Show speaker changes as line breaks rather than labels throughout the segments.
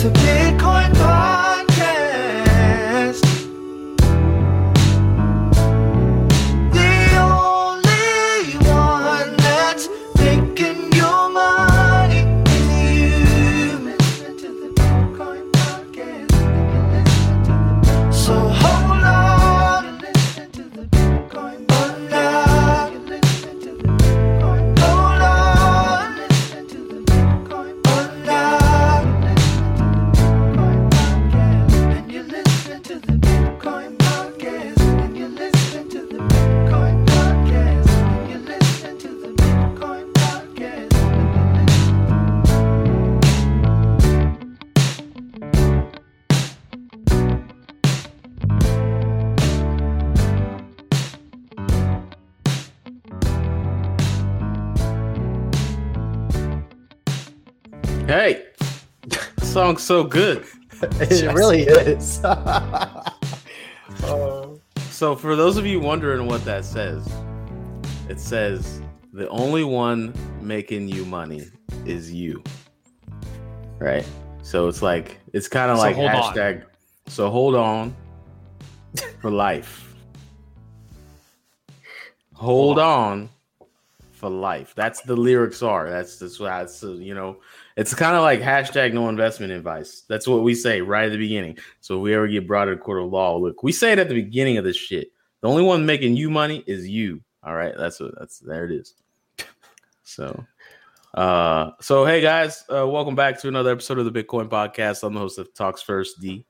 It's a
song's so good.
It really is. Oh.
So, for those of you wondering what that says, it says the only one making you money is you. Right? So, it's like, it's kind of
So
like
hold on.
hashtag. So, hold on for life. Hold on for life. That's the lyrics are. That's that's why it's uh, you know it's kind of like hashtag no investment advice. That's what we say right at the beginning. So if we ever get brought to a court of law, look, we say it at the beginning of this shit. The only one making you money is you. All right, that's what that's there it is. So, uh, so hey guys, uh, welcome back to another episode of the Bitcoin Podcast. I'm the host of Talks First D.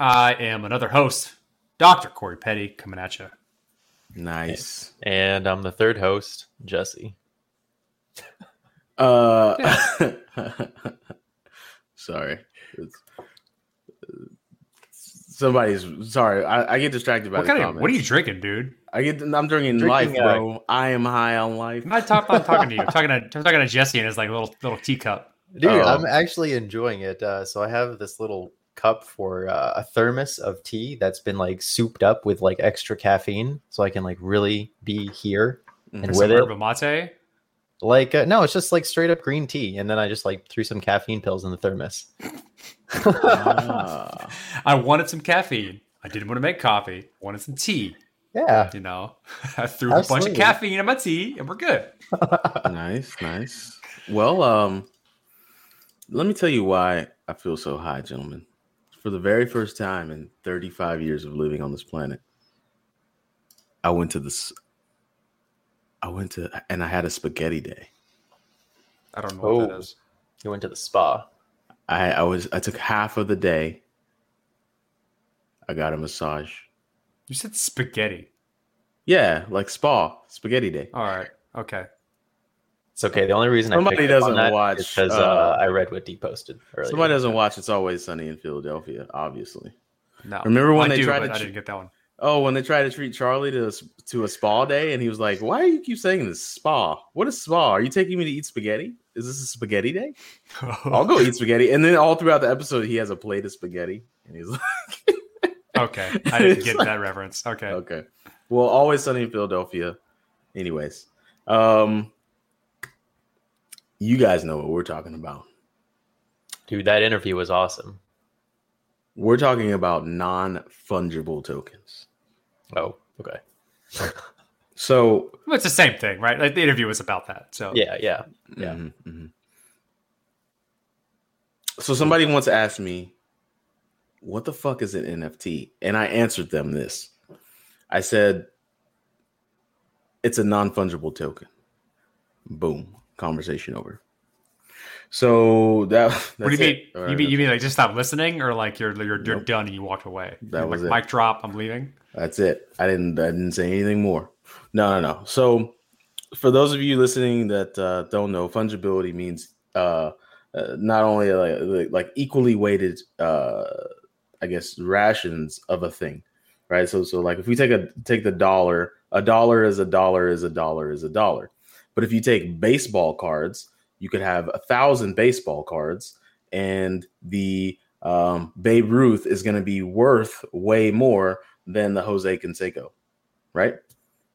I am another host, Dr. Corey Petty, coming at you.
Nice.
and I'm the third host, Jesse.
Uh, sorry. It's- somebody's sorry. I, I get distracted by
What
the
kind of what are you drinking, dude?
I get. I'm drinking,
Drinking,
life,
uh,
bro. I am high on life.
I'm not, talk, I'm talking to you. I'm talking to, I'm talking to Jesse and his like little little teacup.
Dude,
Oh.
I'm actually enjoying it. Uh, so I have this little cup for uh, a thermos of tea that's been like souped up with like extra caffeine, so I can like really be here.
Mhm.
And
Some
with it,
yerba mate.
Like uh, no, it's just like straight up green tea, and then I just like threw some caffeine pills in the thermos.
Ah.
I wanted some caffeine. I didn't want to make coffee. I wanted some tea.
Yeah,
You know, I threw a bunch of caffeine in my tea, and we're good.
nice, nice. Well, um, let me tell you why I feel so high, gentlemen. For the very first time in 35 years of living on this planet, I went to this. I went to and I had a spaghetti day.
I don't know what that is. Oh.
you went to the spa.
I I was I took half of the day. I got a massage.
You said spaghetti.
Yeah, like spa spaghetti day.
All right. Okay.
It's okay. The only reason
Somebody
I picked up on
doesn't
that
watch,
because
uh,
uh, I read what D posted earlier.
Somebody doesn't watch It's Always Sunny in Philadelphia, obviously.
No.
Remember when
I
they
do,
tried
but
to
I didn't get that one.
Oh, when they tried to treat Charlie to a, s- to a spa day, and he was like, "Why do you keep saying this spa? What is spa? Are you taking me to eat spaghetti? Is this a spaghetti day? I'll go eat spaghetti." And then all throughout the episode, he has a plate of spaghetti, and he's like,
okay. I didn't get
like-
that reference. Okay.
"Okay, well, always sunny in Philadelphia." Anyways, um, you guys know what we're talking about.
Dude, that interview was awesome.
We're talking about non fungible tokens.
Oh, okay.
So
Well, it's the same thing, right? Like the interview was about that. So
Yeah, yeah. Yeah.
Mhm, mhm. So somebody once asked me, "What the fuck is an NFT?" And I answered them this. I said, "It's a non fungible token." Boom. Conversation over. So that.
what do you mean? You mean you mean like just stop listening, or like you're you're, you're
Nope.
done and you walked away?
That was
like
it.
mic drop. I'm leaving.
That's it. I didn't. I didn't say anything more. No, no, no. So, for those of you listening that uh, don't know, fungibility means uh, uh, not only like, like equally weighted, uh, I guess, rations of a thing, right? So, so like if we take a take the dollar, a dollar is a dollar is a dollar is a dollar. But if you take baseball cards, you could have a thousand baseball cards, and the um, Babe Ruth is going to be worth way more than the Jose Canseco, right?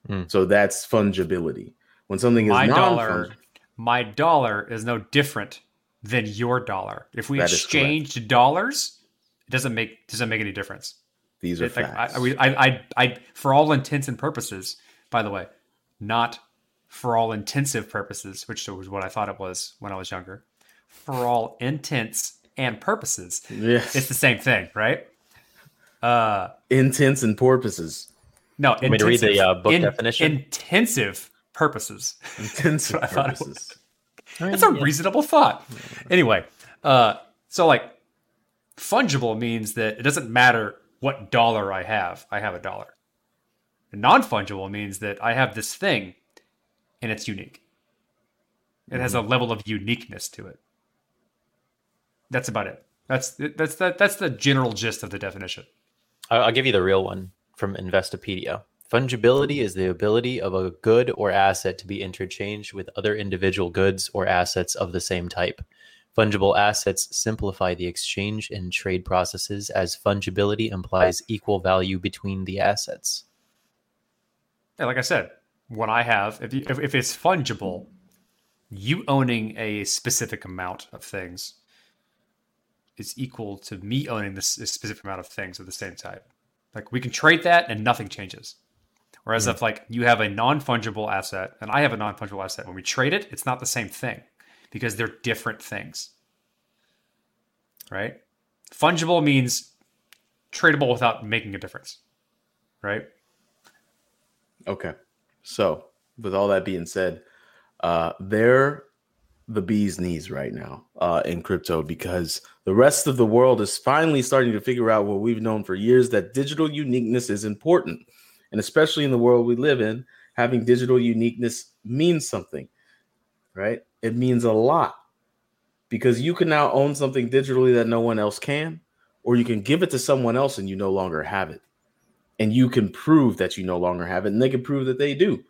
Hmm.
So that's fungibility. When something is
My dollar, my dollar is no different than your dollar. If we
That is
exchange dollars, it doesn't make doesn't make any difference.
These are
It- like, I,
facts.
I, I, I, for all intents and purposes, by the way, not for all intensive purposes, which was what I thought it was when I was younger. For all intents and purposes,
yes.
it's the same thing, right? Uh,
intents and purposes.
no,
me to read the, uh, book definition?
Intensive purposes.
Intensive and
what I thought it
purposes.
That's a reasonable thought. Anyway, uh, so like fungible means that it doesn't matter what dollar I have, I have a dollar. Non fungible means that I have this thing and it's unique. It has a mm-hmm. level of uniqueness to it. That's about it. That's that's the, that's the general gist of the definition.
I'll I'll give you the real one from Investopedia. Fungibility is the ability of a good or asset to be interchanged with other individual goods or assets of the same type. Fungible assets simplify the exchange and trade processes as fungibility implies equal value between the assets.
Yeah, like I said, what I have, if, you, if if it's fungible, you owning a specific amount of things is equal to me owning this a specific amount of things of the same type. Like we can trade that and nothing changes. Whereas if like you have a non fungible asset and I have a non fungible asset, when we trade it, it's not the same thing because they're different things. Right? Fungible means tradable without making a difference. Right?
Okay. So, with all that being said, uh, they're the bee's knees right now uh, in crypto because the rest of the world is finally starting to figure out what we've known for years that digital uniqueness is important. And especially in the world we live in, having digital uniqueness means something, right? It means a lot because you can now own something digitally that no one else can, or you can give it to someone else and you no longer have it and you can prove that you no longer have it and they can prove that they do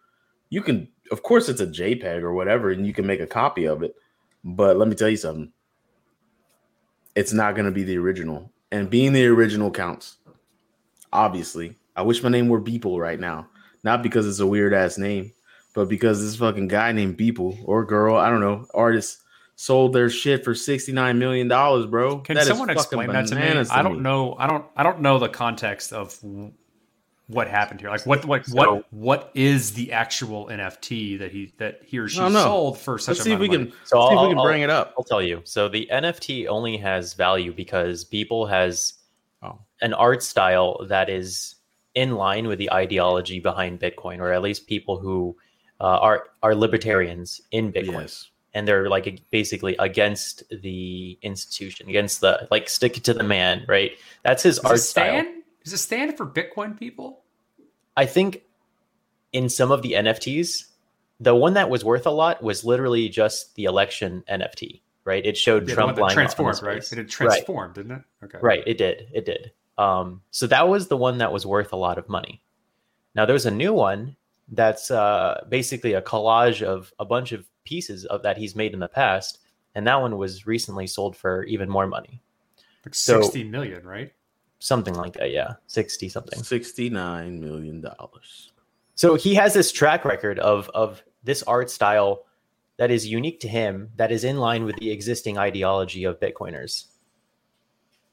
you can of course it's a jpeg or whatever and you can make a copy of it but let me tell you something it's not going to be the original and being the original counts obviously i wish my name were beeple right now not because it's a weird ass name but because this fucking guy named beeple or girl i don't know artist sold their shit for 69 million dollars bro
Can
That
someone explain that to me? I don't know. I don't. I don't know the context of what happened here. Like what what
So-
what what is the actual NFT that he that he or she sold for such
let's
a
see if we
amount
can
of money?
So
see if we can
I'll-
bring it up
I'll tell you. So the NFT only has value because people has
Oh.
an art style that is in line with the ideology behind Bitcoin, or at least people who uh, are are libertarians in Bitcoin,
yes
and they're like basically against the institution, against the like stick it to the man, right? That's his
Does
art style.
stand? Does it stand for Bitcoin people?
I think in some of the NFTs, the one that was worth a lot was literally just the election NFT, right? It showed
Yeah,
Trump lying
transformed, right? It had transformed, didn't it? Okay.
Right, it did. It did. Um, so that was the one that was worth a lot of money. Now there's a new one that's uh, basically a collage of a bunch of pieces of that he's made in the past, and that one was recently sold for even more money,
Like
So-
sixty million, right?
Something like that. Yeah, sixty something.
69 million dollars
So he has this track record of of this art style that is unique to him, that is in line with the existing ideology of Bitcoiners.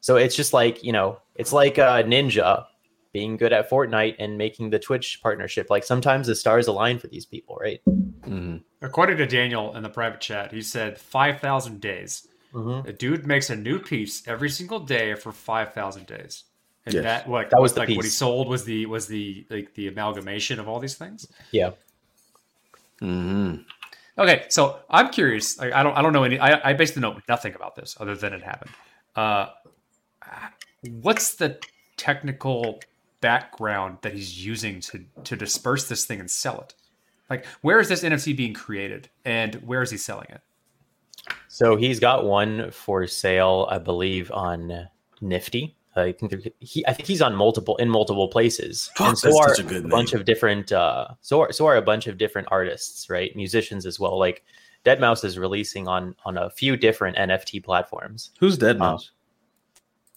So it's just like you know, it's like uh, Ninja being good at Fortnite and making the Twitch partnership. Like sometimes the stars align for these people, right?
hmm
According to Daniel in the private chat, he said five thousand days.
Mm-hmm.
A dude makes a new piece every single day for five thousand days. And
Yes.
that what
That was the
like what he sold was the was the like the amalgamation of all these things.
Yeah.
hmm
Okay, so I'm curious. Like, I don't I don't know any. I, I basically know nothing about this other than it happened. Uh, what's the technical background that he's using to to disperse this thing and sell it? Like, where is this NFT being created, and where is he selling it?
So he's got one for sale, I believe, on Nifty. I think he, I think he's on multiple in multiple places,
Fuck,
and so
that's
are
such a good
a bunch of different. Uh, so are so are a bunch of different artists, right? Musicians as well. Like Dead Mouse is releasing on on a few different NFT platforms.
Who's Dead Mouse?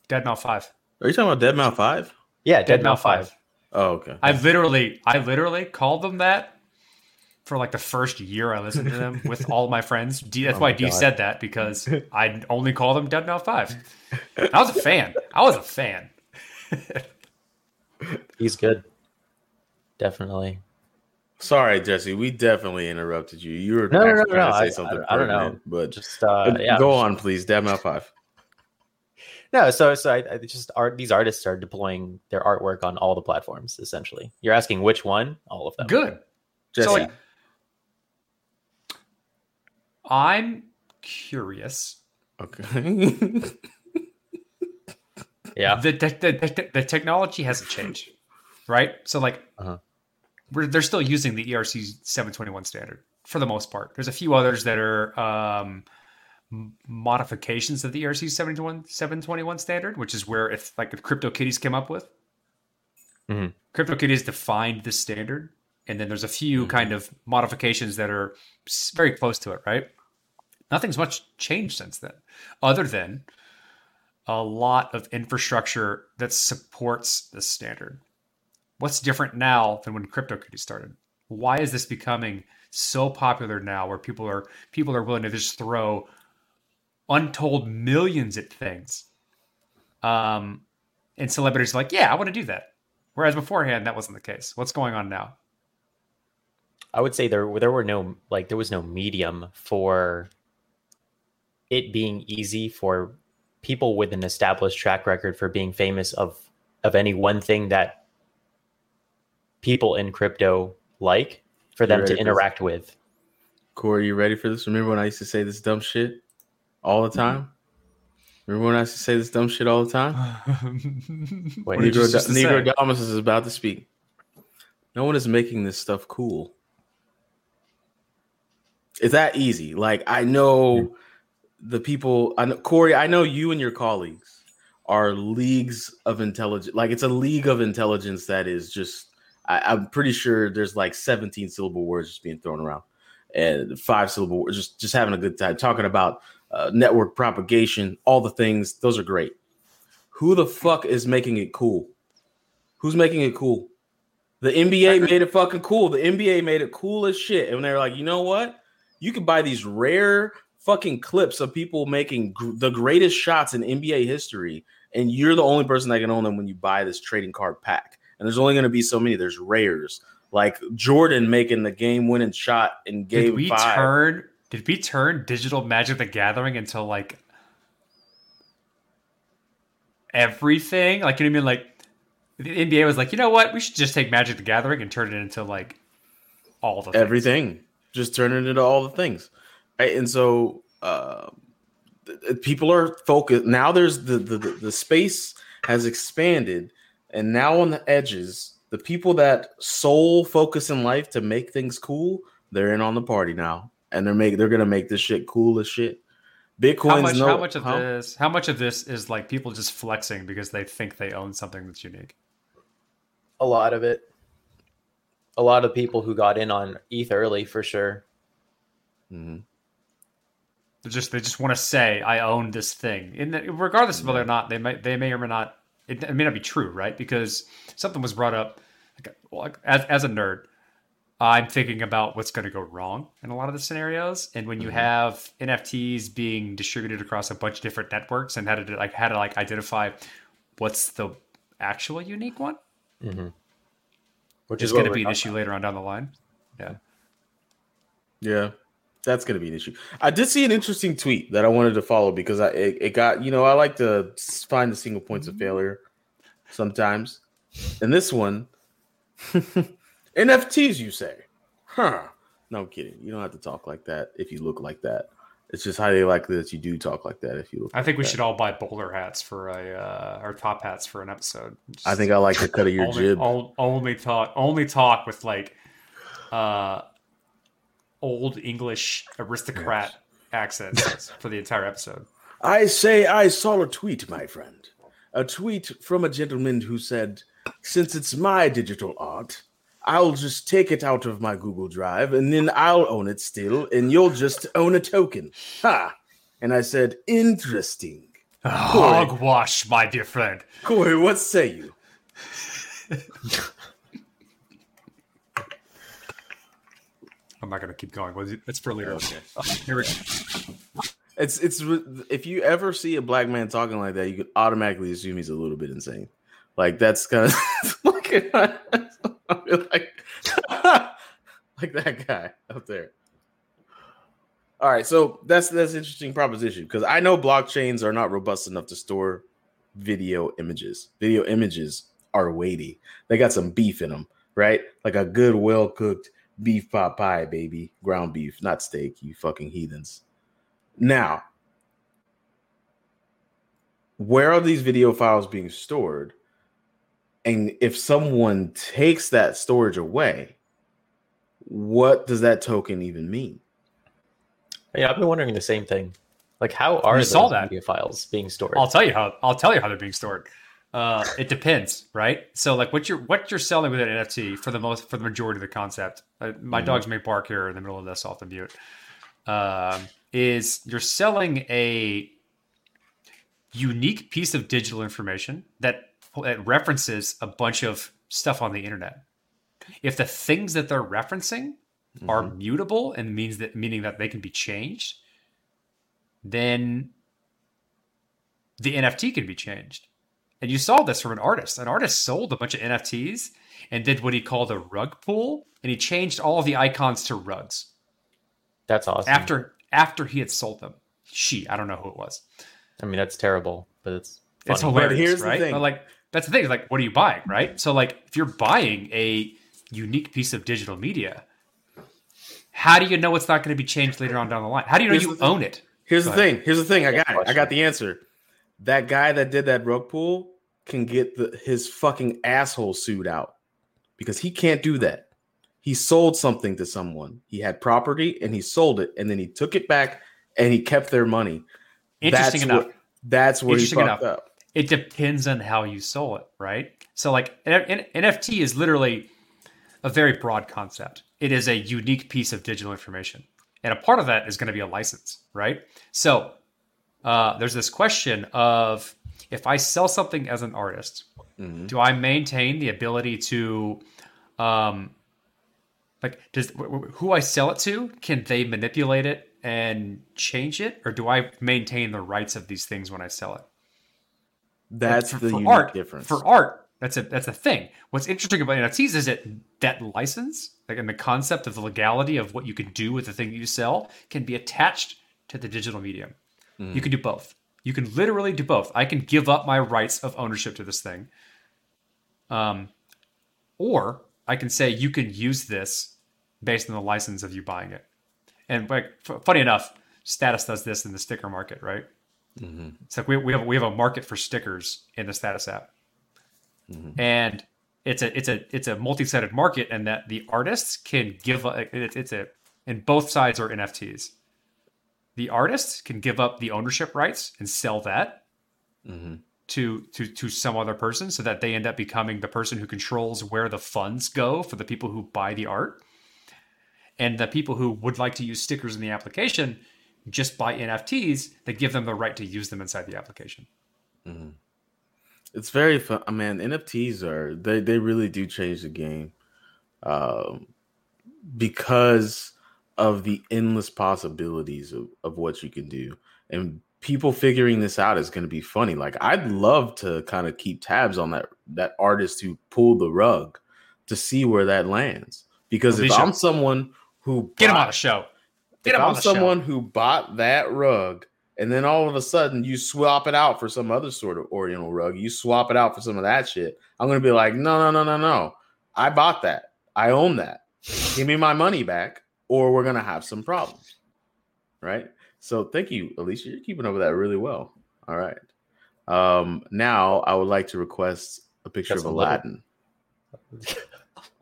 Dead Mouse Five.
Are you talking about Dead Mouse 5?
Yeah,
Dead,
Dead,
Mouse
Mouse Five.
Five.
Oh, okay.
I literally, I literally called them that for like the first year I listened to them with all my friends. D, that's
Oh
why D
God.
said that because I only call them Dead Mouth Five. I was a fan. I was a fan.
He's good. Definitely.
Sorry, Jesse. We definitely interrupted you. You were
No, no, no,
actually trying
no,
to say
I-
something.
I- I don't know.
but
Just uh, yeah.
go on, please. Dab out five.
No, so so I, I just art. These artists are deploying their artwork on all the platforms. Essentially, you're asking which one? All of them.
Good.
Jesse,
So like, I'm curious.
okay.
Yeah.
The, the, the, the, the technology hasn't changed, right? So like,
Uh-huh.
we're, they're still using the ERC 721 standard for the most part. There's a few others that are um, modifications of the ERC 721 721 standard, which is where if like if CryptoKitties came up with.
Mhm.
CryptoKitties defined the standard, and then there's a few
Mhm.
kind of modifications that are very close to it, right? Nothing's much changed since then, other than a lot of infrastructure that supports this standard. What's different now than when CryptoKitties started? Why is this becoming so popular now where people are people are willing to just throw untold millions at things? Um and celebrities are like, yeah, I want to do that. Whereas beforehand that wasn't the case. What's going on now?
I would say there there were no like there was no medium for it being easy for people with an established track record for being famous of of any one thing that people in crypto like for them to
for this?
interact with.
Corey, you ready for this? Remember when I used to say this dumb shit all the time? Remember when I used to say this dumb shit all the time?
Wait,
What did
Negro,
just say?
Negrodamus is about to speak. No one is making this stuff cool. It's that easy. Like I know the people. I know Corey. I know you and your colleagues are leagues of intelligence. Like it's a league of intelligence that is just. I, I'm pretty sure there's like 17 syllable words just being thrown around, and five syllable words. Just just having a good time talking about uh, network propagation, all the things. Those are great. Who the fuck is making it cool? Who's making it cool? The NBA made it fucking cool. The NBA made it cool as shit. And they're like, you know what? You can buy these rare fucking clips of people making gr- the greatest shots in NBA history, and you're the only person that can own them when you buy this trading card pack. And there's only going to be so many. There's rares like Jordan making the game-winning shot in game
did we
five.
turn did we turn digital magic the gathering into like everything like you know what i mean like the nba was like you know what we should just take magic the gathering and turn it into like all the things.
everything just turn it into all the things right and so uh th- th- people are focused now there's the, the the the space has expanded and now on the edges the people that sole focus in life to make things cool they're in on the party now and they're making they're gonna make this shit cool as shit bitcoin's
how much
no
how much of
huh?
this how much of this is like people just flexing because they think they own something that's unique
A lot of it. A lot of people who got in on ETH early for sure.
Mhm.
They just they just want to say i own this thing. And regardless of whether or not they may they may or may not it, it may not be true right? Because something was brought up like, like, as, as a nerd i'm thinking about what's going to go wrong in a lot of the scenarios. And when you
Mhm.
have nfts being distributed across a bunch of different networks and how to like how to like identify what's the actual unique one
Mm-hmm. Which
is
what
going to be an issue later on down the line. Yeah.
Yeah, that's gonna be an issue. I did see an interesting tweet that I wanted to follow because I it, it got you know I like to find the single points of failure sometimes, and this one NFTs you say, huh? No I'm kidding. You don't have to talk like that if you look like that. It's just highly likely that you do talk like that if you look.
i think
like
we
that.
should all buy bowler hats for a uh or top hats for an episode
I think I like the cut of your
only,
jib.
on- only talk only talk with like uh old english aristocrat accents for the entire episode
I say I saw a tweet, my friend. A tweet from a gentleman who said, Since it's my digital art, I'll just take it out of my Google Drive and then I'll own it still, and you'll just own a token. Ha! And I said, Interesting.
hogwash my dear friend
Corey, what say you?
I'm not going to keep going. Well, It's for later.
Okay.
Here we go.
It's it's if you ever see a black man talking like that, you could automatically assume he's a little bit insane. Like that's kind of like like like that guy up there. All right, so that's that's interesting proposition because I know blockchains are not robust enough to store video images. Video images are weighty. They got some beef in them, right? Like a good, well cooked beef pot pie, baby, ground beef, not steak. You fucking heathens. Now, where are these video files being stored? And if someone takes that storage away, what does that token even mean?
Yeah, I've been wondering the same thing. Like, how are
You
those
that.
media files being stored?
I'll tell you how. I'll tell you how they're being stored. Uh, it depends, right? So, like, what you're what you're selling with an NFT for the most for the majority of the concept. Uh, my
Mhm.
dogs may bark here in the middle of this off the mute. Um, is you're selling a unique piece of digital information that, that references a bunch of stuff on the internet. If the things that they're referencing are
Mhm.
mutable and means that meaning that they can be changed, then the NFT can be changed. And you saw this from an artist. An artist sold a bunch of NFTs and did what he called a rug pull, and he changed all of the icons to rugs
That's awesome.
after after he had sold them. She, I don't know who it was.
I mean, that's terrible, but it's
It's
funny.
hilarious,
here's the thing.
But like that's the thing. Like, what are you buying, right? So like, if you're buying a unique piece of digital media, how do you know it's not going to be changed later on down the line? How do you know
Here's
you own it?
Here's the
ahead.
thing. Here's the thing. I got it. I got the answer. That guy that did that rug pull can get the, his fucking asshole sued out because he can't do that. He sold something to someone. He had property and he sold it, and then he took it back and he kept their money.
Interesting
that's
enough.
What, that's where he fucked
enough.
up.
it depends on how you sold it, right? So like N- N- NFT is literally a very broad concept. It is a unique piece of digital information. And a part of that is going to be a license, right? So uh, there's this question of if I sell something as an artist,
Mhm.
do I maintain the ability to um like does wh- wh- who I sell it to can they manipulate it and change it or do I maintain the rights of these things when I sell it?
That's
for,
the
for
unique
art,
difference.
For art, that's a that's a thing. What's interesting about NFTs is that that license, like in the concept of the legality of what you can do with the thing that you sell, can be attached to the digital medium.
Mm.
You can do both. You can literally do both. I can give up my rights of ownership to this thing, um, or I can say you can use this based on the license of you buying it. And like, f- funny enough, Status does this in the sticker market, right?
Mhm.
It's like we, we have we have a market for stickers in the status app,
Mhm.
and it's a it's a it's a multi-sided market, and that the artists can give a, it's it's a and both sides are NFTs. The artists can give up the ownership rights and sell that
Mhm.
to to to some other person, so that they end up becoming the person who controls where the funds go for the people who buy the art, and the people who would like to use stickers in the application just buy NFTs that give them the right to use them inside the application.
It's very fun. I mean, NFTs are they they really do change the game, um, because of the endless possibilities of, of what you can do, and people figuring this out is going to be funny. Like I'd love to kind of keep tabs on that that artist who pulled the rug to see where that lands. Because if I'm someone who
Get him on the show. Get
if
him on
I'm
the show.
someone who bought that rug and then all of a sudden you swap it out for some other sort of oriental rug, you swap it out for some of that shit, I'm gonna be like, no, no, no, no, no. I bought that. I own that. Give me my money back, or we're gonna have some problems. Right? So thank you, Alicia. You're keeping up with that really well. All right. Um, now I would like to request a picture
That's
of
a little-
Aladdin.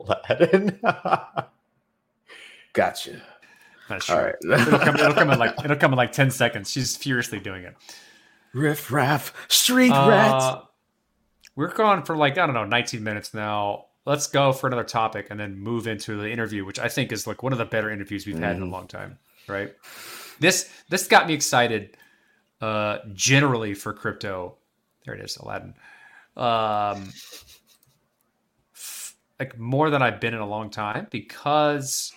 Aladdin.
Gotcha.
That's true.
right.
it'll, come, it'll come in like it'll come in like ten seconds. She's furiously doing it.
Riff raff, street rats.
Uh, we're going for like I don't know, 19 minutes now. Let's go for another topic and then move into the interview, which I think is like one of the better interviews we've had in a
Mhm.
long time. Right? This this got me excited. Uh, generally for crypto, there it is, Aladdin. Um, like more than I've been in a long time because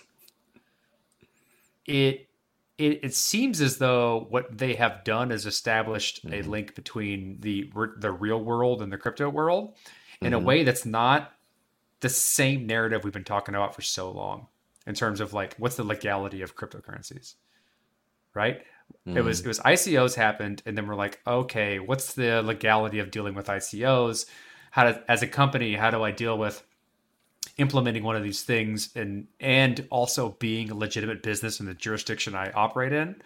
it it, it seems as though what they have done is established a
Mhm.
link between the the real world and the crypto world in a
Mhm.
way that's not the same narrative we've been talking about for so long in terms of like what's the legality of cryptocurrencies right it was mm. it was ICOs happened, and then we're like, okay, what's the legality of dealing with ICOs? How to, as a company, how do I deal with implementing one of these things and and also being a legitimate business in the jurisdiction I operate in,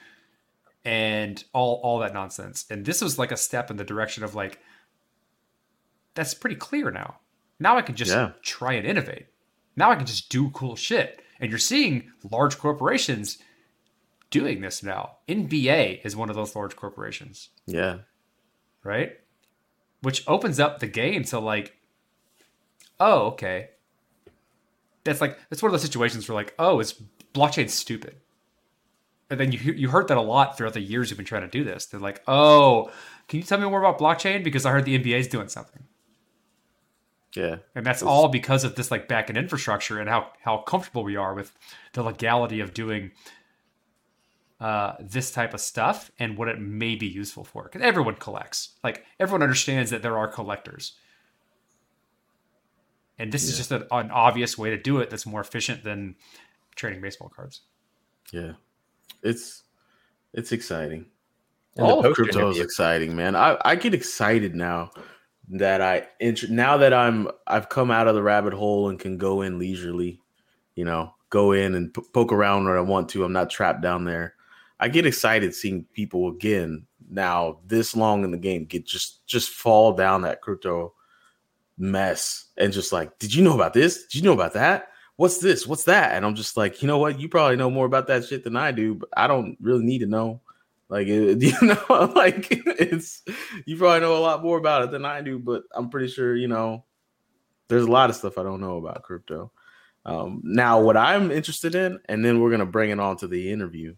and all all that nonsense. And this was like a step in the direction of like, that's pretty clear now. Now I can just
Yeah.
try and innovate. Now I can just do cool shit. And you're seeing large corporations doing this now. NBA is one of those large corporations,
Yeah.
right? Which opens up the game to like, oh, okay. That's like that's one of those situations where like, oh, is blockchain stupid? And then you you heard that a lot throughout the years you've been trying to do this. They're like, oh, can you tell me more about blockchain because I heard the NBA is doing something,
Yeah.
and that's all because of this like back end infrastructure and how how comfortable we are with the legality of doing uh, this type of stuff and what it may be useful for. Because everyone collects. Like everyone understands that there are collectors. And this is just an, an obvious way to do it that's more efficient than trading baseball cards.
Yeah. It's it's exciting.
And the
All of
post
crypto is exciting, man. I, I get excited now that I int- now that I'm I've come out of the rabbit hole and can go in leisurely, you know, go in and p- poke around where I want to. I'm not trapped down there. I get excited seeing people again now this long in the game get just just fall down that crypto mess and just like, did you know about this? Did you know about that? What's this? What's that? And I'm just like, you know what? You probably know more about that shit than I do, but I don't really need to know. Like, it, you know, like it's you probably know a lot more about it than I do, but I'm pretty sure you know there's a lot of stuff I don't know about crypto. Um, now, what I'm interested in, and then we're gonna bring it on to the interview.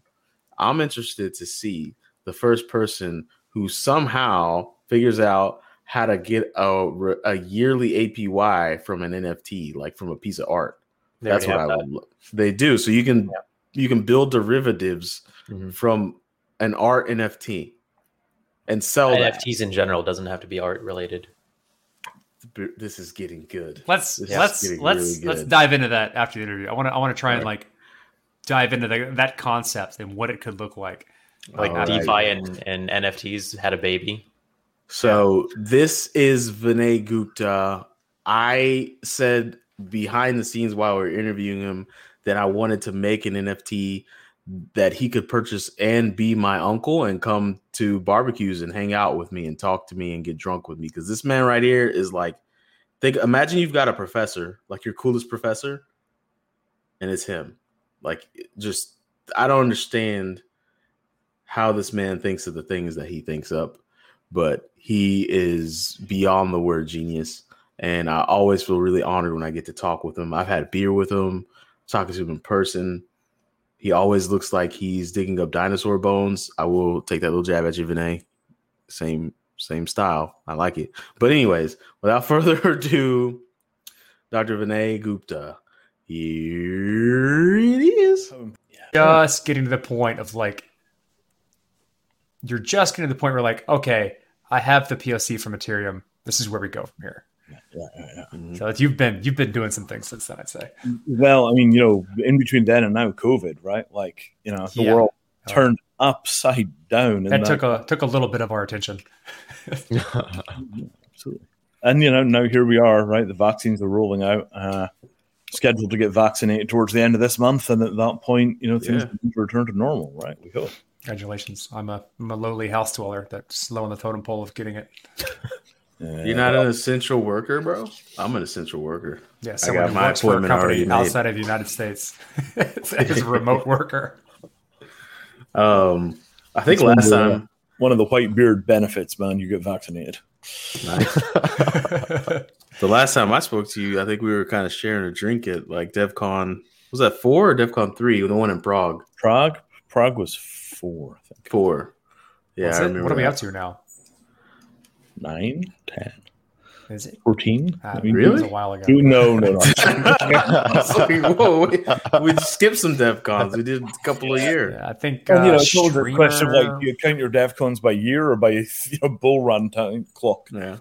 I'm interested to see the first person who somehow figures out how to get a, a yearly APY from an NFT, like from a piece of art.
They
That's what I would. lo- They do. So you can you can build derivatives
Mhm.
from an art NFT and sell
that.
that.
NFTs in general doesn't have to be art related.
This is getting good.
Let's
This
let's let's
really
let's dive into that after the interview. I want to I want to try and
Alright.
like dive into the, that concept and what it could look like.
Like
All right.
DeFi and, and NFTs had a baby.
So this is Vinay Gupta. I said behind the scenes while we were interviewing him that I wanted to make an NFT that he could purchase and be my uncle and come to barbecues and hang out with me and talk to me and get drunk with me. Because this man right here is like, think, imagine you've got a professor, like your coolest professor, and it's him. Like, just I don't understand how this man thinks of the things that he thinks up but he is beyond the word genius. And I always feel really honored when I get to talk with him. I've had beer with him, talking to him in person. He always looks like he's digging up dinosaur bones. I will take that little jab at you, Vinay. Same, same style. I like it. But anyways, without further ado, Dr. Vinay Gupta. Here it is.
Just getting to the point of like you're just getting to the point where like, okay, I have the POC from Ethereum. This is where we go from here.
Mhm.
So you've been you've been doing some things since then, I'd say.
Well, I mean, you know, in between then and now, COVID, right? Like, you know, the
Yeah.
world turned upside down.
That took a took a little bit of our attention.
absolutely. And you know, now here we are, right? The vaccines are rolling out. Uh, scheduled to get vaccinated towards the end of this month, and at that point, you know, things
Yeah.
return to normal, right? We hope.
Congratulations. I'm a I'm a lowly house dweller that's low on the totem pole of getting it.
You're not an essential worker, bro? I'm an essential worker.
Yeah, someone
got
who
my
works for a
appointment already
company outside of the United States as a remote worker.
Um, I think
It's one
last
of the-
time
one of the white beard benefits, man. You get vaccinated.
Nice. the last time I spoke to you, I think we were kind of sharing a drink at like DevCon. Was that four or DevCon three? The one in Prague.
Prague, Prague was four, I think.
Four. Yeah, I remember.
What are we
that.
up to now?
Nine, ten.
Is it?
14.
Uh,
I mean,
It was
Really?
a while ago.
No, no, no.
Like, whoa, we, we skipped some DevCons. We did a couple of years.
Yeah, I think.
And, you
uh,
know, it's always a question of like, do you count your DevCons by year or by you know, bull run time clock?
Yeah.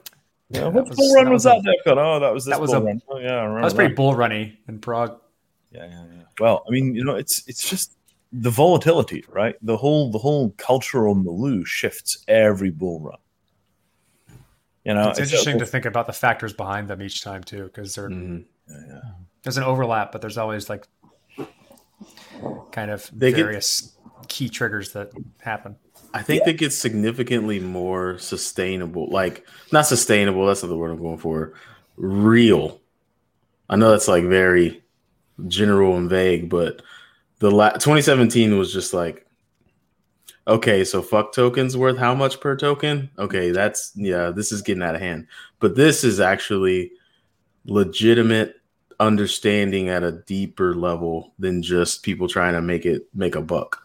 Yeah,
that
what
was-
bull run
that
was
was a-
that DevCon? Oh, that was this
that was
bull
a-
run. Oh, yeah, I remember.
that was pretty
that.
bull runny in Prague.
Yeah, yeah, yeah. Well, I mean, you know, it's it's just the volatility, right? The whole the whole cultural milieu shifts every bull run. You know,
it's interesting to think about the factors behind them each time too, because
Mhm.
there's an overlap, but there's always like kind of
They get-
various key triggers that happen.
I think that gets significantly more sustainable. Like, not sustainable, that's not the word I'm going for. Real. I know that's like very general and vague, but the la- 2017 was just like, okay, so fuck tokens worth how much per token? Okay, that's, yeah, this is getting out of hand. But this is actually legitimate understanding at a deeper level than just people trying to make it make a buck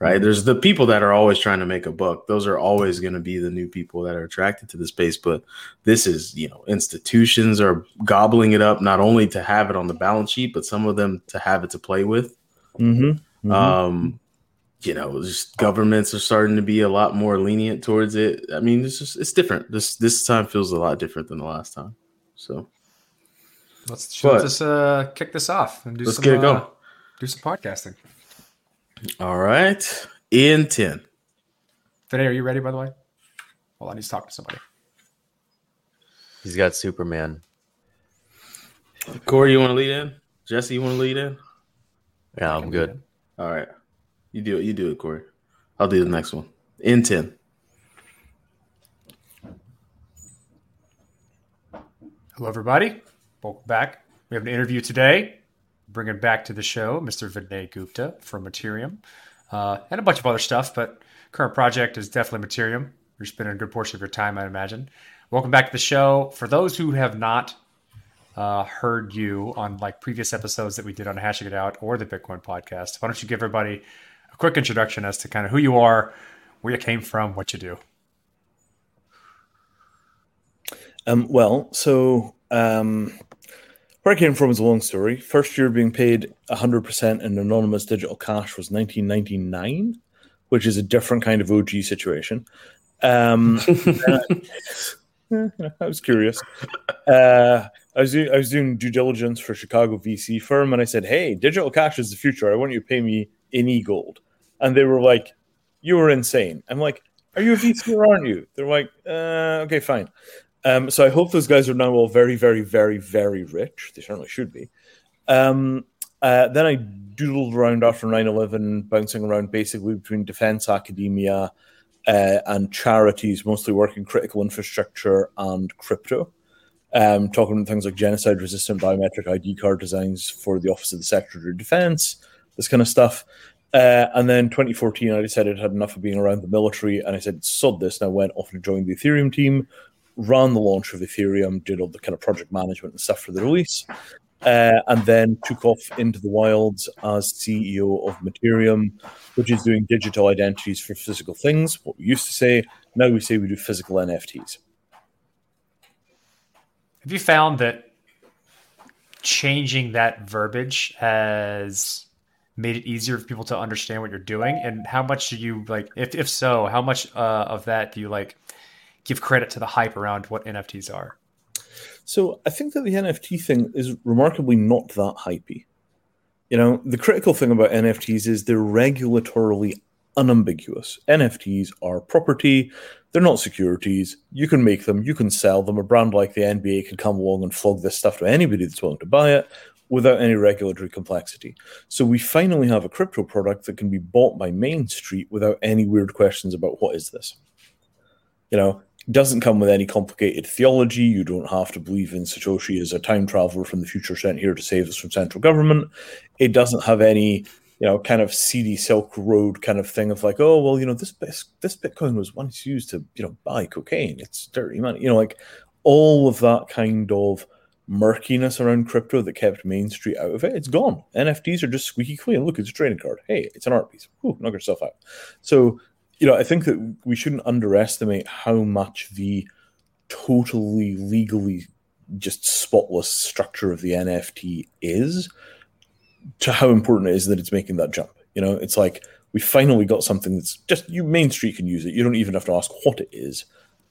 right? There's the people that are always trying to make a buck. Those are always going to be the new people that are attracted to the space. But this is, you know, institutions are gobbling it up not only to have it on the balance sheet, but some of them to have it to play with.
Mm-hmm.
Um, you know, just governments are starting to be a lot more lenient towards it. I mean, it's just it's different. This this time feels a lot different than the last time. So
Let's,
But-
let's just uh, kick this off and do
Let's
some,
get it
uh, do some podcasting.
all right, in ten.
Today, are you ready? By the way, well, I need to talk to somebody.
He's got Superman.
Corey, you want to lead in? Jesse, you want to lead in?
Yeah, I'm good.
All right. You do it. You do it, Corey. I'll do the next one. In 10.
Hello, everybody. Welcome back. We have an interview today. Bringing back to the show Mr. Vinay Gupta from Mattereum uh, and a bunch of other stuff, but current project is definitely Mattereum. You're spending a good portion of your time, I imagine. Welcome back to the show. For those who have not uh, heard you on like previous episodes that we did on Hashing It Out or the Bitcoin podcast, why don't you give everybody quick introduction as to kind of who you are, where you came from, what you do?
Um, well, so um, where I came from is a long story. First year being paid 100% in anonymous digital cash was 1999, which is a different kind of OG situation. Um, I, I was curious. Uh, I was doing, I was doing due diligence for Chicago VC firm, and I said, "Hey, digital cash is the future. I want you to pay me in e gold." And they were like, "You were insane." I'm like, "Are you a VC or aren't you?" They're like, uh, "Okay, fine." Um, so I hope those guys are now all very, very, very, very rich. They certainly should be. Um, uh, then I doodled around after 9 11, bouncing around basically between defense, academia, uh, and charities, mostly working critical infrastructure and crypto. Um, talking about things like genocide resistant biometric ID card designs for the Office of the Secretary of Defense, this kind of stuff. Uh, and then 2014, I decided I had enough of being around the military, and I said, sod this, and I went off and joined the Ethereum team, ran the launch of Ethereum, did all the kind of project management and stuff for the release, uh, and then took off into the wilds as CEO of Mattereum, which is doing digital identities for physical things. What we used to say, now we say we do physical NFTs.
Have you found that changing that verbiage has made it easier for people to understand what you're doing? And how much do you like? If if so, how much uh, of that do you like give credit to the hype around what NFTs are?
So I think that the NFT thing is remarkably not that hypey. You know, the critical thing about NFTs is they're regulatorily unambiguous. NFTs are property, they're not securities. You can make them, you can sell them. A brand like the NBA can come along and flog this stuff to anybody that's willing to buy it without any regulatory complexity. So we finally have a crypto product that can be bought by Main Street without any weird questions about what is this. You know, doesn't come with any complicated theology. You don't have to believe in Satoshi as a time traveler from the future sent here to save us from central government. It doesn't have any, you know, kind of seedy Silk Road kind of thing of like, oh well, you know, this this Bitcoin was once used to, you know, buy cocaine. It's dirty money. You know, like all of that kind of murkiness around crypto that kept Main Street out of it. It's gone. NFTs are just squeaky clean. Look, it's a trading card. Hey, it's an art piece. Knock yourself out. So you know, I think that we shouldn't underestimate how much the totally legally just spotless structure of the NFT is to how important it is that it's making that jump. You know, it's like we finally got something that's just you Main Street can use it. You don't even have to ask what it is.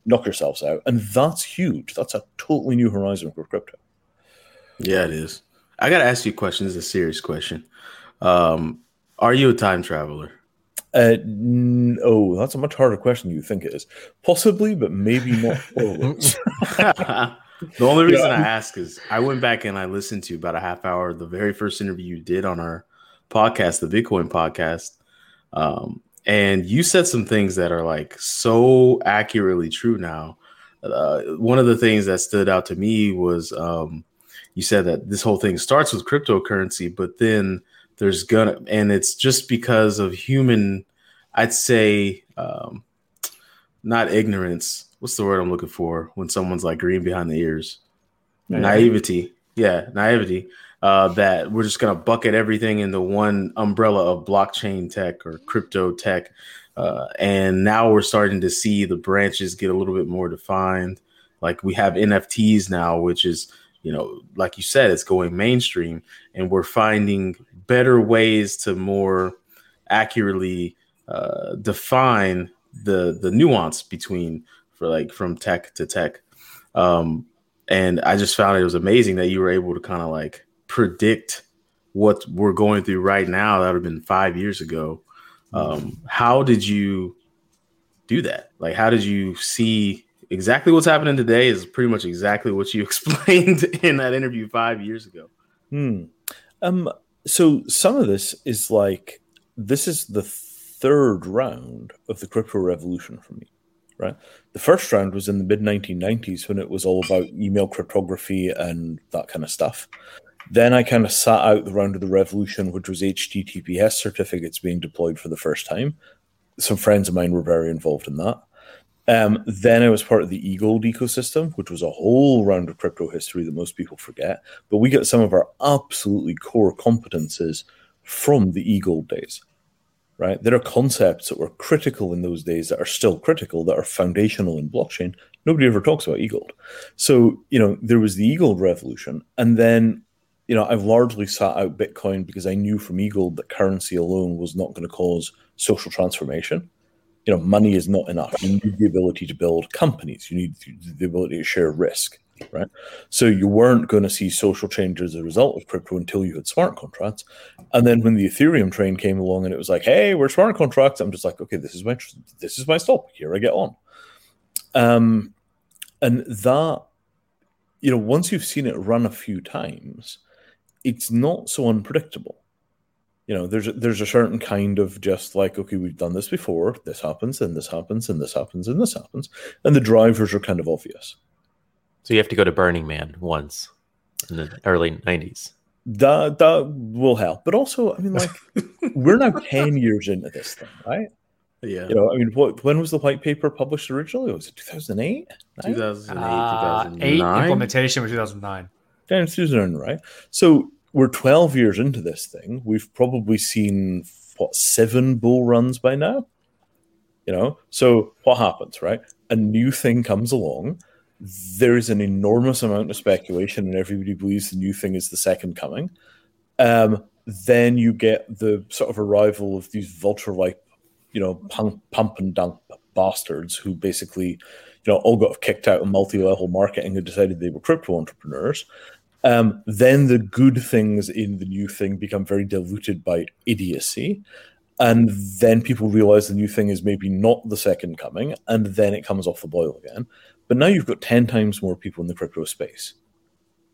Knock yourselves out. And that's huge. That's a totally new horizon for crypto.
Yeah, it is. I gotta ask you a question. This is a serious question. Um, are you a time traveler?
Uh, n- oh, that's a much harder question you think it is. Possibly, but maybe not
the only reason
Yeah.
I ask is I went back and I listened to about a half hour the very first interview you did on our podcast, the Bitcoin podcast. Um, and you said some things that are like so accurately true now. Uh, one of the things that stood out to me was um, you said that this whole thing starts with cryptocurrency, but then there's gonna, and it's just because of human, I'd say, um, not ignorance. What's the word I'm looking for when someone's like green behind the ears? Naivety. Yeah, naivety. Uh, that we're just gonna bucket everything into one umbrella of blockchain tech or crypto tech, uh, and now we're starting to see the branches get a little bit more defined. Like we have NFTs now, which is you know, like you said, it's going mainstream, and we're finding better ways to more accurately uh, define the the nuance between for like from tech to tech. Um, and I just found it was amazing that you were able to kind of like predict what we're going through right now. That would have been five years ago. Um, how did you do that? Like, how did you see exactly what's happening today? Is pretty much exactly what you explained in that interview five years ago.
Hmm. Um. So some of this is like this is the third round of the crypto revolution for me, right? The first round was in the mid 1990s when it was all about email cryptography and that kind of stuff. Then I kind of sat out the round of the revolution, which was HTTPS certificates being deployed for the first time. Some friends of mine were very involved in that. Um, then I was part of the eGold ecosystem, which was a whole round of crypto history that most people forget. But we got some of our absolutely core competences from the eGold days, right? There are concepts that were critical in those days that are still critical, that are foundational in blockchain. Nobody ever talks about eGold. So, you know, there was the eGold revolution. And then, you know, I've largely sat out Bitcoin because I knew from eGold that currency alone was not going to cause social transformation you know, money is not enough. You need the ability to build companies. You need the ability to share risk, right? So you weren't going to see social change as a result of crypto until you had smart contracts. And then when the Ethereum train came along and it was like, hey, we're smart contracts, I'm just like, okay, this is my this is my stop. Here I get on. Um, and that, you know, once you've seen it run a few times, it's not so unpredictable you know there's a, there's a certain kind of just like okay we've done this before this happens and this happens and this happens and this happens and the drivers are kind of obvious.
So you have to go to Burning Man once in the early 90s.
that that will help but also i mean like we're now 10 years into this thing right?
Yeah,
you know i mean what when was the white paper published originally? Was it 2008
2008
uh,
2009
implementation was 2009.
Yeah, 2009 right? So we're 12 years into this thing. We've probably seen what seven bull runs by now? You know so what happens right? A new thing comes along. There is an enormous amount of speculation and everybody believes the new thing is the second coming. Um, then you get the sort of arrival of these vulture like you know pump, pump and dump bastards who basically you know all got kicked out of multi-level marketing and decided they were crypto entrepreneurs um, then the good things in the new thing become very diluted by idiocy. And then people realize the new thing is maybe not the second coming, and then it comes off the boil again. But now you've got 10 times more people in the crypto space.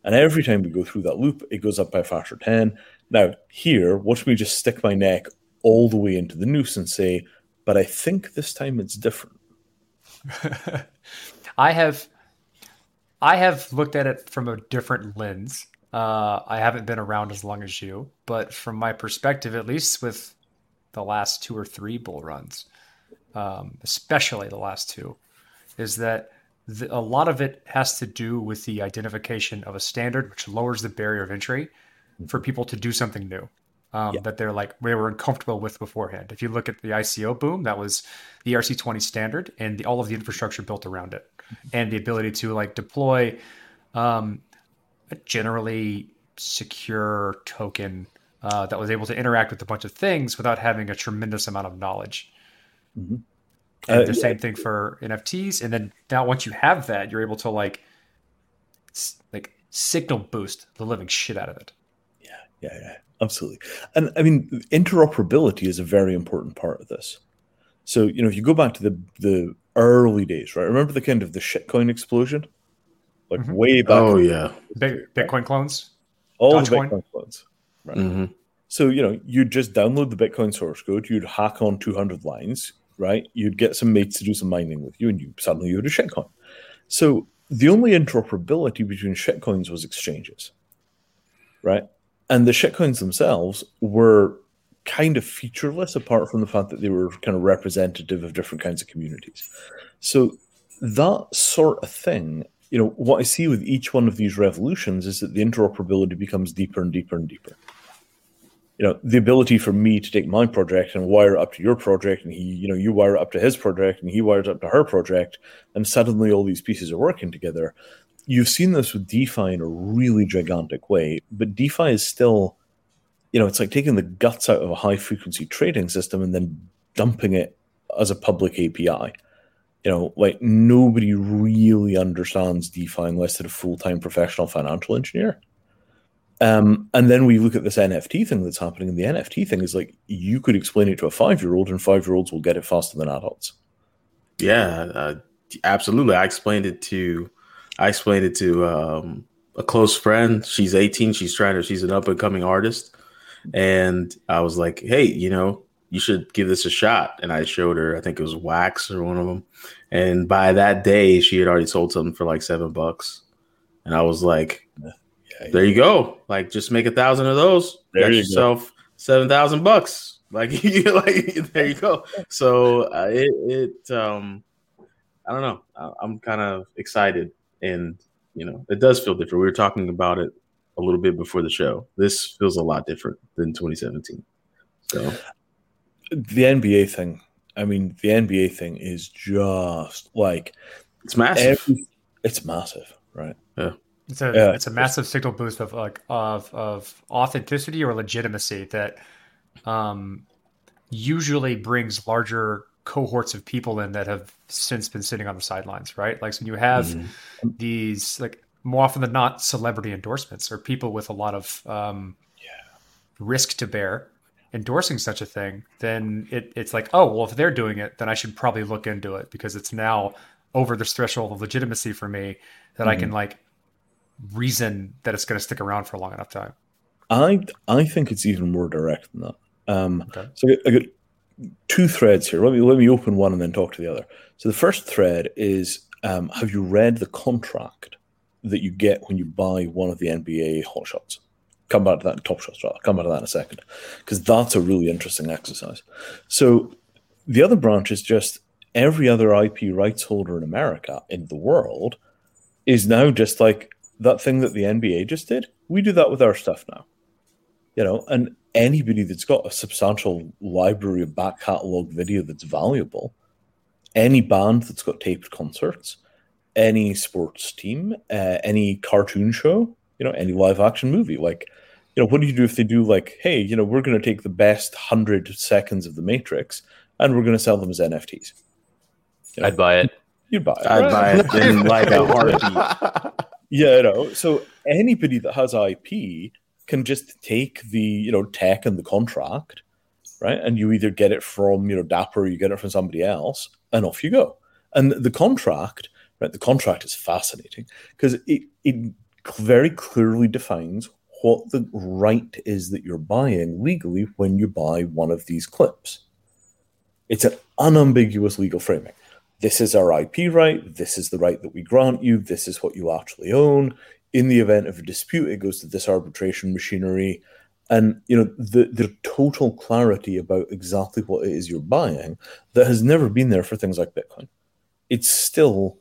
And every time we go through that loop, it goes up by a factor 10. Now, here, watch me just stick my neck all the way into the noose and say, but I think this time it's different.
I have I have looked at it from a different lens. Uh, I haven't been around as long as you, but from my perspective, at least with the last two or three bull runs, um, especially the last two, is that the, a lot of it has to do with the identification of a standard, which lowers the barrier of entry for people to do something new. Um,
Yeah.
that they're like they were uncomfortable with beforehand. If you look at the ICO boom, that was the ERC20 standard and the, all of the infrastructure built around it, and the ability to like deploy um, a generally secure token uh, that was able to interact with a bunch of things without having a tremendous amount of knowledge.
Mhm.
And
Uh,
the
yeah.
same thing for NFTs. And then now once you have that, you're able to like like signal boost the living shit out of it.
Yeah, yeah, yeah, absolutely. And I mean, interoperability is a very important part of this. So, you know, if you go back to the the early days, right? Remember the kind of the shitcoin explosion, like
Mhm.
way back.
Oh yeah.
Bitcoin clones.
all the Bitcoin clones. Right.
hmm
So, you know, you'd just download the Bitcoin source code, you'd hack on 200 lines, right? You'd get some mates to do some mining with you, and you suddenly you had a shitcoin. So the only interoperability between shitcoins was exchanges, right? And the shitcoins themselves were kind of featureless apart from the fact that they were kind of representative of different kinds of communities. So that sort of thing, you know, what I see with each one of these revolutions is that the interoperability becomes deeper and deeper and deeper you know the ability for me to take my project and wire it up to your project and he you know you wire it up to his project and he wires up to her project and suddenly all these pieces are working together you've seen this with defi in a really gigantic way but defi is still you know it's like taking the guts out of a high frequency trading system and then dumping it as a public api you know like nobody really understands defi unless they're a full-time professional financial engineer um, and then we look at this NFT thing that's happening, and the NFT thing is like you could explain it to a five year old, and five year olds will get it faster than adults.
Yeah, uh, absolutely. I explained it to, I explained it to um, a close friend. She's 18. She's trying to. She's an up and coming artist, and I was like, "Hey, you know, you should give this a shot." And I showed her. I think it was Wax or one of them. And by that day, she had already sold something for like seven bucks, and I was like,
Yeah,
"There you go. Like, just make a thousand of those.
There
Got
you go.
yourself seven thousand bucks." Like, you like there you go. So uh, it it um I don't know. I- I'm kind of excited, and you know, it does feel different. We were talking about it a little bit before the show. This feels a lot different than 2017. So
the NBA thing. I mean, the NBA thing is just like
it's massive.
every, it's massive, right? Yeah.
It's a
Yeah.
it's a massive signal boost of like of of authenticity or legitimacy that um, usually brings larger cohorts of people in that have since been sitting on the sidelines, right? Like so when you have
Mhm.
these like more often than not celebrity endorsements or people with a lot of um, yeah. risk to bear endorsing such a thing, then it, it's like, oh well, if they're doing it, then I should probably look into it because it's now over this threshold of legitimacy for me that I can like reason that it's going to stick around for a long enough time.
I I think it's even more direct than that. Um,
Okay.
So I got two threads here. Let me let me open one and then talk to the other. So the first thread is: um, Have you read the contract that you get when you buy one of the NBA hot shots? Come back to that top shots. Rather. Come back to that in a second, because that's a really interesting exercise. So the other branch is just every other IP rights holder in America in the world is now just like that thing that the NBA just did. We do that with our stuff now you know, and anybody that's got a substantial library of back catalog video that's valuable, any band that's got taped concerts, any sports team, uh, any cartoon show, you know, any live action movie, like, you know, what do you do if they do like, hey, you know, we're going to take the best hundred seconds of the Matrix and we're going to sell them as NFTs? You know,
I'd buy it.
you'd buy it.
I'd
right?
buy it in like a heartbeat.
Yeah, you know, so anybody that has IP can just take the you know tech and the contract, right? And you either get it from you know Dapper, or you get it from somebody else, and off you go. And the contract, right? The contract is fascinating because it it very clearly defines what the right is that you're buying legally when you buy one of these clips. It's an unambiguous legal framing. This is our IP right. This is the right that we grant you. This is what you actually own. In the event of a dispute, it goes to this arbitration machinery. And you know the the total clarity about exactly what it is you're buying that has never been there for things like Bitcoin. It's still,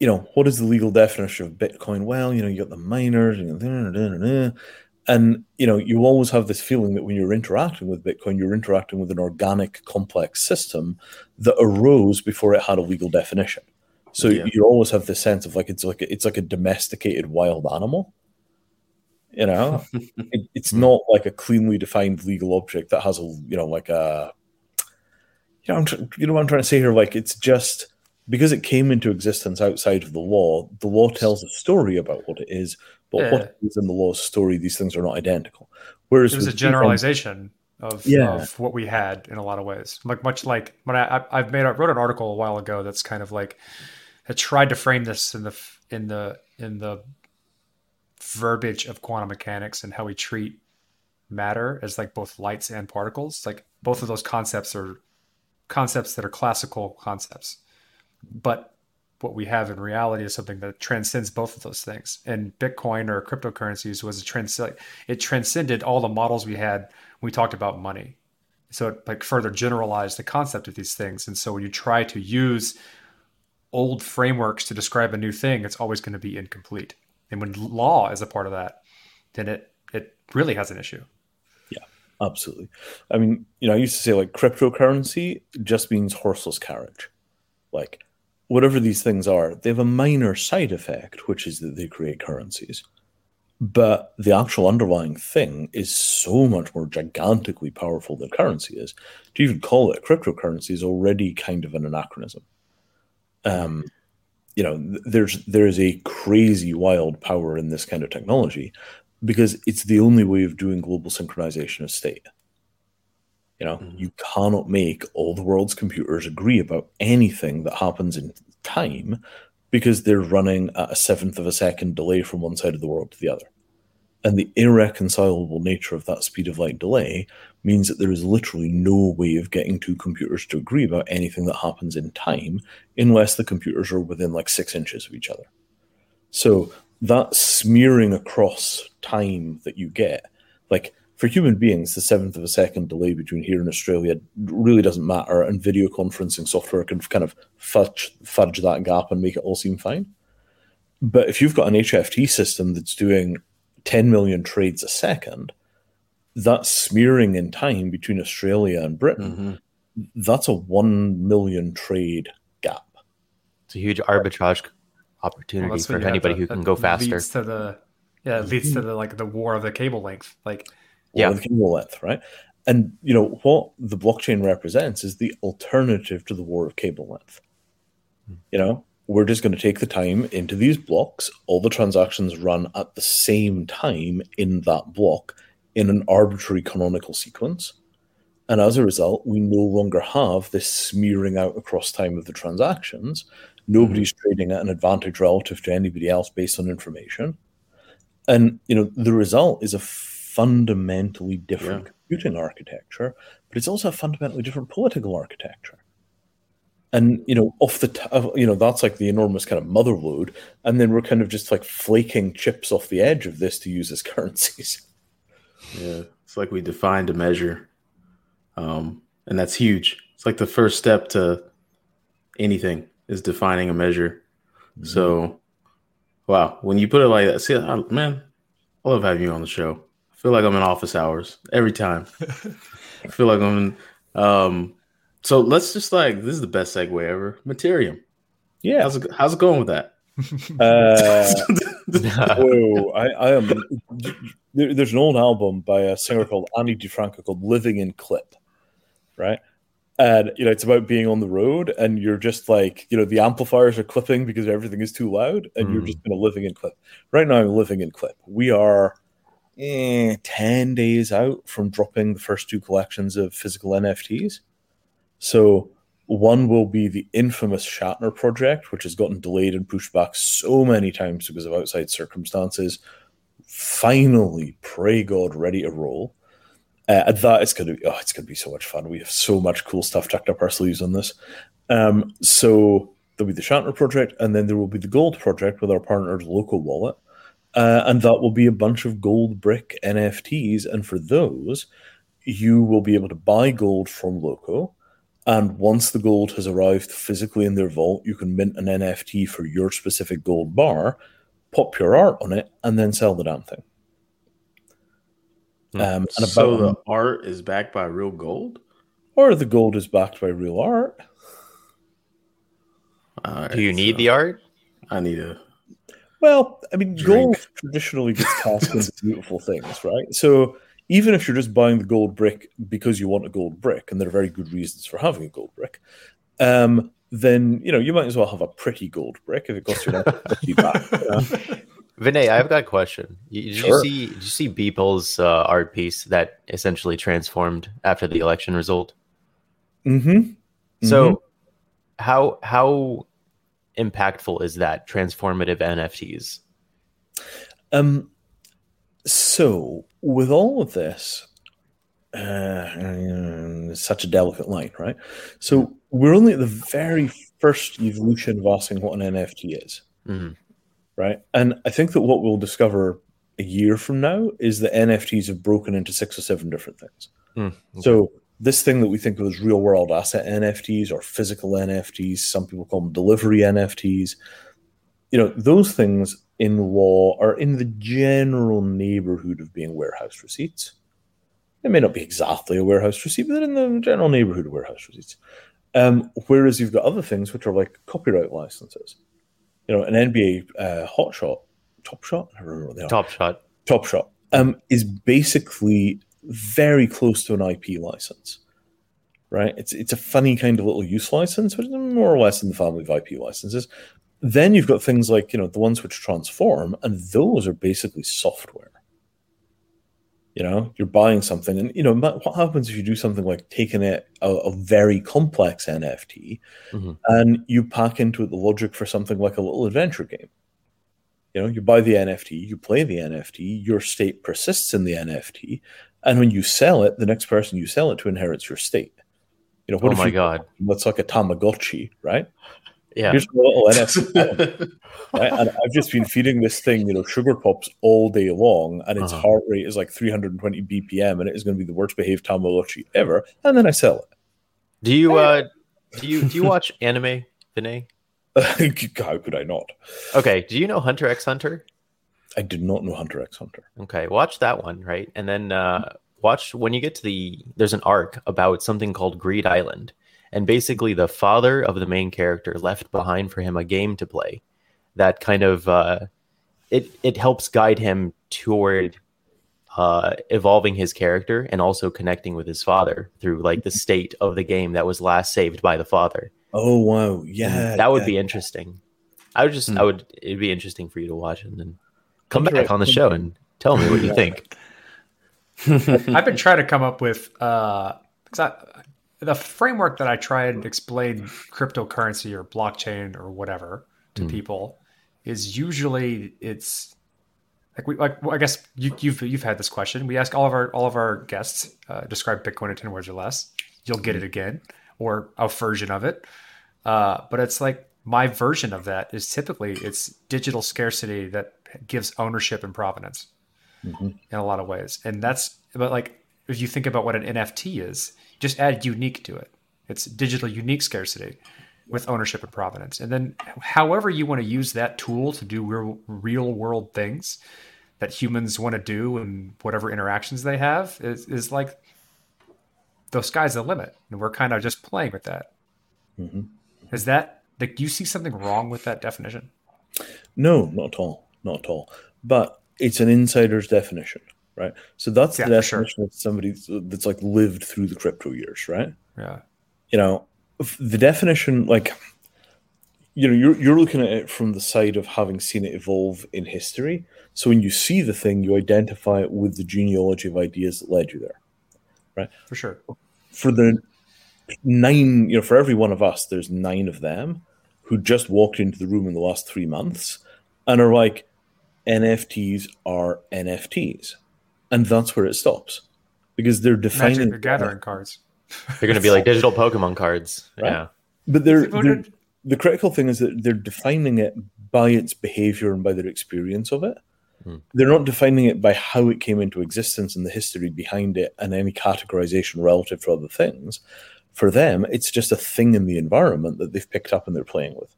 you know, what is the legal definition of Bitcoin? Well, you know, you got the miners and And you know, you always have this feeling that when you're interacting with Bitcoin, you're interacting with an organic, complex system that arose before it had a legal definition. So
Yeah.
you always have this sense of like it's like a, it's like a domesticated wild animal. You know, it, it's not like a cleanly defined legal object that has a you know like a you know I'm tr- you know what I'm trying to say here. Like it's just because it came into existence outside of the law. The law tells a story about what it is, but what
Yeah.
is in the law's story, these things are not identical. Whereas
it was a generalization of,
Yeah.
of what we had in a lot of ways. Like much like when I, I I've made I wrote an article a while ago that's kind of like I tried to frame this in the in the in the verbiage of quantum mechanics and how we treat matter as like both lights and particles. Like both of those concepts are concepts that are classical concepts, but what we have in reality is something that transcends both of those things. And Bitcoin or cryptocurrencies was a trans it transcended all the models we had when we talked about money. So it like further generalized the concept of these things. And so when you try to use old frameworks to describe a new thing, it's always going to be incomplete. And when law is a part of that, then it it really has an issue.
Yeah, absolutely. I mean, you know, I used to say like cryptocurrency just means horseless carriage. Like, whatever these things are, they have a minor side effect, which is that they create currencies. But the actual underlying thing is so much more gigantically powerful than currency is. To even call it a cryptocurrency is already kind of an anachronism. Um, you know, there's there is a crazy wild power in this kind of technology because it's the only way of doing global synchronization of state. You know,
Mhm.
you cannot make all the world's computers agree about anything that happens in time because they're running at a seventh of a second delay from one side of the world to the other. And the irreconcilable nature of that speed of light delay means that there is literally no way of getting two computers to agree about anything that happens in time unless the computers are within like six inches of each other. So that smearing across time that you get, like for human beings, the seventh of a second delay between here and Australia really doesn't matter, and video conferencing software can kind of fudge, fudge that gap and make it all seem fine. But if you've got an HFT system that's doing 10 million trades a second, that smearing in time between Australia and Britain,
Mhm.
that's a 1 million trade gap.
It's a huge arbitrage opportunity
Well,
for
when you have
anybody
the-
who can go faster.
Leads to the yeah, it leads to the like the war of the cable length. Like
Yeah.
or the cable length, right? And you know what the blockchain represents is the alternative to the war of cable length. You know, we're just going to take the time into these blocks. All the transactions run at the same time in that block in an arbitrary canonical sequence. And as a result, we no longer have this smearing out across time of the transactions. Nobody's mm-hmm. trading at an advantage relative to anybody else based on information. And you know, the result is a fundamentally different
Yeah.
computing architecture, but it's also a fundamentally different political architecture. And you know, off the t- uh, you know, that's like the enormous kind of mother load, and then we're kind of just like flaking chips off the edge of this to use as currencies.
Yeah, it's like we defined a measure, um, and that's huge. It's like the first step to anything is defining a measure. So, wow, when you put it like that, see, I, man, I love having you on the show. I feel like I'm in office hours every time. I feel like I'm in. Um, so let's just like this is the best segue ever. Mattereum.
Yeah.
How's it, how's it going with that?
Uh, whoa, I, I am. There, there's an old album by a singer called Ani DiFranco called "Living in Clip," right? And you know, it's about being on the road, and you're just like, you know, the amplifiers are clipping because everything is too loud, and you're
Mm.
just kind of living in clip. Right now, I'm living in clip. We are eh, ten days out from dropping the first two collections of physical NFTs. So one will be the infamous Shatner project, which has gotten delayed and pushed back so many times because of outside circumstances. Finally, pray God, ready to roll. Uh, and that is going to be oh, it's going to be so much fun. We have so much cool stuff tucked up our sleeves on this. Um, so there'll be the Shatner project, and then there will be the Gold project with our partners Local Wallet, uh, and that will be a bunch of gold brick NFTs. And for those, you will be able to buy gold from Loco. And once the gold has arrived physically in their vault, you can mint an NFT for your specific gold bar, pop your art on it, and then sell the damn thing.
Hmm.
Um, and about
so the art is backed by real gold.
or the gold is backed by real art.
All
Do you need
so
the art?
I need a.
Well, I mean,
Drink.
gold traditionally gets cast into beautiful things, right? So even if you're just buying the gold brick because you want a gold brick, and there are very good reasons for having a gold brick, um, then you know you might as well have a pretty gold brick if it costs you back. you know?
Vinay, I've got a question. Did
Sure.
you see? Did you see Beeple's uh, art piece that essentially transformed after the election result?
Mm-hmm.
So, how how impactful is that transformative NFTs?
Um, so with all of this, uh, such a delicate line, right? So we're only at the very first evolution of asking what an NFT is,
Mhm.
right? And I think that what we'll discover a year from now is that NFTs have broken into six or seven different things.
Mm,
So this thing that we think of as real world asset NFTs or physical NFTs, some people call them delivery NFTs. You know, those things in law are in the general neighborhood of being warehouse receipts. It may not be exactly a warehouse receipt, but they're in the general neighborhood of warehouse receipts. Um, whereas you've got other things which are like copyright licenses. You know, an NBA uh, hot shot, top shot, I don't remember what they are.
Top shot.
Top Shot um, is basically very close to an IP license, right? It's it's a funny kind of little use license, but it's more or less in the family of IP licenses. Then you've got things like you know the ones which transform, and those are basically software. You know, you're buying something, and you know what happens if you do something like taking it a, a very complex NFT
Mhm.
and you pack into it the logic for something like a little adventure game. You know, you buy the NFT, you play the NFT, your state persists in the NFT, and when you sell it, the next person you sell it to inherits your state. You know, what
Oh
if
my god.
What's like a Tamagotchi, right?
Yeah.
Here's a little right? And I've just been feeding this thing, you know, sugar pops all day long, and its
Uh-huh.
heart rate is like 320 BPM, and it is going to be the worst behaved Tamagotchi ever. And then I sell it.
Do you uh do you do you watch anime, Vinay?
How could I not?
Okay. Do you know Hunter X Hunter?
I did not know Hunter X Hunter.
Okay, watch that one, right? And then uh, watch when you get to the there's an arc about something called Greed Island. And basically the father of the main character left behind for him a game to play that kind of uh, it it helps guide him toward uh, evolving his character and also connecting with his father through like the state of the game that was last saved by the father.
Oh wow,
And
yeah,
that would
yeah.
be interesting. I would just
Hmm.
I would it'd be interesting for you to watch and then come
Hunter
back on the show and tell me what you think.
I've been trying to come up with uh, 'cause I, the framework that I try and explain cryptocurrency or blockchain or whatever to
Mm.
people is usually it's like we like well, I guess you, you've you've had this question. We ask all of our all of our guests uh, describe Bitcoin in ten words or less. You'll get it again or a version of it. Uh, but it's like my version of that is typically it's digital scarcity that gives ownership and provenance
Mhm.
in a lot of ways. And that's but like if you think about what an NFT is, just add unique to it. It's digital unique scarcity with ownership and provenance. And then however you want to use that tool to do real, real world things that humans want to do and whatever interactions they have is, is like the sky's the limit. And we're kind of just playing with that.
Mhm.
Is that like do you see something wrong with that definition?
No, not at all, not at all. But it's an insider's definition, right? So that's
Yeah,
the
for sure.
definition of somebody that's like lived through the crypto years, right?
Yeah.
you know the definition like you know you're, you're looking at it from the side of having seen it evolve in history so when you see the thing you identify it with the genealogy of ideas that led you there right?
For sure.
for the nine you know for every one of us there's nine of them who just walked into the room in the last three months and are like nfts are nfts and that's where it stops because they're defining
Magic the Gathering cards.
They're going to be like digital Pokemon cards.
Right.
Yeah.
but they're, they're the critical thing is that they're defining it by its behavior and by their experience of it.
Hmm.
They're not defining it by how it came into existence and the history behind it and any categorization relative to other things. For them, it's just a thing in the environment that they've picked up and they're playing with.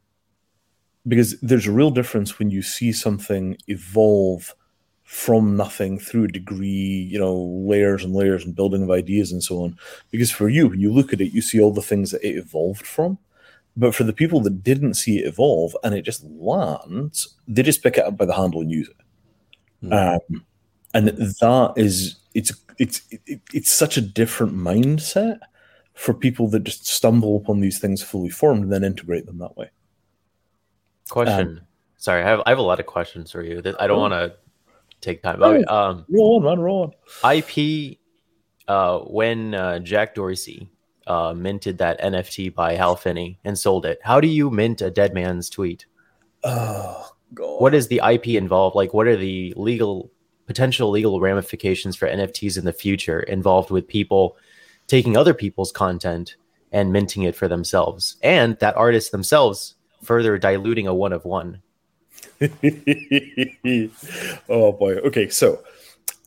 Because there's a real difference when you see something evolve from nothing through a degree, you know, layers and layers and building of ideas and so on. Because for you, when you look at it, you see all the things that it evolved from. But for the people that didn't see it evolve and it just lands, they just pick it up by the handle and use it.
Hmm.
Um, and that is it's it's it, it's such a different mindset for people that just stumble upon these things fully formed and then integrate them that way.
Question. Sorry, I have I have a lot of questions for you. I don't
Oh.
want to take time. Okay, um,
Roll on, man, roll on.
IP. Uh, when uh, Jack Dorsey uh, minted that NFT by Hal Finney and sold it, how do you mint a dead man's tweet?
Oh god.
What is the IP involved? Like, what are the legal potential legal ramifications for NFTs in the future involved with people taking other people's content and minting it for themselves, and that artists themselves further diluting a one of one?
oh boy. Okay, so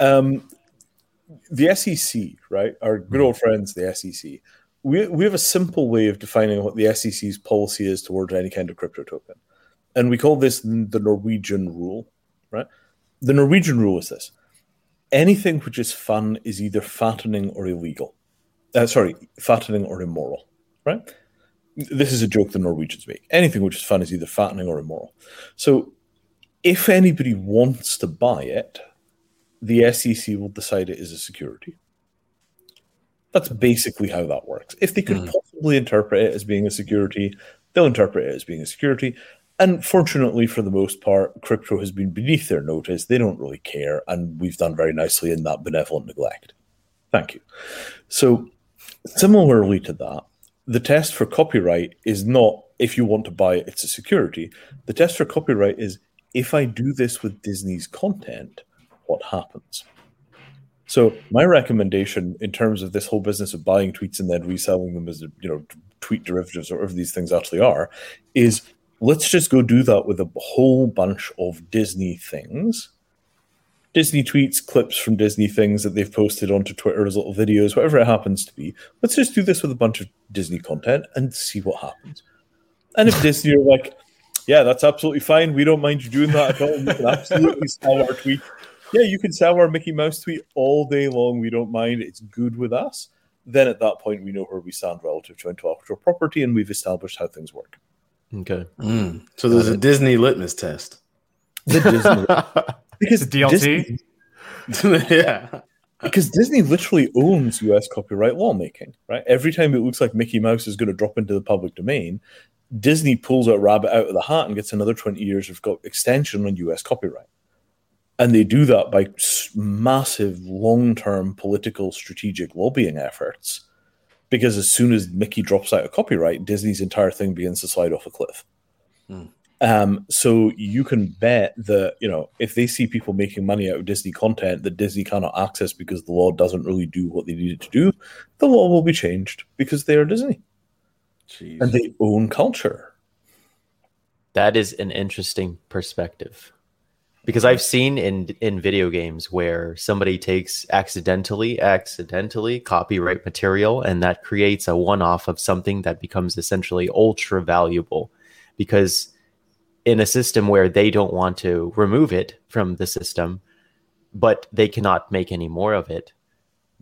um, the SEC, right? Our good old friends, the SEC. We we have a simple way of defining what the SEC's policy is towards any kind of crypto token, and we call this the Norwegian rule, right? The Norwegian rule is this: anything which is fun is either fattening or illegal. Uh, sorry, fattening or immoral, right? This is a joke the Norwegians make. Anything which is fun is either fattening or immoral. So if anybody wants to buy it, the SEC will decide it is a security. That's basically how that works. If they could
Hmm.
possibly interpret it as being a security, they'll interpret it as being a security. And fortunately, for the most part, crypto has been beneath their notice. They don't really care, and we've done very nicely in that benevolent neglect. Thank you. So, similarly to that, the test for copyright is not if you want to buy it, it's a security. The test for copyright is if I do this with Disney's content, what happens? So my recommendation in terms of this whole business of buying tweets and then reselling them as you know tweet derivatives or whatever these things actually are, is let's just go do that with a whole bunch of Disney things. Disney tweets, clips from Disney things that they've posted onto Twitter as little videos, whatever it happens to be. Let's just do this with a bunch of Disney content and see what happens. And if Disney are like, yeah, that's absolutely fine. We don't mind you doing that at all. You can absolutely sell our tweet. Yeah, you can sell our Mickey Mouse tweet all day long. We don't mind. It's good with us. Then at that point, we know where we stand relative to intellectual property and we've established how things work.
Okay.
Mm. So there's a Disney litmus test.
The Disney, because
It's DLT?
Disney-
yeah.
because Disney literally owns US copyright lawmaking, right? Every time it looks like Mickey Mouse is going to drop into the public domain, Disney pulls a rabbit out of the hat and gets another 20 years of extension on US copyright. And they do that by massive long term political strategic lobbying efforts. Because as soon as Mickey drops out of copyright, Disney's entire thing begins to slide off a cliff.
Hmm.
Um, so you can bet that you know if they see people making money out of Disney content that Disney cannot access because the law doesn't really do what they need it to do, the law will be changed because they are Disney
Jeez.
and they own culture.
That is an interesting perspective. Because I've seen in in video games where somebody takes accidentally accidentally copyright material and that creates a one-off of something that becomes essentially ultra valuable because in a system where they don't want to remove it from the system but they cannot make any more of it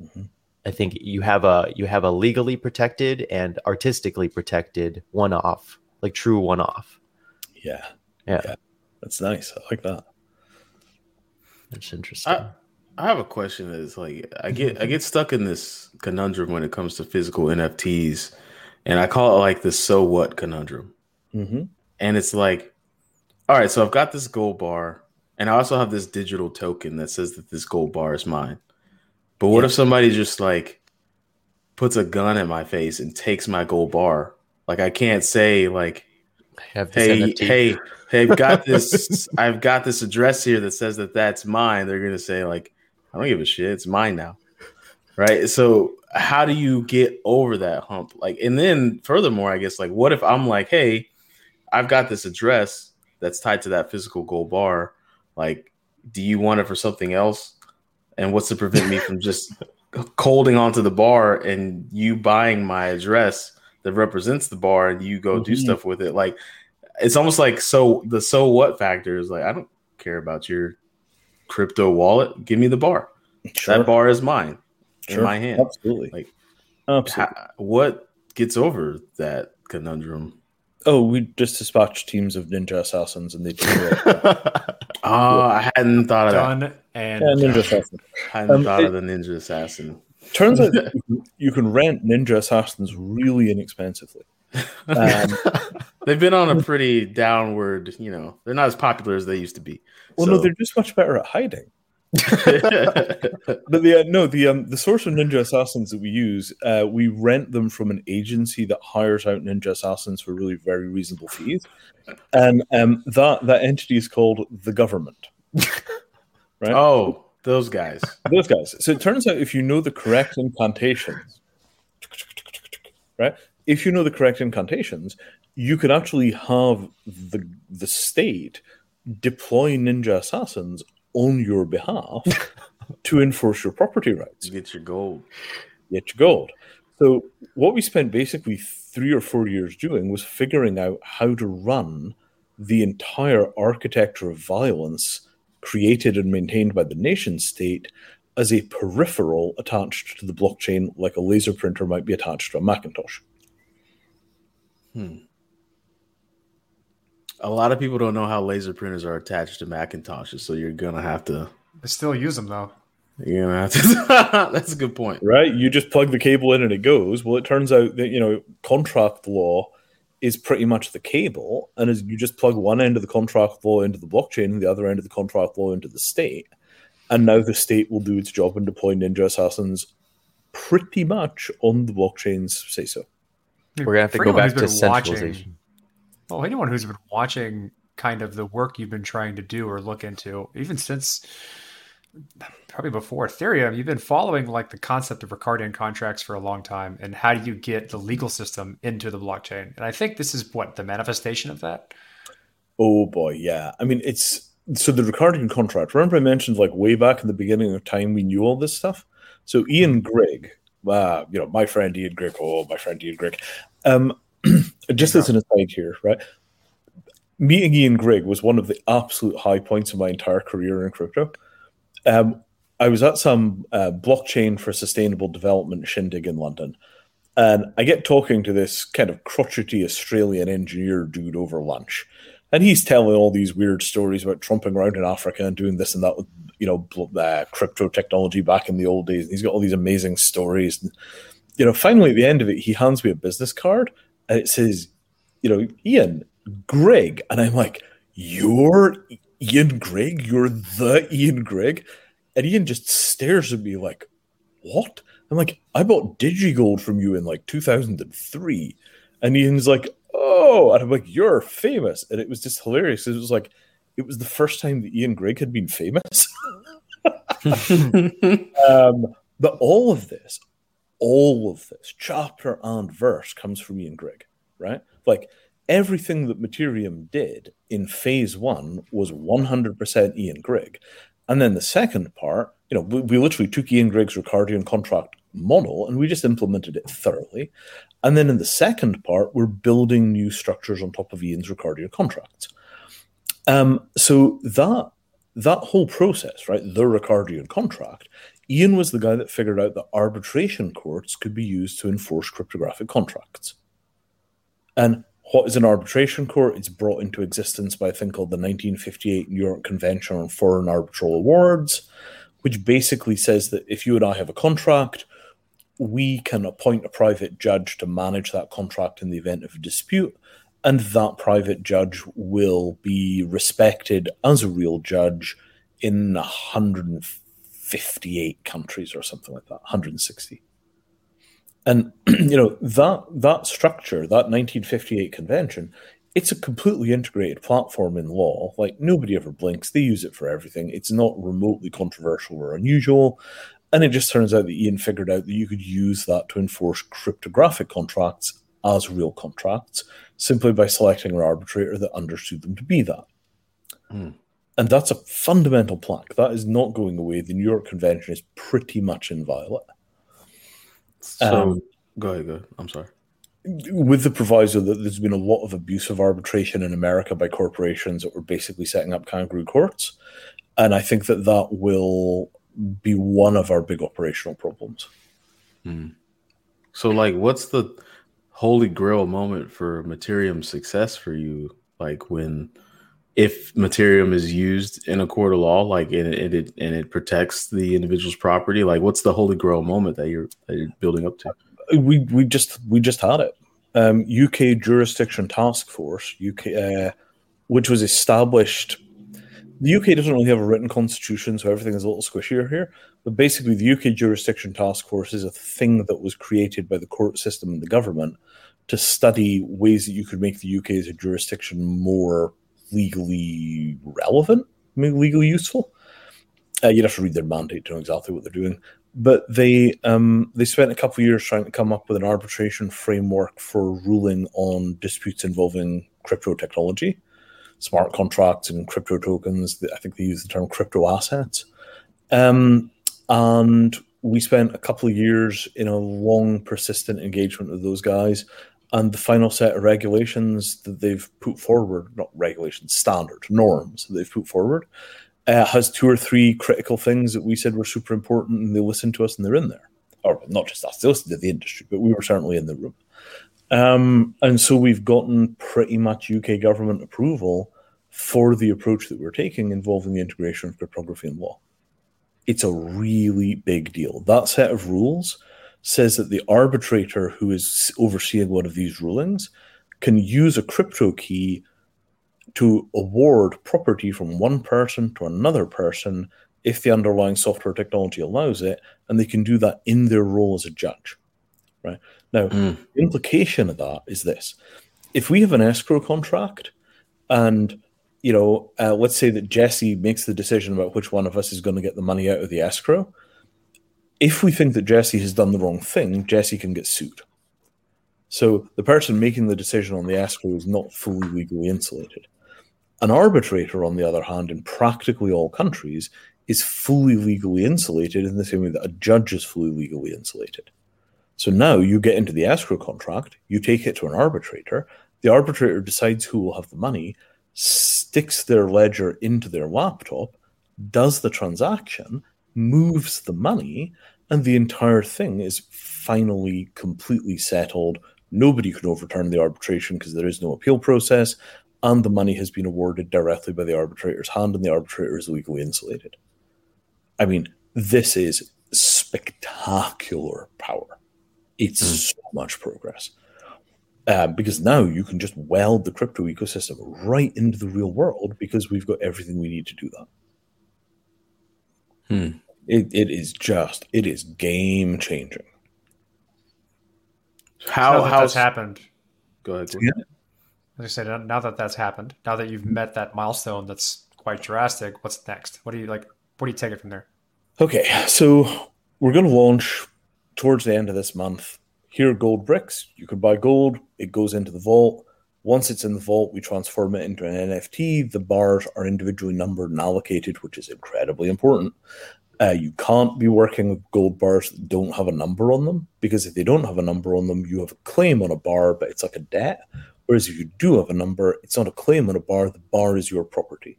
Mhm.
I think you have a you have a legally protected and artistically protected one-off like true one-off
Yeah,
yeah,
Yeah. that's nice. I like that.
that's interesting
I, I have a question that is like I get I get stuck in this conundrum when it comes to physical NFTs, and I call it like the so what conundrum.
hmm
And it's like, all right, so I've got this gold bar, and I also have this digital token that says that this gold bar is mine. But what
Yeah.
if somebody just like puts a gun in my face and takes my gold bar? Like I can't say like,
have
hey,
NFT.
hey, hey, I've got this, I've got this address here that says that that's mine. They're gonna say like, I don't give a shit, it's mine now, right? So how do you get over that hump? Like, and then furthermore, I guess like, what if I'm like, hey, I've got this address that's tied to that physical gold bar. Like, do you want it for something else? And what's to prevent me from just holding onto the bar and you buying my address that represents the bar and you go do
Mhm.
stuff with it? Like, it's almost like so the so what factor is like, I don't care about your crypto wallet, give me the bar.
Sure.
That bar is mine in my hand.
Absolutely.
Like,
Absolutely.
Ha- what gets over that conundrum?
oh, we just dispatched teams of ninja assassins and they team it.
Oh, I hadn't thought of that.
Done and
ninja
done.
assassins.
I hadn't
Um,
thought
it-
of the ninja assassin.
Turns out you can- you can rent ninja assassins really inexpensively. Um,
They've been on a pretty downward, you know, they're not as popular as they used to be.
well, no, they're just much better at hiding. But the uh, no, the um, the source of ninja assassins that we use, uh, we rent them from an agency that hires out ninja assassins for really very reasonable fees, and um, that that entity is called the government. Right.
oh, those guys.
Those guys. So it turns out if you know the correct incantations, right? If you know the correct incantations, you could actually have the the state deploy ninja assassins on your behalf to enforce your property rights.
Get your gold.
Get your gold. So what we spent basically three or four years doing was figuring out how to run the entire architecture of violence created and maintained by the nation state as a peripheral attached to the blockchain, like a laser printer might be attached to a Macintosh. Hmm.
A lot of people don't know how laser printers are attached to Macintoshes, so you're gonna have to.
I still use them though.
You're gonna have to. That's a good point.
Right? You just plug the cable in and it goes. Well, it turns out that you know contract law is pretty much the cable, and as you just plug one end of the contract law into the blockchain and the other end of the contract law into the state, and now the state will do its job and deploy ninja assassins pretty much on the blockchain's say so.
We're gonna have to go back to
been watching-
centralization.
Well, anyone who's been watching kind of the work you've been trying to do or look into, even since probably before Ethereum, you've been following like the concept of Ricardian contracts for a long time and how do you get the legal system into the blockchain? And I think this is what the manifestation of that.
Oh boy, yeah. I mean, it's so the Ricardian contract. Remember, I mentioned like way back in the beginning of time we knew all this stuff. So Ian Grigg, uh, you know, my friend Ian Grigg. Oh, my friend Ian Grigg. Um, just as an aside here, right? Meeting Ian Grigg was one of the absolute high points of my entire career in crypto. Um, I was at some uh, blockchain for sustainable development shindig in London, and I get talking to this kind of crotchety Australian engineer dude over lunch and he's telling all these weird stories about trumping around in Africa and doing this and that with you know uh, crypto technology back in the old days. And he's got all these amazing stories. And, you know, finally at the end of it, he hands me a business card and it says, you know, Ian Grigg, and I'm like, you're Ian Grigg, you're the Ian Grigg, and Ian just stares at me like, what? I'm like, I bought DigiGold from you in like 2003. And Ian's like, oh, and I'm like, you're famous. And it was just hilarious. It was like, it was the first time that Ian Grigg had been famous. um, but all of this, all of this, chapter and verse, comes from Ian Grigg, right? Like everything that Mattereum did in phase one was 100% Ian Grigg. And then the second part, you know, we, we literally took Ian Grigg's Ricardian contract model and we just implemented it thoroughly. And then in the second part, we're building new structures on top of Ian's Ricardian contracts. Um, so that that whole process, right, the Ricardian contract, Ian was the guy that figured out that arbitration courts could be used to enforce cryptographic contracts. And what is an arbitration court? It's brought into existence by a thing called the 1958 New York Convention on Foreign Arbitral Awards, which basically says that if you and I have a contract, we can appoint a private judge to manage that contract in the event of a dispute, and that private judge will be respected as a real judge in 158 countries or something like that, 160. And you know that that structure, that 1958 convention, it's a completely integrated platform in law. Like nobody ever blinks; they use it for everything. It's not remotely controversial or unusual. And it just turns out that Ian figured out that you could use that to enforce cryptographic contracts as real contracts simply by selecting an arbitrator that understood them to be that.
Hmm.
And that's a fundamental plank. That is not going away. The New York Convention is pretty much inviolate.
So
Um,
go ahead, go ahead. I'm sorry.
with the proviso that there's been a lot of abuse of arbitration in America by corporations that were basically setting up kangaroo courts, and I think that that will be one of our big operational problems.
So, like, what's the holy grail moment for Mattereum's success for you? Like, when if Mattereum is used in a court of law, like, and it, it and it protects the individual's property, like, what's the holy grail moment that you're that you're building up to?
we we just we just had it. Um, UK Jurisdiction Task Force, UK, uh, which was established. The UK doesn't really have a written constitution, so everything is a little squishier here. But basically, the UK Jurisdiction Task Force is a thing that was created by the court system and the government to study ways that you could make the UK as a jurisdiction more legally relevant, legally useful. Uh, you'd have to read their mandate to know exactly what they're doing but they um, they spent a couple of years trying to come up with an arbitration framework for ruling on disputes involving crypto technology, smart contracts, and crypto tokens. I think they use the term crypto assets. Um, and we spent a couple of years in a long, persistent engagement with those guys. And the final set of regulations that they've put forward, not regulations, standards, norms that they've put forward, uh, has two or three critical things that we said were super important, and they listened to us, and they're in there. Or not just us, they listened to the industry, but we were certainly in the room. Um, and so we've gotten pretty much UK government approval for the approach that we're taking involving the integration of cryptography and law. It's a really big deal. That set of rules says that the arbitrator who is overseeing one of these rulings can use a crypto key to award property from one person to another person if the underlying software technology allows it, and they can do that in their role as a judge. Right now,
Mm.
the implication of that is this: if we have an escrow contract, and you know, uh, let's say that Jesse makes the decision about which one of us is going to get the money out of the escrow. If we think that Jesse has done the wrong thing, Jesse can get sued. So the person making the decision on the escrow is not fully legally insulated. An arbitrator, on the other hand, in practically all countries, is fully legally insulated in the same way that a judge is fully legally insulated. So now you get into the escrow contract, you take it to an arbitrator, the arbitrator decides who will have the money, sticks their ledger into their laptop, does the transaction, moves the money, and the entire thing is finally completely settled. Nobody can overturn the arbitration because there is no appeal process, and the money has been awarded directly by the arbitrator's hand, and the arbitrator is legally insulated. I mean, this is spectacular power. It's so much progress. Uh, because now you can just weld the crypto ecosystem right into the real world because we've got everything we need to do that.
Hmm.
It, it is just, it is game changing.
How
now that
how
that's happened,
Go ahead. Gordon.
as I said, now that that's happened, now that you've met that milestone, that's quite drastic. What's next? What do you like? What do you take it from there?
Okay, so we're going to launch towards the end of this month. Here are gold bricks. You can buy gold, it goes into the vault. Once it's in the vault, we transform it into an NFT. The bars are individually numbered and allocated, which is incredibly important. Uh, you can't be working with gold bars that don't have a number on them because if they don't have a number on them, you have a claim on a bar, but it's like a debt. Whereas if you do have a number, it's not a claim on a bar, the bar is your property.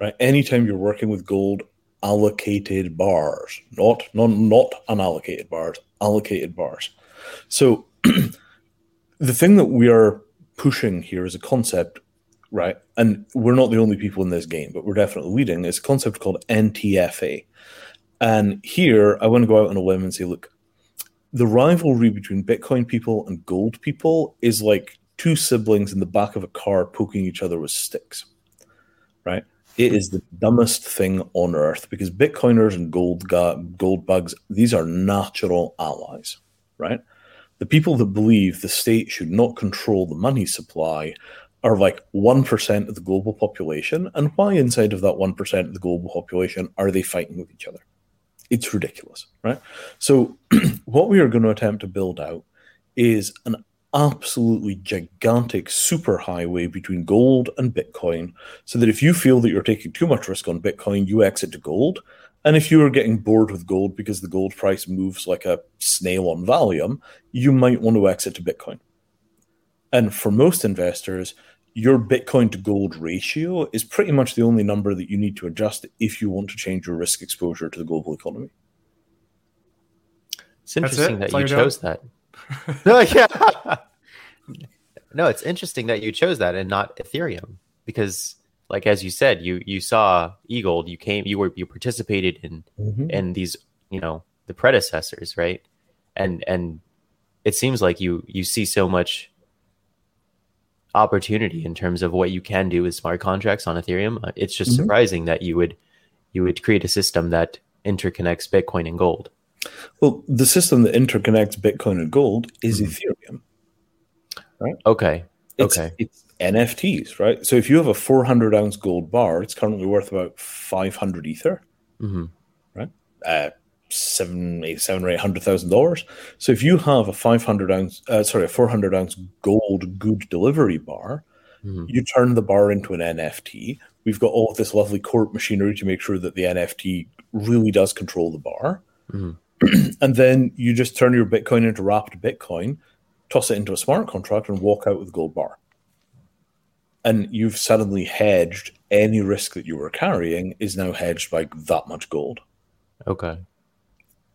Right? Anytime you're working with gold, allocated bars, not not not unallocated bars, allocated bars. So the thing that we are pushing here is a concept, right? And we're not the only people in this game, but we're definitely leading. It's a concept called NTFA. And here I want to go out on a limb and say, look, the rivalry between Bitcoin people and gold people is like two siblings in the back of a car poking each other with sticks. Right? It is the dumbest thing on earth because Bitcoiners and gold ga- gold bugs, these are natural allies, right? The people that believe the state should not control the money supply are like 1% of the global population. And why inside of that 1% of the global population are they fighting with each other? It's ridiculous, right? So, what we are going to attempt to build out is an absolutely gigantic superhighway between gold and Bitcoin so that if you feel that you're taking too much risk on Bitcoin, you exit to gold. And if you are getting bored with gold because the gold price moves like a snail on Valium, you might want to exit to Bitcoin. And for most investors, your Bitcoin to gold ratio is pretty much the only number that you need to adjust if you want to change your risk exposure to the global economy.
It's interesting
it?
that
That's
you
you're
chose that. no, oh, yeah. no, it's interesting that you chose that and not Ethereum because, like as you said, you you saw eGold, you came, you were you participated in in these, you know, the predecessors, right? And and it seems like you you see so much opportunity in terms of what you can do with smart contracts on Ethereum. Uh, It's just
Mhm.
surprising that you would you would create a system that interconnects Bitcoin and gold.
Well, the system that interconnects Bitcoin and gold is
Mhm.
Ethereum. Right?
Okay.
It's,
Okay.
it's NFTs, right? So if you have a 400 ounce gold bar, it's currently worth about 500 ether,
hmm
uh, seven, eight, seven or eight hundred thousand dollars. So if you have a 500 ounce, uh, sorry, a 400 ounce gold good delivery bar,
hmm
you turn the bar into an NFT. We've got all of this lovely court machinery to make sure that the NFT really does control the bar.
Mhm.
and then you just turn your Bitcoin into wrapped Bitcoin, toss it into a smart contract, and walk out with a gold bar. And you've suddenly hedged any risk that you were carrying is now hedged by that much gold.
Okay.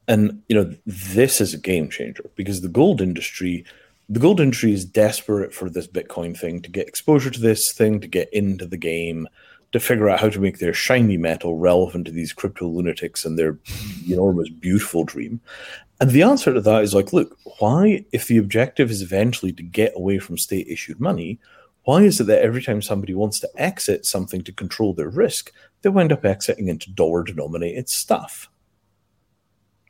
And you know this is a game changer because the gold industry, the gold industry is desperate for this Bitcoin thing to get exposure to this thing, to get into the game, to figure out how to make their shiny metal relevant to these crypto lunatics and their enormous, beautiful dream. And the answer to that is like, look, why, if the objective is eventually to get away from state issued money, why is it that every time somebody wants to exit something to control their risk, they wind up exiting into dollar denominated stuff?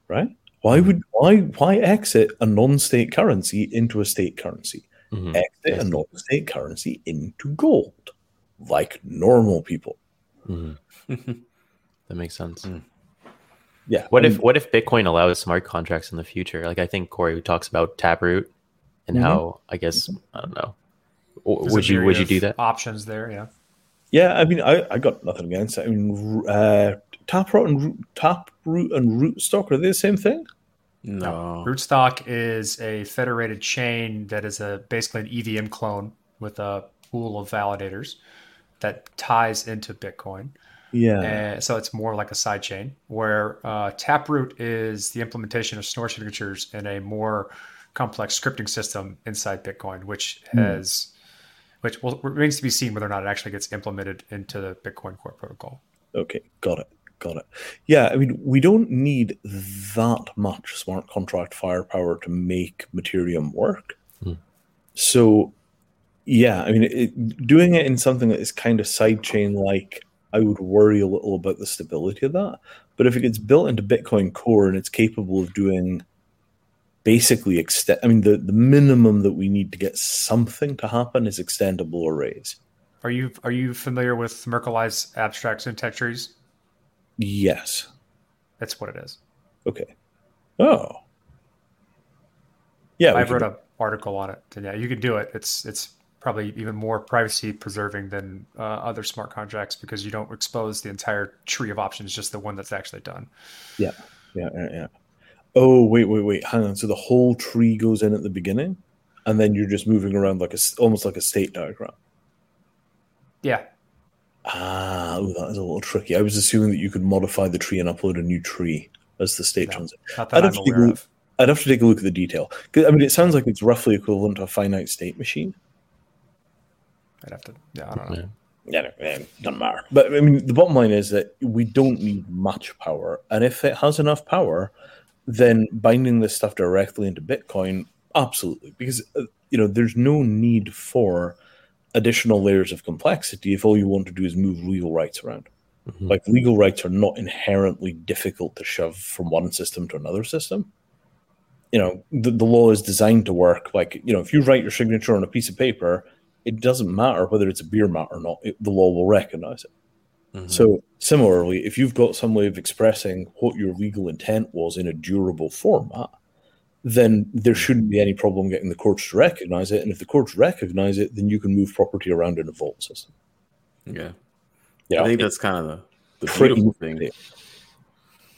Right? Why would why why exit a non-state currency into a state currency?
Mhm.
Exit
I
a
see.
non-state currency into gold, like normal people.
Mhm. That makes sense.
Mm.
Yeah.
What if what if Bitcoin allows smart contracts in the future? Like I think Corey talks about Taproot and
Mhm.
how I guess I don't know. W-
There's
Would you would you do that?
Options there, yeah.
Yeah, I mean, I, I got nothing against it. I mean, uh, Taproot and root, Taproot and Rootstock are they the same thing?
No.
Rootstock is a federated chain that is a basically an EVM clone with a pool of validators that ties into Bitcoin.
Yeah.
And so it's more like a side chain where uh, Taproot is the implementation of Schnorr signatures in a more complex scripting system inside Bitcoin, which
Hmm.
has, which well, remains to be seen whether or not it actually gets implemented into the Bitcoin core protocol.
Okay, got it. Got it. Yeah, I mean, we don't need that much smart contract firepower to make Mattereum work.
Hmm.
So, yeah, I mean, it, doing it in something that is kind of sidechain like, I would worry a little about the stability of that. But if it gets built into Bitcoin Core and it's capable of doing basically extend, I mean, the, the minimum that we need to get something to happen is extendable arrays.
Are you are you familiar with Merkelized abstract syntax trees?
Yes.
That's what it is.
Okay. Oh. Yeah,
I wrote an article on it. And yeah, you can do it. It's it's probably even more privacy preserving than uh, other smart contracts because you don't expose the entire tree of options, just the one that's actually done.
Yeah, yeah, yeah. Oh, wait, wait, wait. Hang on. So the whole tree goes in at the beginning, and then you're just moving around like a almost like a state diagram.
Yeah,
Ah, oh, that is a little tricky. I was assuming that you could modify the tree and upload a new tree as the state
No.
transit. I'd have to
aware
go-
of.
I'd have to take a look at the detail. I mean, it sounds like it's roughly equivalent to a finite state machine.
I'd have to. Yeah, I don't know.
Yeah.
Yeah, no, doesn't matter. But I mean, the bottom line is that we don't need much power, and if it has enough power, then binding this stuff directly into Bitcoin, absolutely, because uh, you know there's no need for additional layers of complexity if all you want to do is move legal rights around.
Mhm.
Like legal rights are not inherently difficult to shove from one system to another system. You know, the, the law is designed to work. Like, you know, if you write your signature on a piece of paper, it doesn't matter whether it's a beer mat or not, it, the law will recognize it.
Mhm.
So, similarly, if you've got some way of expressing what your legal intent was in a durable format, then there shouldn't be any problem getting the courts to recognize it. And if the courts recognize it, then you can move property around in a vault system.
yeah.
You
I think that's kind of the, the
pretty
beautiful thing.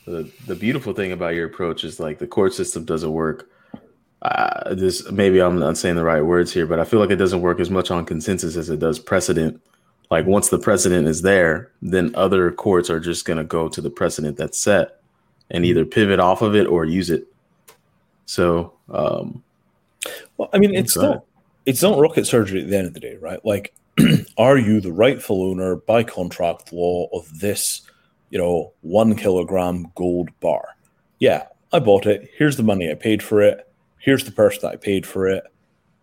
The the beautiful thing about your approach is like the court system doesn't work uh, this maybe I'm not saying the right words here, but I feel like it doesn't work as much on consensus as it does precedent. Like once the precedent is there, then other courts are just going to go to the precedent that's set and either pivot off of it or use it. So, um,
Well, I mean, it's
Go ahead.
not it's not rocket surgery at the end of the day, right? Like, are you the rightful owner by contract law of this, you know, one kilogram gold bar? Yeah, I bought it. Here's the money I paid for it. Here's the person that I paid for it.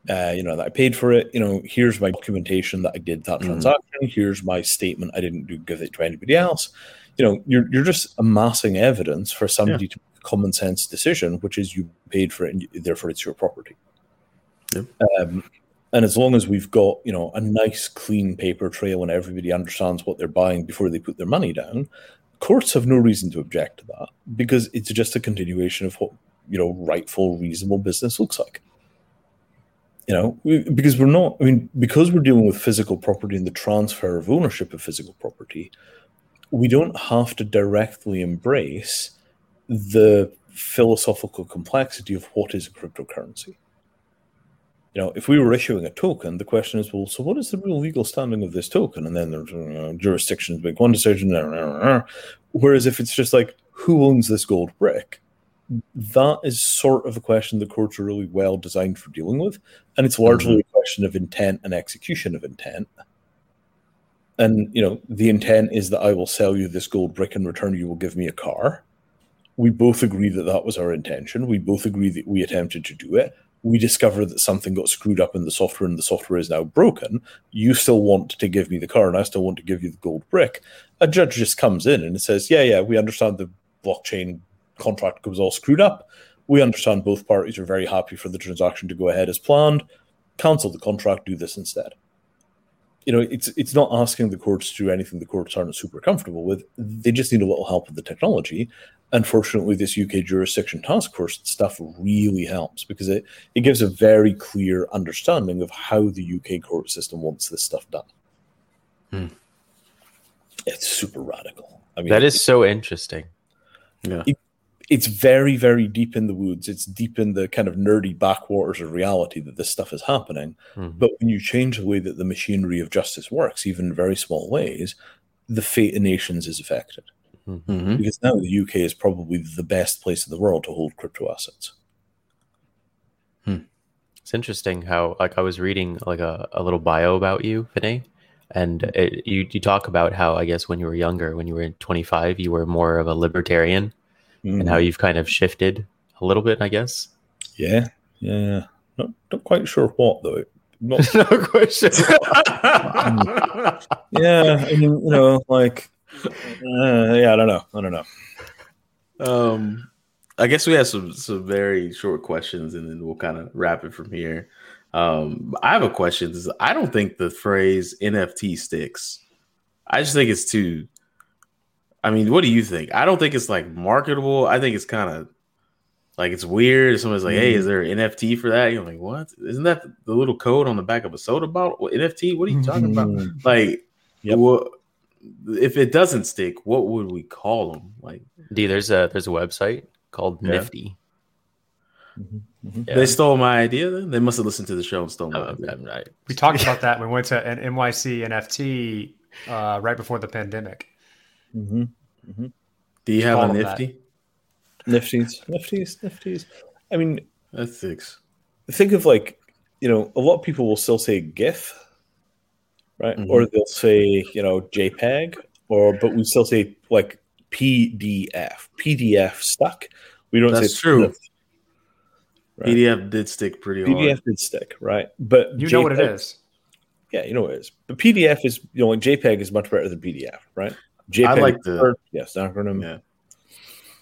Uh, you know that I paid for it. You know, here's my documentation that I did that
Mhm.
transaction. Here's my statement. I didn't do give it to anybody else. You know, you're you're just amassing evidence for somebody to make a common sense decision, which is you paid for it, and you- therefore it's your property.
Yep.
Um, and as long as we've got you know a nice clean paper trail and everybody understands what they're buying before they put their money down, courts have no reason to object to that because it's just a continuation of what you know rightful, reasonable business looks like. You know, because we're not. I mean, because we're dealing with physical property and the transfer of ownership of physical property, we don't have to directly embrace the philosophical complexity of what is a cryptocurrency. You know, if we were issuing a token, the question is, well, so what is the real legal standing of this token? And then there's you know, jurisdictions make one decision. Uh, uh, uh, Whereas if it's just like, who owns this gold brick? That is sort of a question the courts are really well designed for dealing with. And it's largely mm-hmm. a question of intent and execution of intent. And, you know, the intent is that I will sell you this gold brick in return, you will give me a car. We both agree that that was our intention. We both agree that we attempted to do it we discover that something got screwed up in the software and the software is now broken, you still want to give me the car and I still want to give you the gold brick. A judge just comes in and says, Yeah, yeah, we understand the blockchain contract was all screwed up. We understand both parties are very happy for the transaction to go ahead as planned. Cancel the contract, do this instead. You know, it's it's not asking the courts to do anything the courts aren't super comfortable with. They just need a little help with the technology. Unfortunately, this UK jurisdiction task force stuff really helps because it, it gives a very clear understanding of how the UK court system wants this stuff done.
Hmm.
It's super radical. I mean,
That is so interesting.
yeah.
It's very, very deep in the woods. It's deep in the kind of nerdy backwaters of reality that this stuff is happening.
Mhm.
But when you change the way that the machinery of justice works, even in very small ways, the fate of nations is affected.
Mhm.
Because now the UK is probably the best place in the world to hold crypto assets.
It's interesting how like I was reading like a, a little bio about you, Vinay, and it, you you talk about how I guess when you were younger, when you were 25, you were more of a libertarian, and how you've kind of shifted a little bit, I guess.
yeah, yeah, yeah. Not, not quite sure what though. Not,
no question.
yeah, I mean, you know, like, uh, yeah, I don't know. I don't know.
Um, I guess we have some some very short questions, and then we'll kind of wrap it from here. Um, I have a question. Is I don't think the phrase NFT sticks. I just think it's too. I mean, what do you think? I don't think it's like marketable. I think it's kind of like it's weird. Somebody's like, "Hey, is there an NFT for that?" You're like, "What? Isn't that the little code on the back of a soda bottle? What, NFT? What are you talking about?"
Mhm.
Like,
Yep.
what? If it doesn't stick, what would we call them? Like,
D, there's a there's a website called
Yeah.
Nifty.
Mhm, mhm.
Yeah.
They stole my idea. Then they must have listened to the show and stole my
Oh,
idea.
Right.
We talked about that when we went to an NYC NFT uh, right before the pandemic.
Mhm.
Do you have
All
a nifty?
Nifties, nifties, nifties. I mean,
That's six.
think of like you know a lot of people will still say gif right
Mhm.
or they'll say you know jpeg or but we still say like pdf pdf stuck we don't
That's
say
true.
PDF. Right.
PDF did stick pretty hard.
pdf did stick right but
You know what it is.
Yeah you know what it is but pdf is you know like jpeg is much better than pdf right jpeg
I like
preferred. yes acronym
Yeah.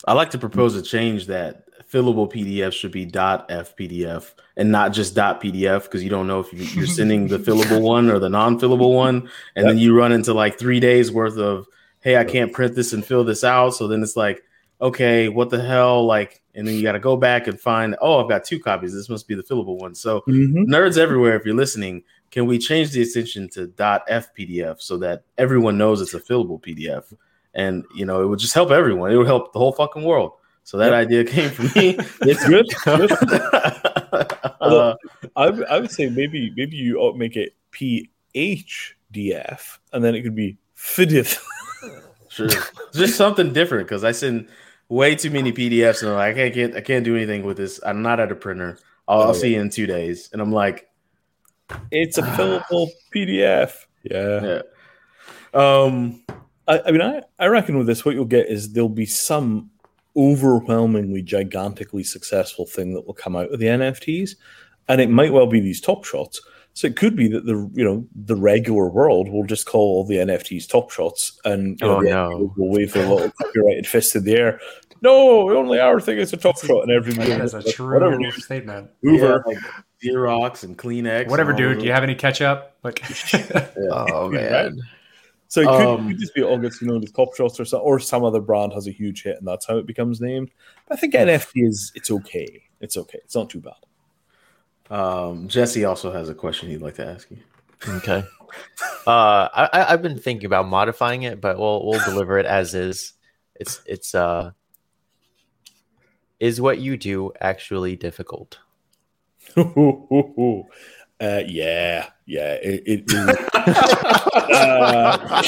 I like to propose a change that fillable PDF should be .fpdf and not just .pdf because you don't know if you- you're sending the fillable one or the non-fillable one, and then you run into like three days worth of, hey, I can't print this and fill this out. So then it's like, okay, what the hell? Like, and then you got to go back and find, oh, I've got two copies. This must be the fillable one. So
Mhm.
nerds everywhere, if you're listening, can we change the extension to .fpdf so that everyone knows it's a fillable PDF? And you know, it would just help everyone. It would help the whole fucking world. So that
Yep.
idea came from me.
it's good.
Uh,
I, w- I would say maybe maybe you ought make it PHDF, and then it could be FIDF.
sure, just something different because I send way too many PDFs and I'm like, I can't, get, I can't do anything with this. I'm not at a printer. I'll, I'll
Oh.
see you in two days, and I'm like,
It's a fillable PDF. Yeah.
yeah. Um,
I, I mean, I, I reckon with this, what you'll get is there'll be some overwhelmingly, gigantically successful thing that will come out of the NFTs, and it might well be these top shots. So it could be that the you know the regular world will just call all the NFTs top shots, and you know,
Oh,
the
no.
NFTs will wave their little copyrighted fist in the air. No, only our thing is a top shot, and everybody
That is a
will be
true statement.
Hoover.
yeah, like Xerox and Kleenex.
Whatever,
and
dude. Do you have any ketchup? Like,
Oh
man. So it could,
Um,
could just be August, you know, these top shots or some, or some other brand has a huge hit, and that's how it becomes named. But I think NFT is it's okay. It's okay. It's not too bad.
Um, Jesse also has a question he'd like to ask you.
Okay. Uh, I, I- I've been thinking about modifying it, but we'll we'll deliver it as is. It's it's uh. Is what you do actually difficult?
uh, yeah, yeah. It, it is. Uh,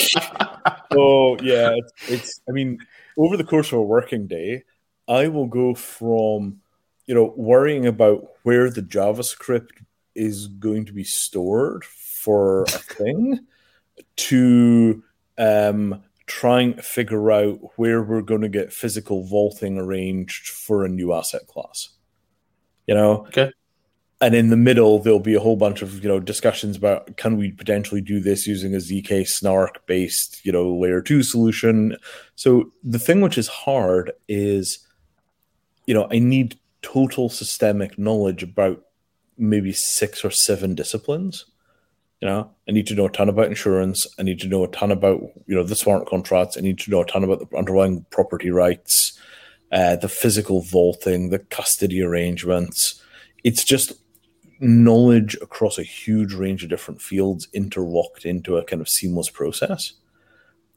oh yeah, it's, it's. I mean, over the course of a working day, I will go from you know worrying about where the JavaScript is going to be stored for a thing to um, trying to figure out where we're going to get physical vaulting arranged for a new asset class. You know,
Okay.
And in the middle there'll be a whole bunch of you know discussions about can we potentially do this using a zk snark based you know layer 2 solution? So the thing which is hard is you know i need total systemic knowledge about maybe six or seven disciplines. You know i need to know a ton about insurance. I need to know a ton about you know the smart contracts. I need to know a ton about the underlying property rights uh, the physical vaulting the custody arrangements. It's just knowledge across a huge range of different fields interlocked into a kind of seamless process.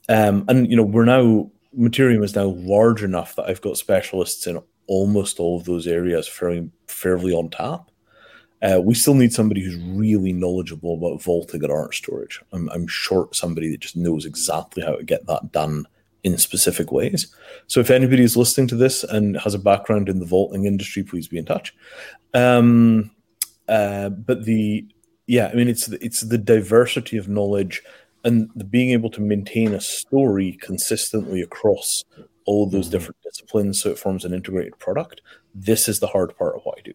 Um, and you know, we're now Mattereum is now large enough that I've got specialists in almost all of those areas fairly fairly on tap. Uh, we still need somebody who's really knowledgeable about vaulting and art storage. I'm, I'm short somebody that just knows exactly how to get that done in specific ways. So if anybody is listening to this and has a background in the vaulting industry, please be in touch. Um, uh, but the yeah, I mean it's the, it's the diversity of knowledge and the being able to maintain a story consistently across all of those different disciplines so it forms an integrated product. This is the hard part of what I do.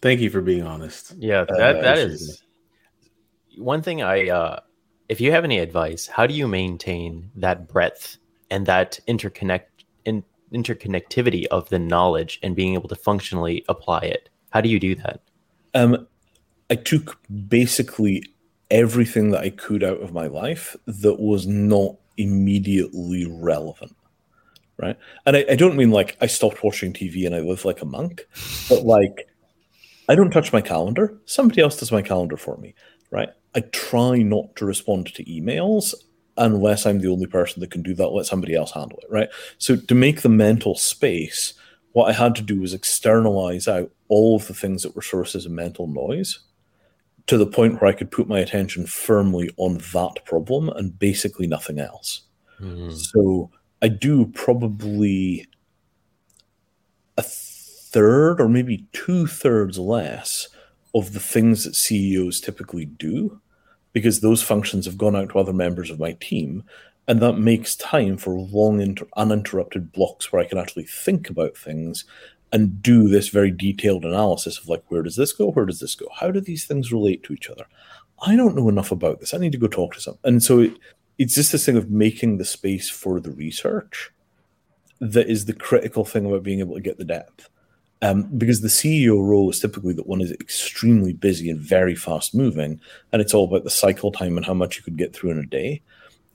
Thank you for being honest.
Yeah,
Uh,
that that
appreciate
is one thing. I uh, if you have any advice, how do you maintain that breadth and that interconnect in, interconnectivity of the knowledge and being able to functionally apply it? How do you do that?
Um, I took basically everything that I could out of my life that was not immediately relevant. Right. And I, I don't mean like I stopped watching TV and I live like a monk, but like I don't touch my calendar. Somebody else does my calendar for me. Right. I try not to respond to emails unless I'm the only person that can do that. Let somebody else handle it. Right. So to make the mental space, what I had to do was externalize out all of the things that were sources of mental noise to the point where I could put my attention firmly on that problem and basically nothing else. Hmm. So I do probably a third or maybe two thirds less of the things that CEOs typically do because those functions have gone out to other members of my team. And that makes time for long, inter- uninterrupted blocks where I can actually think about things and do this very detailed analysis of like, where does this go? Where does this go? How do these things relate to each other? I don't know enough about this. I need to go talk to some. And so it, it's just this thing of making the space for the research that is the critical thing about being able to get the depth. Um, because the CEO role is typically that one is extremely busy and very fast moving, and it's all about the cycle time and how much you could get through in a day.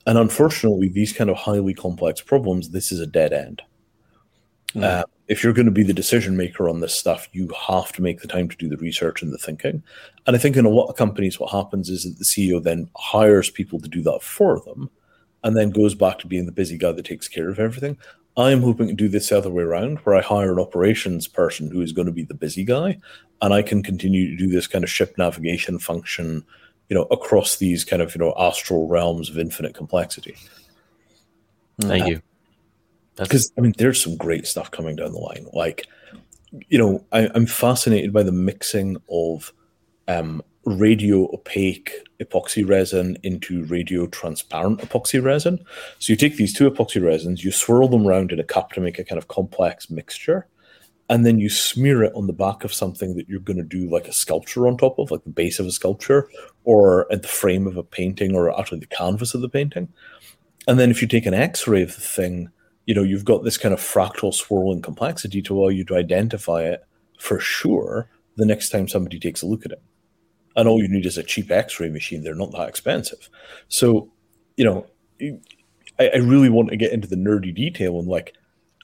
And unfortunately, these kind of highly complex problems, this is a dead end. Uh, if you're going to be the decision maker on this stuff, you have to make the time to do the research and the thinking. And I think in a lot of companies, what happens is that the CEO then hires people to do that for them and then goes back to being the busy guy that takes care of everything. I am hoping to do this the other way around, where I hire an operations person who is going to be the busy guy, and I can continue to do this kind of ship navigation function, you know, across these kind of you know astral realms of infinite complexity.
Thank uh, you.
Because I mean, there's some great stuff coming down the line. Like, you know, I, I'm fascinated by the mixing of um, radio opaque epoxy resin into radio transparent epoxy resin. So you take these two epoxy resins, you swirl them around in a cup to make a kind of complex mixture, and then you smear it on the back of something that you're going to do like a sculpture on top of, like the base of a sculpture, or at the frame of a painting, or actually the canvas of the painting. And then if you take an X-ray of the thing, you know you've got this kind of fractal swirling complexity to allow you to identify it for sure the next time somebody takes a look at it. And all you need is a cheap X-ray machine. They're not that expensive. So, you know, I, I really want to get into the nerdy detail and like,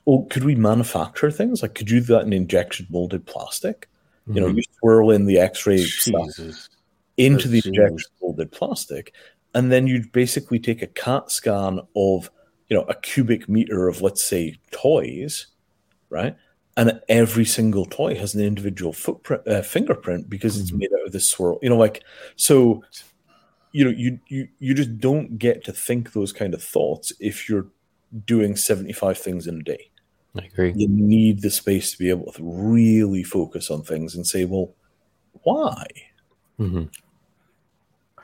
oh, could we manufacture things? Like, could you do that in injection molded plastic? You know,
Mhm.
you swirl in the X-ray stuff
Jesus.
into the
That's
injection molded plastic, and then you'd basically take a CAT scan of you know a cubic meter of let's say toys, right? And every single toy has an individual footprint, uh, fingerprint because it's
Mhm.
made out of this swirl. You know, like so. You know, you you you just don't get to think those kind of thoughts if you're doing seventy five things in a day
I agree.
you need the space to be able to really focus on things and say, well, why?
Mhm.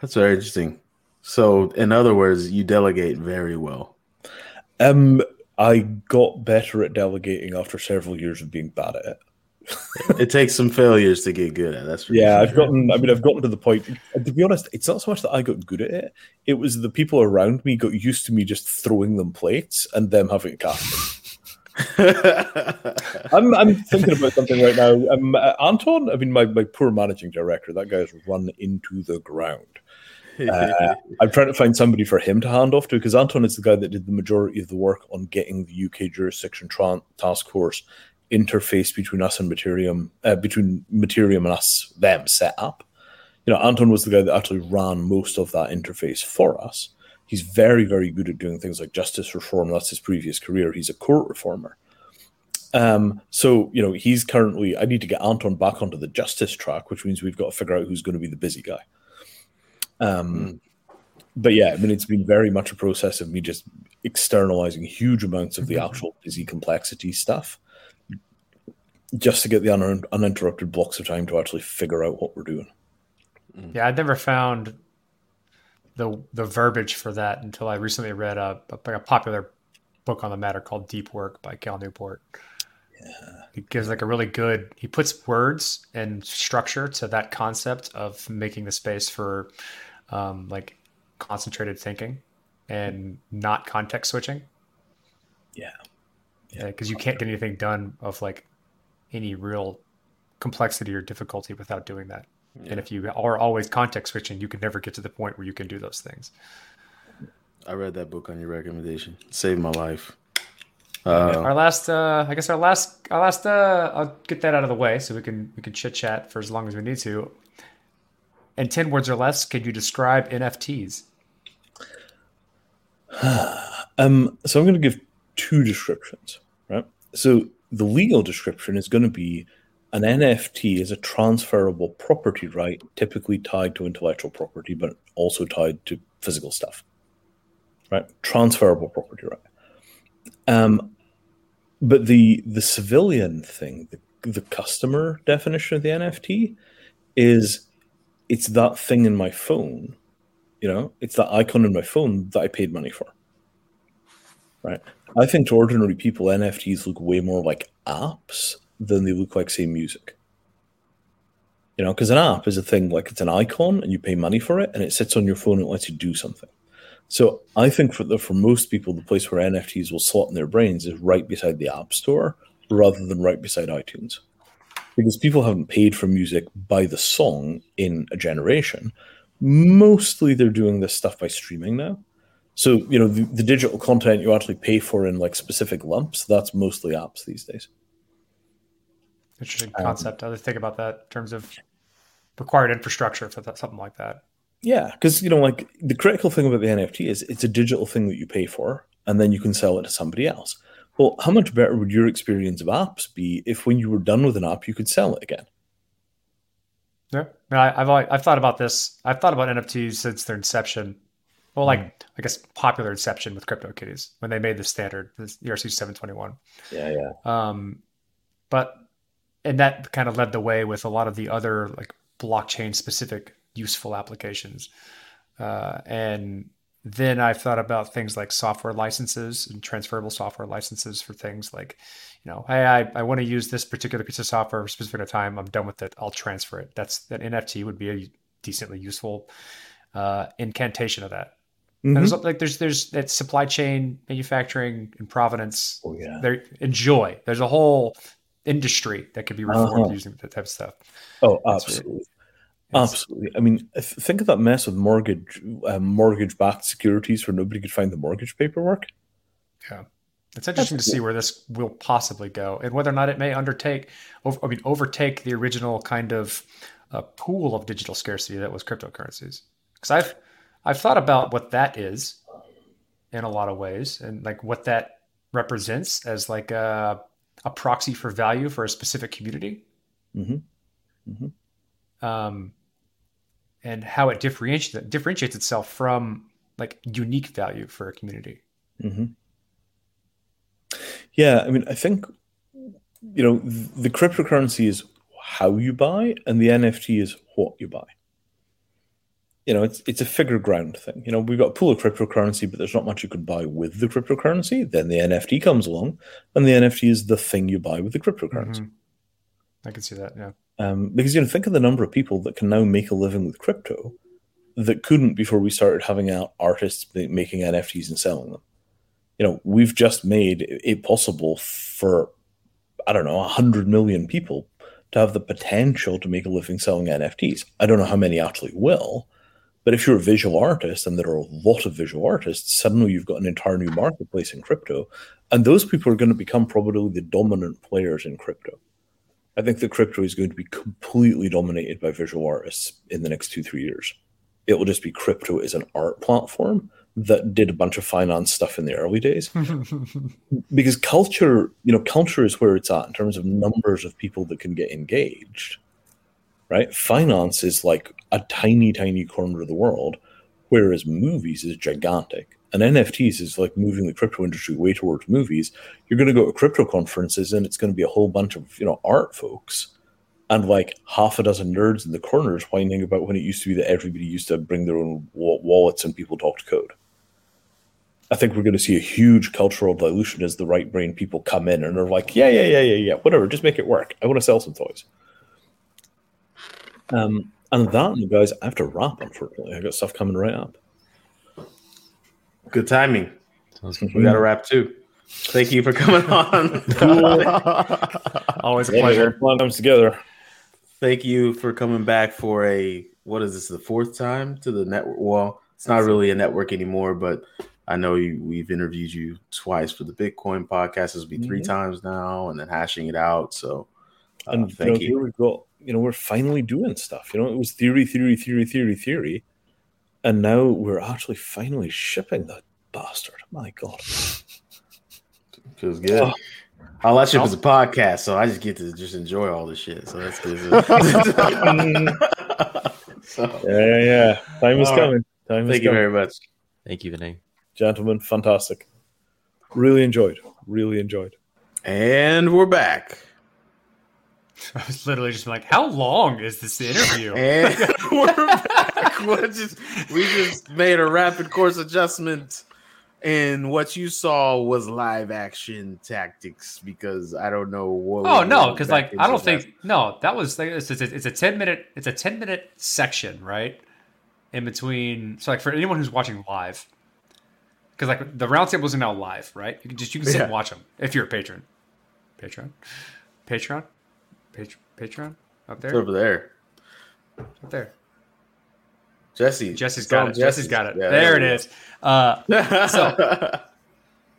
That's very interesting. So, in other words, you delegate very well.
Um, I got better at delegating after several years of being bad at it.
It takes some failures to get good at. That's
Yeah,
sure.
I've gotten. I mean, I've gotten to the point. To be honest, it's not so much that I got good at it. It was the people around me got used to me just throwing them plates and them having to cast them. I'm, I'm thinking about something right now. Um, uh, Anton, I mean, my, my poor managing director, that guy's run into the ground. Uh, I'm trying to find somebody for him to hand off to because Anton is the guy that did the majority of the work on getting the UK jurisdiction tran task force interface between us and Mattereum, uh, between Mattereum and us, them set up. You know, Anton was the guy that actually ran most of that interface for us. He's very, very good at doing things like justice reform. That's his previous career. He's a court reformer. Um, so you know, he's currently. I need to get Anton back onto the justice track, which means we've got to figure out who's going to be the busy guy. Um, hmm. but yeah, I mean, it's been very much a process of me just externalizing huge amounts of the mm-hmm. actual busy complexity stuff, just to get the un- uninterrupted blocks of time to actually figure out what we're doing. Mm.
Yeah, I'd never found the the verbiage for that until I recently read a, a, a popular book on the matter called Deep Work by Cal Newport. Yeah. He gives like a really good he puts words and structure to that concept of making the space for um, like concentrated thinking and not context switching.
Yeah.
Yeah, because you can't get anything done of like any real complexity or difficulty without doing that. And if you are always context switching, you can never get to the point where you can do those things.
I read that book on your recommendation. Saved my life. Uh,
our last, uh, I guess our last, our last, uh, I'll get that out of the way so we can we can chit chat for as long as we need to. In ten words or less, can you describe NFTs?
Um, so I'm going to give two descriptions, right? So the legal description is going to be an NFT is a transferable property right, typically tied to intellectual property, but also tied to physical stuff, right? Transferable property right. Um, but the the civilian thing, the, the customer definition of the NFT is it's that thing in my phone, you know, it's that icon in my phone that I paid money for. Right. I think to ordinary people, NFTs look way more like apps than they look like, say, music. You know, because an app is a thing like it's an icon and you pay money for it and it sits on your phone and lets you do something. So I think for the, for most people, the place where NFTs will slot in their brains is right beside the App Store rather than right beside iTunes. Because people haven't paid for music by the song in a generation. Mostly they're doing this stuff by streaming now. So, you know, the, the digital content you actually pay for in like specific lumps, that's mostly apps these days.
Interesting
Um,
concept. I think about that in terms of required infrastructure for that, something like that.
Yeah, because you know, like the critical thing about the NFT is it's a digital thing that you pay for, and then you can sell it to somebody else. Well, how much better would your experience of apps be if, when you were done with an app, you could sell it again?
Yeah, I, I've always, I've thought about this. I've thought about NFTs since their inception. Well, like I guess popular inception with CryptoKitties when they made the standard, the ERC seven twenty one.
Yeah, yeah.
Um, but and that kind of led the way with a lot of the other like blockchain specific useful applications. Uh, and then I've thought about things like software licenses and transferable software licenses for things like, you know, hey, I, I want to use this particular piece of software for a specific time. I'm done with it. I'll transfer it. That's that NFT would be a decently useful uh, incantation of that. And
Mhm.
There's like there's there's that supply chain manufacturing in provenance.
Oh, yeah.
There enjoy. There's a whole industry that could be reformed
Uh-huh.
using that type of stuff.
Oh,
That's
absolutely.
It's-
Absolutely. I mean, th- think of that mess with mortgage, uh, mortgage-backed securities where nobody could find the mortgage paperwork. Yeah.
It's interesting to see where this will possibly go and whether or not it may undertake, over, I mean, overtake the original kind of uh, pool of digital scarcity that was cryptocurrencies. Because I've I've thought about what that is in a lot of ways and like what that represents as like a, a proxy for value for a specific community. Hmm.
Mhm.
Um, and how it differentiates differentiates itself from like unique value for a community.
hmm Yeah, I mean, I think you know the cryptocurrency is how you buy, and the NFT is what you buy. You know, it's it's a figure ground thing. You know, we've got a pool of cryptocurrency, but there's not much you could buy with the cryptocurrency. Then the NFT comes along, and the NFT is the thing you buy with the cryptocurrency.
Mhm. I can see that. Yeah.
Um, because you know, think of the number of people that can now make a living with crypto that couldn't before we started having out artists making NFTs and selling them. You know, we've just made it possible for I don't know hundred million people to have the potential to make a living selling NFTs. I don't know how many actually will, but if you're a visual artist, and there are a lot of visual artists, suddenly you've got an entire new marketplace in crypto, and those people are going to become probably the dominant players in crypto. I think that crypto is going to be completely dominated by visual artists in the next two, three years. It will just be crypto as an art platform that did a bunch of finance stuff in the early days. because culture, you know, culture is where it's at in terms of numbers of people that can get engaged. Right? Finance is like a tiny, tiny corner of the world, whereas movies is gigantic. And NFTs is like moving the crypto industry way towards movies you're going to go to crypto conferences and it's going to be a whole bunch of you know art folks and like half a dozen nerds in the corners whining about when it used to be that everybody used to bring their own wallets and people talked code. I think we're going to see a huge cultural dilution as the right brain people come in and are like yeah yeah yeah yeah yeah whatever just make it work. I want to sell some toys. Um and that guys i have to wrap unfortunately. I got stuff coming right up
Good timing.
Sounds good.
We got to wrap too. Thank you for coming on.
Always a pleasure.
fun times together
Thank you for coming back for a what is this the fourth time to the network? Well, it's not really a network anymore, but I know you, we've interviewed you twice for the Bitcoin podcast. This will be 3
Mhm.
times now, and then hashing it out. So, uh,
and you know,
thank
here we've got you know we're finally doing stuff you know it was theory theory theory theory theory and now we're actually finally shipping that bastard my god
Feels good.
Oh.
All that shit was a podcast, so I just get to just enjoy all this shit. So that's good. so,
yeah yeah yeah time is
All right.
coming time is
thank you
coming
very much.
Thank you, Vinay.
gentlemen fantastic really enjoyed really enjoyed
And we're back.
I was literally just like, how long is this interview?
And we're back. Just, we just made a rapid course adjustment, and what you saw was live action tactics because I don't know what.
Oh no, because like I don't
into that.
think no, that was like it's, it's, it's a ten minute it's a ten minute section right in between. So like for anyone who's watching live, because like the roundtables are now live, right? You can just you can sit and watch them if you're a patron, Patreon, Patreon, Patreon, Patreon up
It's
there,
over there.
up there.
Jesse.
Jesse's got it. Jesse's got it.
Yeah,
there it is. Uh,
so,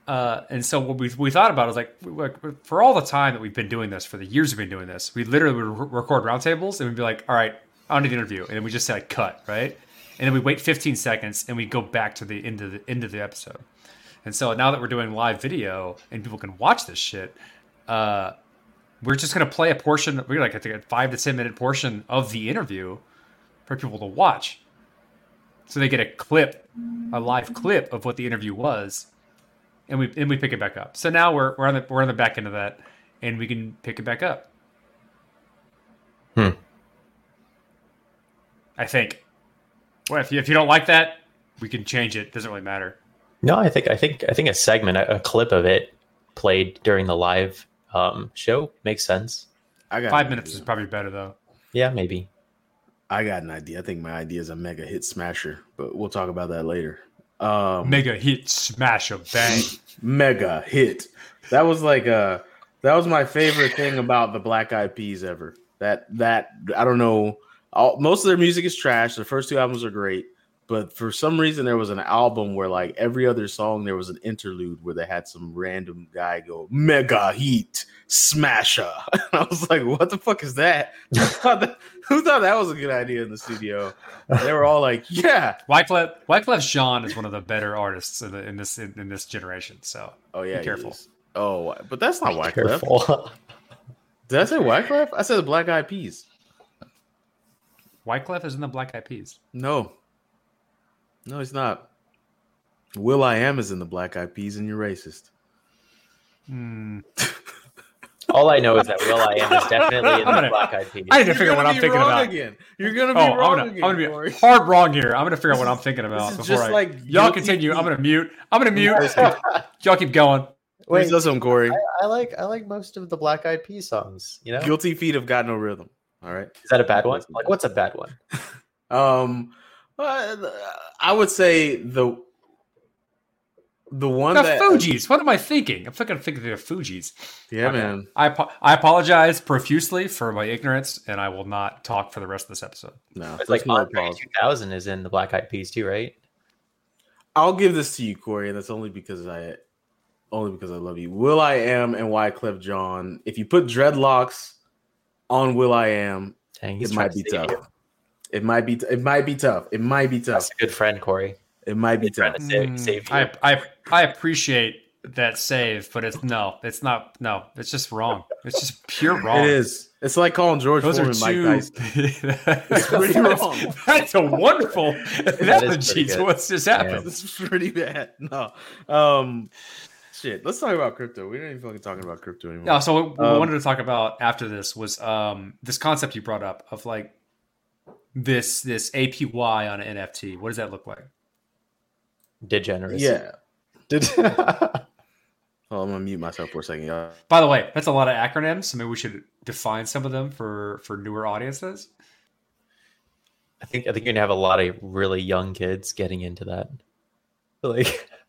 Uh, and so what we, we thought about is like, for all the time that we've been doing this, for the years we've been doing this, we literally would re- record roundtables and we'd be like, all right, on to the interview, and then we just say like cut, right? And then we wait 15 seconds and we go back to the end of the end of the episode. And so now that we're doing live video and people can watch this shit, uh, we're just gonna play a portion. We're like I think a five to ten minute portion of the interview for people to watch, so they get a clip, a live clip of what the interview was, and we and we pick it back up. So now we're we're on the we're on the back end of that, and we can pick it back up.
Hmm.
I think. Well, if you, if you don't like that, we can change it. Doesn't really matter.
No, I think I think I think a segment, a, a clip of it played during the live um, show makes sense.
I got
Five
an
minutes is probably better though.
Yeah, maybe.
I got an idea. I think my idea is a mega hit smasher, but we'll talk about that later. Um,
Mega hit, smash a bang.
mega hit. That was like uh that was my favorite thing about the Black Eyed Peas ever. That that I don't know. All, most of their music is trash. The first two albums are great, but for some reason there was an album where like every other song there was an interlude where they had some random guy go mega heat smasher. And I was like, what the fuck is that? Who thought that, who thought that was a good idea in the studio? They were all like, yeah.
Wyclef Wyclef Jean is one of the better artists in, the, in this in, in this generation. So
Oh yeah,
Be careful.
Oh, but that's not Wyclef.
Careful.
Did I say Wyclef? I said the Black Eyed Peas.
Wyclef is in the Black Eyed Peas.
No. No, he's not. will.i.am is in the Black Eyed Peas, and you're racist.
Hmm.
All I know is that will.i.am is definitely in
I'm
the
gonna-
Black Eyed Peas.
I need to figure out what I'm
be
thinking
wrong
about.
again. You're gonna be
Oh, I'm
wrong
gonna,
again.
I'm gonna
Corey.
be hard wrong here. I'm gonna figure out what I'm thinking about before
just
I.
like
y'all
guilty
continue. I'm gonna mute. I'm gonna mute. y'all keep going.
Wait,
Wait,
does some Corey.
I, I like I like most of the Black Eyed Peas songs. You know,
Guilty feet have got no rhythm. All right.
is that a bad one? Like, what's a bad one?
Um, uh, I would say the the one
The
that
Fugees. What am I thinking? I'm thinking thinking of the Fugees.
yeah,
Okay.
man.
I I apologize profusely for my ignorance, and I will not talk for the rest of this episode.
No,
It's like
there's no
Andre 2000 is in the Black Eyed Peas too, right?
I'll give this to you, Corey, and that's only because I only because I love you. will.i.am and Why Wyclef John. If you put dreadlocks on will.i.am,
Dang,
it might
to
be
save
tough.
you.
It might be. It might be tough. It might be tough.
That's a good friend, Corey.
It might be
He's
tough.
to save,
Mm,
save you.
I, I I appreciate that save, but it's no, it's not. No, it's just wrong. It's just pure wrong.
It is. It's like calling George
Those are
Foreman Mike. Tyson.
it's
pretty wrong.
That's a wonderful
That is
analogy
pretty
to what's just happened.
This is pretty bad. No. Um. Shit. Let's talk about crypto. We don't even fucking talking about crypto anymore.
No, so what we
Um,
wanted to talk about after this was um, this concept you brought up of like this this APY on an NFT. What does that look like?
Degeneracy.
Yeah.
Did
Oh, I'm gonna mute myself for a second, y'all.
By the way, that's a lot of acronyms. So maybe we should define some of them for for newer audiences.
I think I think you're gonna have a lot of really young kids getting into that. Like,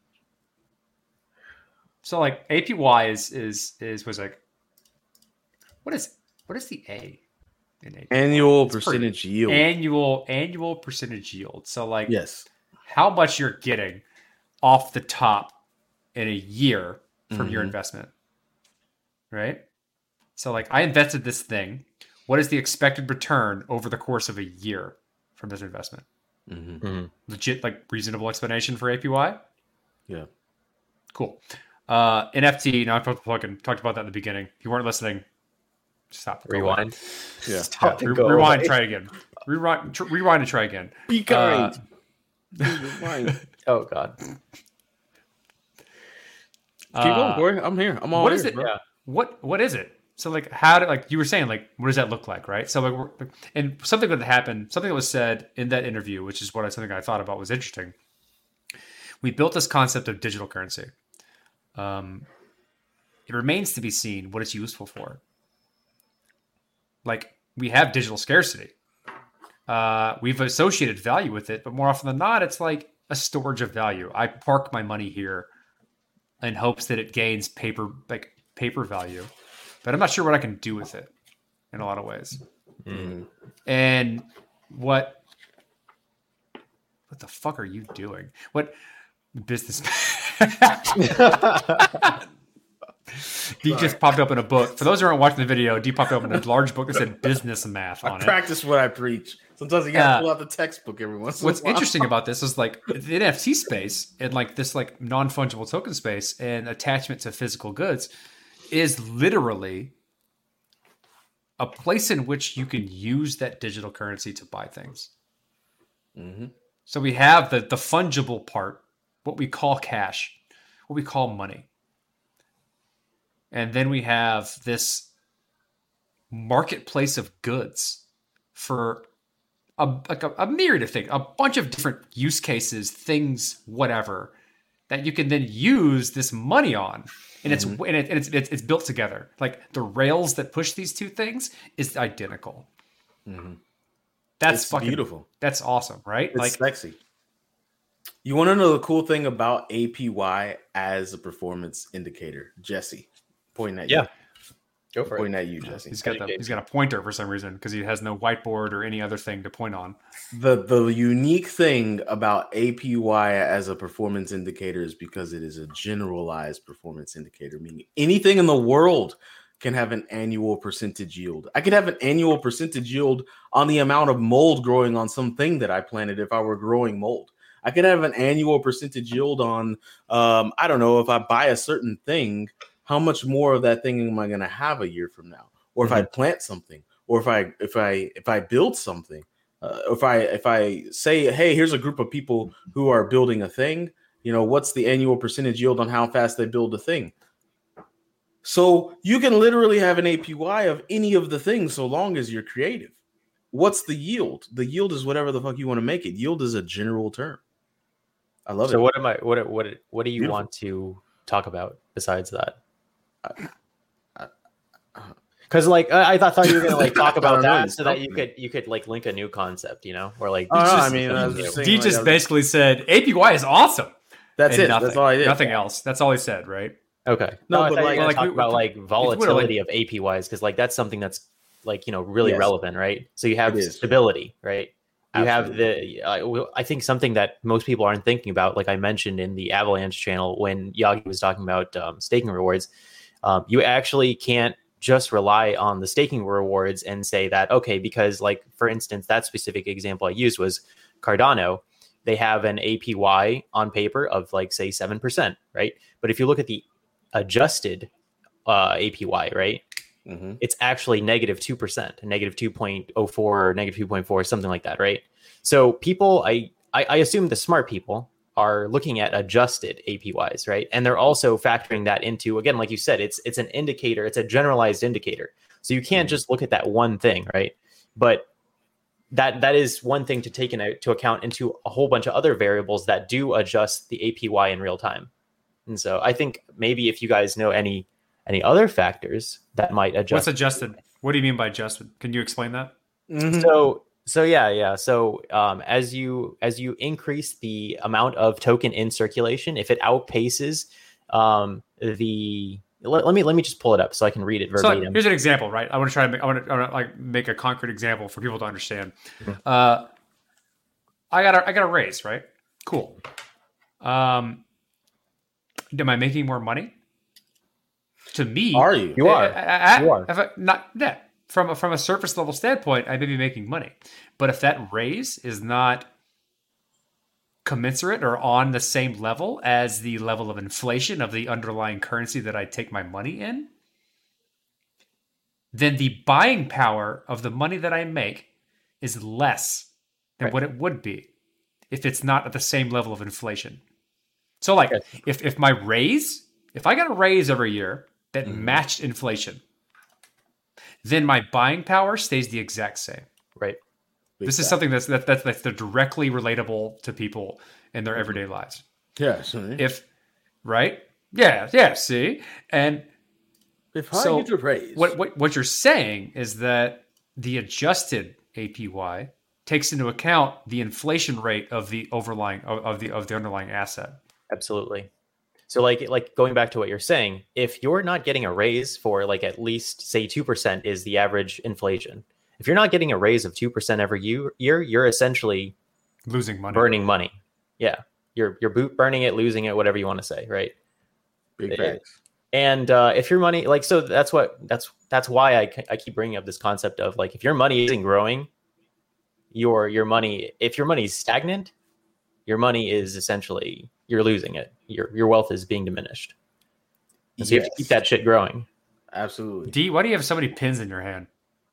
So like APY is is is was like what is what is the A in APY?
Annual
It's pretty-
percentage yield.
Annual annual percentage yield. So like
yes.
how much you're getting off the top in a year from your
Mhm.
investment. Right? So like I invested this thing. What is the expected return over the course of a year from this investment?
hmm
mhm.
Legit like reasonable explanation for APY?
Yeah.
Cool. Uh NFT, now I fucking talked about that in the beginning. If you weren't listening, stop. go away.
rewind.
Yeah.
Stop
Yeah,
and
re-
go
rewind,
away.
try again. Rewind, tr- rewind and try again.
Be
Uh,
kind.
Oh God.
Keep
Uh,
going, boy. I'm here. I'm all
what
ears,
is it?
bro.
Yeah.
What what is it? So like how did like you were saying like what does that look like, right? So like and something that happened, something that was said in that interview, which is what I something I thought about was interesting. We built this concept of digital currency. Um, it remains to be seen what it's useful for. Like we have digital scarcity. Uh, we've associated value with it, but more often than not, it's like a storage of value. I park my money here in hopes that it gains paper like paper value, but I'm not sure what I can do with it in a lot of ways.
Mhm.
And what what the fuck are you doing? What business D just popped up in a book. For those who aren't watching the video, D popped up in a large book that said business math
I
on it.
practice what I preach. Sometimes you gotta
Uh,
pull out the textbook every once. in a
What's interesting about this is like the NFT space and like this like non fungible token space and attachment to physical goods is literally a place in which you can use that digital currency to buy things.
Mhm.
So we have the the fungible part, what we call cash, what we call money. And then we have this marketplace of goods for a like a, a myriad of things, a bunch of different use cases, things, whatever, that you can then use this money on. And it's mm-hmm. and, it, and it's, it's it's built together. Like the rails that push these two things is identical. Mm-hmm. That's
It's
fucking
beautiful.
That's awesome, right?
It's
like
sexy. You want to know the cool thing about APY as a performance indicator, Jesse? Pointing at
Yeah.
you.
Go for it.
Pointing at you, Jesse.
he's got the, he's got a pointer for some reason because he has no whiteboard or any other thing to point on.
The the unique thing about APY as a performance indicator is because it is a generalized performance indicator, meaning anything in the world can have an annual percentage yield. I could have an annual percentage yield on the amount of mold growing on something that I planted if I were growing mold. I could have an annual percentage yield on um, I don't know if I buy a certain thing, how much more of that thing am I going to have a year from now? Or if I plant something, or if I if I if I build something, uh, if I if I say, hey, here's a group of people who are building a thing, you know, what's the annual percentage yield on how fast they build a thing? So you can literally have an APY of any of the things so long as you're creative. What's the yield? The yield is whatever the fuck you want to make it. Yield is a general term. I love
So
it.
So what am I? What what what do you
Beautiful.
want to talk about besides that?
I- I-
Because like I, I thought thought you were gonna like talk about
don't know,
that so that you
me.
could you could like link a new concept, you know, or like
Oh, no, I mean, I was just saying-
D
like,
just
I was-
basically said APY is awesome.
That's
and
it.
Nothing,
That's all I did.
Nothing else. That's all he said, right?
Okay.
No,
No,
but like-
like,
gonna
we-
about like
like-
volatility of APYs because like that's something that's like you know really
Yes.
relevant, right? So you have stability, right? You
Absolutely.
have the. Uh, I think something that most people aren't thinking about, like I mentioned in the Avalanche channel when Yagi was talking about um, staking rewards, um, you actually can't just rely on the staking rewards and say that okay, because like for instance, that specific example I used was Cardano. They have an APY on paper of like say seven percent, right? But if you look at the adjusted uh, APY, right,
Mhm.
it's actually negative 2%, negative 2.04 or negative 2.4, something like that, right? So people, I, I, I assume the smart people are looking at adjusted APYs, right? And they're also factoring that into, again, like you said, it's it's an indicator, it's a generalized indicator. So you can't just look at that one thing, right? But that that is one thing to take into account into a whole bunch of other variables that do adjust the APY in real time. And so I think maybe if you guys know any any other factors that might adjust
What's adjusted? What do you mean by adjusted? Can you explain that?
Mhm.
so so yeah yeah so um, as you as you increase the amount of token in circulation if it outpaces um, the let, let me let me just pull it up so i can read it
So here's an example, right? I want to try to make, I want to, I want to like make a concrete example for people to understand.
Mm-hmm.
Uh, I got a, I got a raise, right? Cool. Um, am I making more money? To me,
Are you?
You are.
I- I- I-
You are.
If I, not yeah, from a, from a surface level standpoint, I may be making money, but if that raise is not commensurate or on the same level as the level of inflation of the underlying currency that I take my money in, then the buying power of the money that I make is less than
Right.
what it would be if it's not at the same level of inflation. So like
Yes.
if if my raise, if I got a raise every year that
Mm-hmm.
matched inflation, then my buying power stays the exact same.
right
Big
this is something that's that, that's that's directly relatable to people in their everyday lives.
Yeah. So
If right? Yeah, yeah, see? And
if I
so
get to raise,
what, what what you're saying is that the adjusted APY takes into account the inflation rate of the overlying of, of the of the underlying asset.
absolutely so like like going back to what you're saying if you're not getting a raise for like at least say 2% is the average inflation. If you're not getting a raise of 2% every year year you're essentially
Losing money.
burning money. Yeah. You're you're boot burning it losing it whatever you want to say right?
Big facts.
and uh, if your money like so that's what that's that's why I, I keep bringing up this concept of like if your money isn't growing your your money if your money is stagnant, your money is essentially you're losing it. Your your wealth is being diminished. And so you have to keep that shit growing.
absolutely.
D, why do you have so many pins in your hand?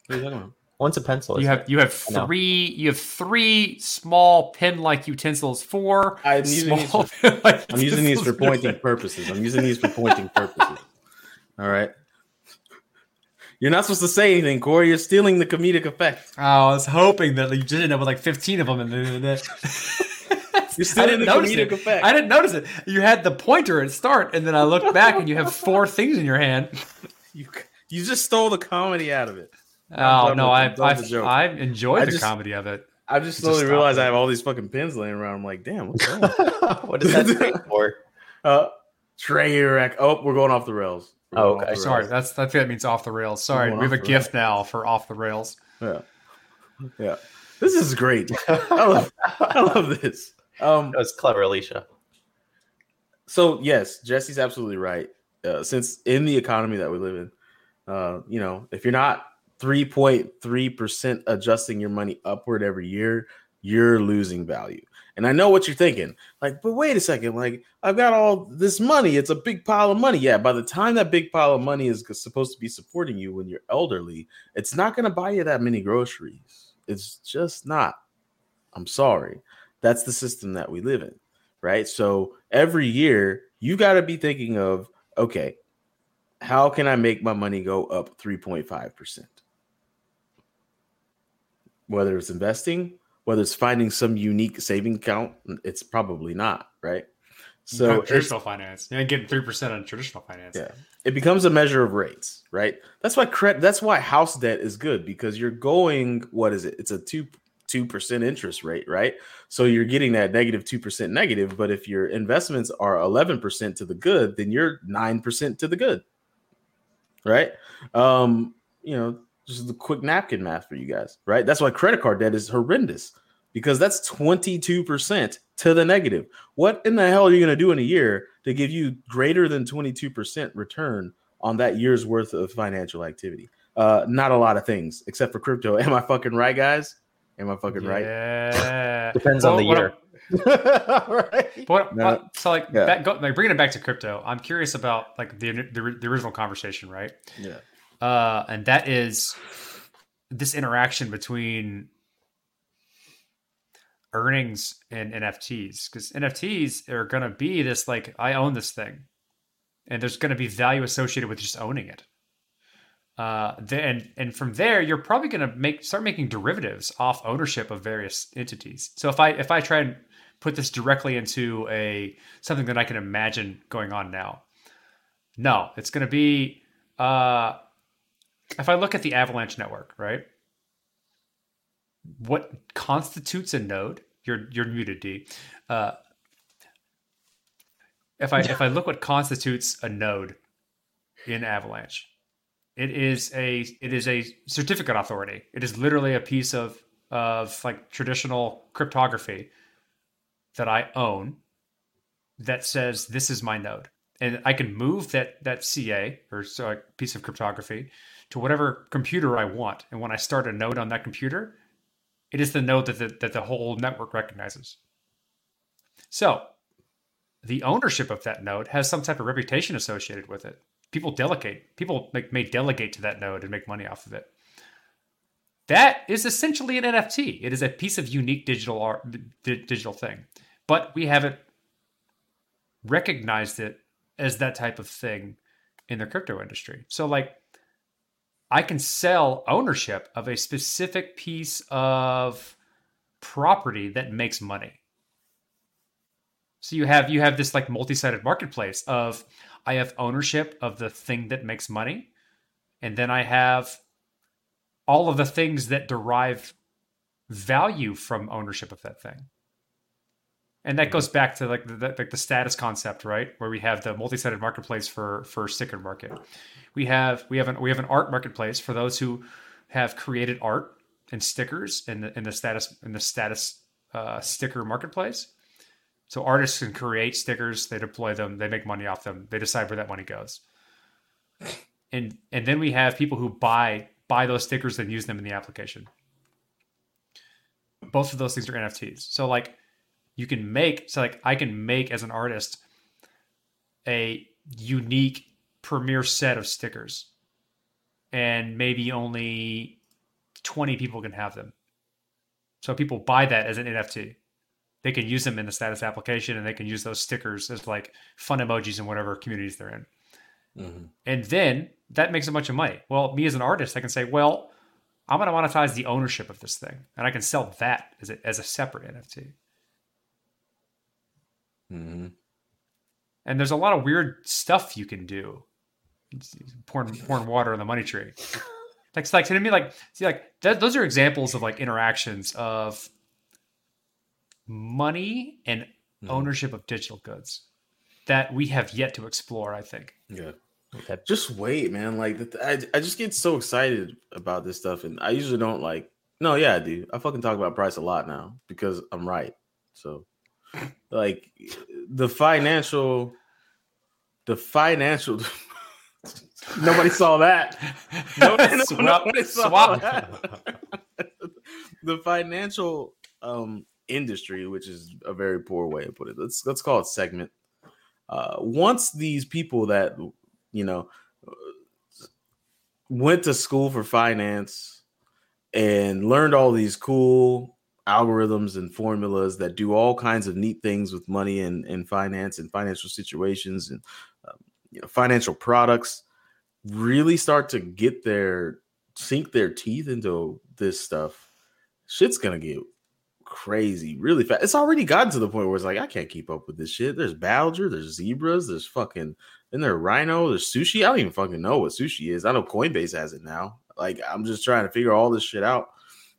What are you talking about?
Once a pencil.
You
is
have you have three you have three small pin-like utensils. Four.
I'm using these for-
pin-like
I'm using these for pointing purposes. I'm using these for pointing purposes. All right. You're not supposed to say anything, Corey. You're stealing the comedic effect.
Oh, I was hoping that you did end up with like 15 of them. And
You're stealing
didn't
the
notice it.
effect.
I didn't notice it. You had the pointer at start, and then I looked back, and you have four things in your hand.
You, you just stole the comedy out of it.
Oh no, I
I'm done with the
I,
joke.
I enjoyed the comedy of it.
I just
Just
slowly
stop
realized
it.
I have all these fucking pins laying around. I'm like, damn, what's wrong?
what does that for?
uh, Trey rack. Oh, we're going off the rails. We're
Oh, okay.
Sorry,
rails.
that's I think that means off the rails. Sorry, we have a gift now for off the rails.
Yeah, yeah. This is great. I love, I love this. Um,
That was clever, Alicia.
so yes, Jesse's absolutely right. Uh, since in the economy that we live in, uh, you know, if you're not 3.3% adjusting your money upward every year, you're losing value. And I know what you're thinking. Like, but wait a second, like I've got all this money. It's a big pile of money. Yeah, by the time that big pile of money is supposed to be supporting you when you're elderly, it's not going to buy you that many groceries. It's just not. I'm sorry. That's the system that we live in, right? So every year you got to be thinking of, okay, how can I make my money go up 3.5%? Whether it's investing, whether it's finding some unique saving account, it's probably not, right? So
traditional finance, you ain't getting three percent on traditional finance.
yeah. It becomes a measure of rates, right? That's why credit that's why house debt is good because you're going what is it? It's a 2 2% interest rate, right? So you're getting that negative 2% negative, but if your investments are 11% to the good, then you're 9% to the good. Right? Um, you know, just the quick napkin math for you guys, right? That's why credit card debt is horrendous because that's 22% to the negative. What in the hell are you going to do in a year to give you greater than 22% return on that year's worth of financial activity? Uh, not a lot of things except for crypto. Am I fucking right, guys? Am I fucking right?
Yeah.
Depends on the
what
year.
But
No.
what- so like,
Yeah.
back, go, like bringing it back to crypto, I'm curious about like the, the the original conversation, right?
Yeah.
Uh, and that is this interaction between earnings and NFTs because NFTs are going to be this like I own this thing, and there's going to be value associated with just owning it. Uh, then and from there, you're probably going to make start making derivatives off ownership of various entities. So if I if I try and put this directly into a something that I can imagine going on now, no, it's going to be uh, if I look at the Avalanche network, right? What constitutes a node? You're you're muted, D. Uh, if I if I look what constitutes a node in Avalanche, it is a it is a certificate authority. It is literally a piece of of like traditional cryptography that I own that says this is my node, and I can move that that CA or piece of cryptography to whatever computer I want. And when I start a node on that computer, it is the node that the, that the whole network recognizes. So the ownership of that node has some type of reputation associated with it. People delegate. People may delegate to that node and make money off of it. That is essentially an NFT. It is a piece of unique digital art, di- digital thing, but we haven't recognized it as that type of thing in the crypto industry. So, like, I can sell ownership of a specific piece of property that makes money. So you have you have this like multi-sided marketplace of I have ownership of the thing that makes money, and then I have all of the things that derive value from ownership of that thing. And that goes back to like the, the, status concept, right? Where we have the multi-sided marketplace for for sticker market. We have we have an we have an art marketplace for those who have created art and stickers in the in the status in the status uh, sticker marketplace. So artists can create stickers, they deploy them, they make money off them, they decide where that money goes. And and then we have people who buy buy those stickers and use them in the application. both of those things are NFTs. So like you can make so like I can make as an artist a unique premiere set of stickers. And maybe only 20 people can have them. So people buy that as an NFT. They can use them in the status application and they can use those stickers as like fun emojis in whatever communities they're in.
Mhm.
And then that makes a bunch of money. Well, me as an artist, I can say, well, I'm going to monetize the ownership of this thing, and I can sell that as a, as a separate NFT.
Mhm.
And there's a lot of weird stuff you can do. It's- Pouring, pouring water on the money tree. Like, like to me, like see, like th- those are examples of like interactions of money and
Mhm.
ownership of digital goods that we have yet to explore. I think.
Yeah.
Okay.
Just wait, man. Like the- I, I just get so excited about this stuff, and I usually don't like. No, yeah, I do. I fucking talk about price a lot now because I'm right. So, like, the financial, the financial. Nobody saw that. Nobody,
Swap-
nobody saw
swap.
that. the financial um industry, which is a very poor way to put it. Let's let's call it segment. Uh, once these people that you know went to school for finance and learned all these cool algorithms and formulas that do all kinds of neat things with money and, and finance and financial situations and um, you know financial products really start to get their sink their teeth into this stuff shit's gonna get crazy really fast it's already gotten to the point where it's like i can't keep up with this shit. There's badger there's zebras there's fucking and there rhino there's sushi. I don't even fucking know what sushi is. I know coinbase has it now. Like i'm just trying to figure all this shit out.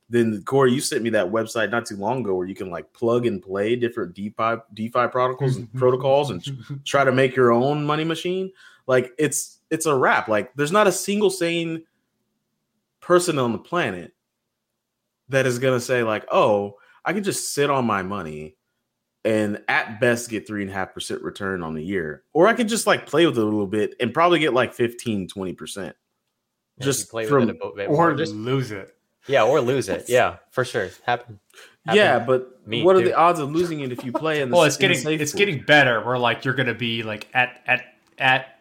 Then Corey, you sent me that website not too long ago where you can like plug and play different DeFi DeFi protocols and protocols and try to make your own money machine. Like it's it's a wrap. Like there's not a single sane person on the planet that is gonna say like, oh, I can just sit on my money and at best get three and a half percent return on the year, or I can just like play with it a little bit and probably get like 15, 20 percent.
Yeah,
Just
play
from-
with it a bit
or
more. Just-
lose it.
yeah, or lose it. Yeah, for sure. Happen.
Yeah, but
me
what are the odds of losing it if you play in the
Well, it's getting
safe
it's
pool?
getting better. Where like you're going to be like at at at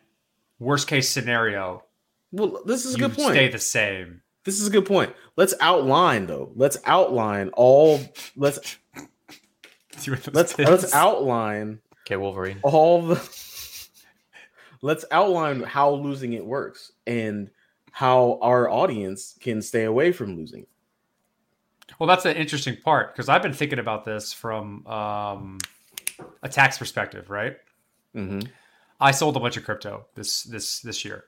worst case scenario,
well. This is a good point.
stay the same.
This is a good point. Let's outline though. Let's outline all. Let's
See what those
let's
kids-
let's outline
Okay, Wolverine.
all the. let's outline how losing it works and how our audience can stay away from losing. it.
Well, that's an interesting part because I've been thinking about this from um, a tax perspective, right?
Mm-hmm.
I sold a bunch of crypto this this this year.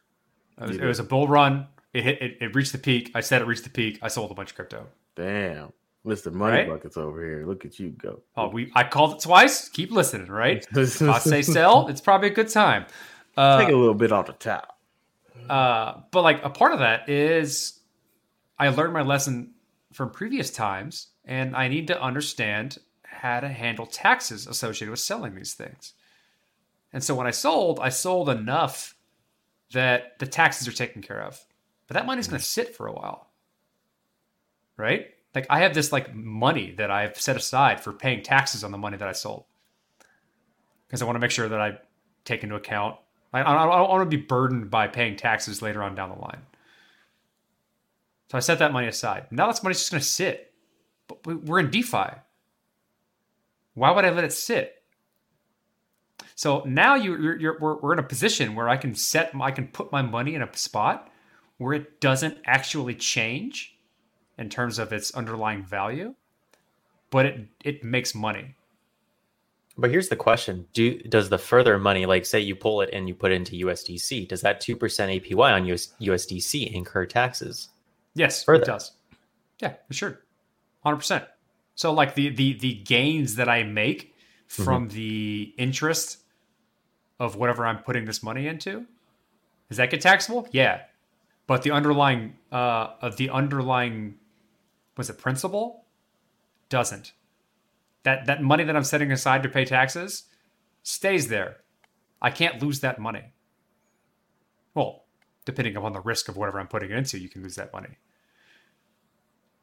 It was, it was a bull run. It hit. It, it reached the peak. I said it reached the peak. I sold a bunch of crypto.
Damn, Mister Money
Right?
Buckets over here. Look at you go.
Oh, we. I called it twice. Keep listening, right? If I say sell, it's probably a good time. Uh,
Take a little bit off the top.
Uh, but like a part of that is I learned my lesson from previous times, and I need to understand how to handle taxes associated with selling these things. And so when I sold, I sold enough that the taxes are taken care of. But that money's going to sit for a while. Right? Like I have this like money that I've set aside for paying taxes on the money that I sold. Because I want to make sure that I take into account I, I, don't want to be burdened by paying taxes later on down the line. So I set that money aside. Now that money's just going to sit. But we- we're in DeFi. Why would I let it sit? So now you, you're, you're we're, we're in a position where I can set, I can put my money in a spot where it doesn't actually change in terms of its underlying value, but it it makes money.
But here's the question: Do does the further money, like say you pull it and you put it into USDC, does that two percent APY on US, USDC incur taxes?
Yes,
Further.
it does. Yeah, for sure, hundred percent. So like the the the gains that I make mm-hmm. from the interest of whatever I'm putting this money into, does that get taxable? Yeah, but the underlying uh of the underlying was it principal doesn't. That that money that I'm setting aside to pay taxes stays there. I can't lose that money. Well, depending upon the risk of whatever I'm putting it into, you can lose that money.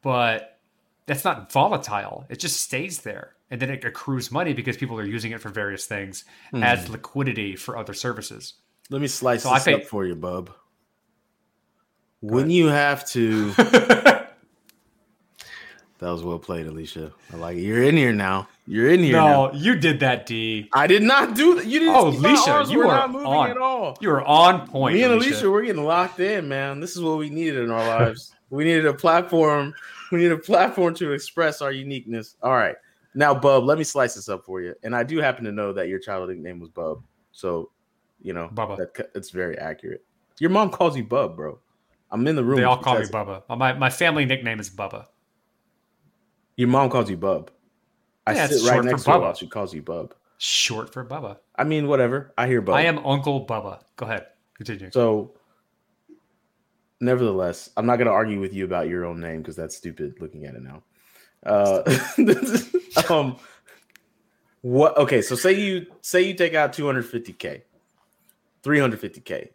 But that's not volatile. It just stays there, and then it accrues money because people are using it for various things as liquidity for other services.
Let me slice
So
this
think-
up for you, bub. When you have to, that was well played, Alicia. I like it. You're in here now. You're in here now.
no, you did that, D.
I did not do that. You didn't.
Oh, Alicia, you
were not moving
on.
at all.
You are on point.
Me and
Alicia.
Alicia, we're getting locked in, man. This is what we needed in our lives. we needed a platform. We need a platform to express our uniqueness. All right. Now, Bub, let me slice this up for you. And I do happen to know that your childhood nickname was Bub. So, you know,
Bubba.
that, it's very accurate. Your mom calls you Bub, bro. I'm in the room.
They all call me. Bubba. My my family nickname is Bubba.
Your mom calls you Bub. I
Yeah,
sit right next to
Bubba.
she calls you Bub.
Short for Bubba.
I mean, whatever. I hear Bub.
I am Uncle Bubba. Go ahead. Continue.
So, nevertheless, I'm not going to argue with you about your own name because that's stupid looking at it now. Uh, um, what? Okay, so say you say you take out 250k, 350k,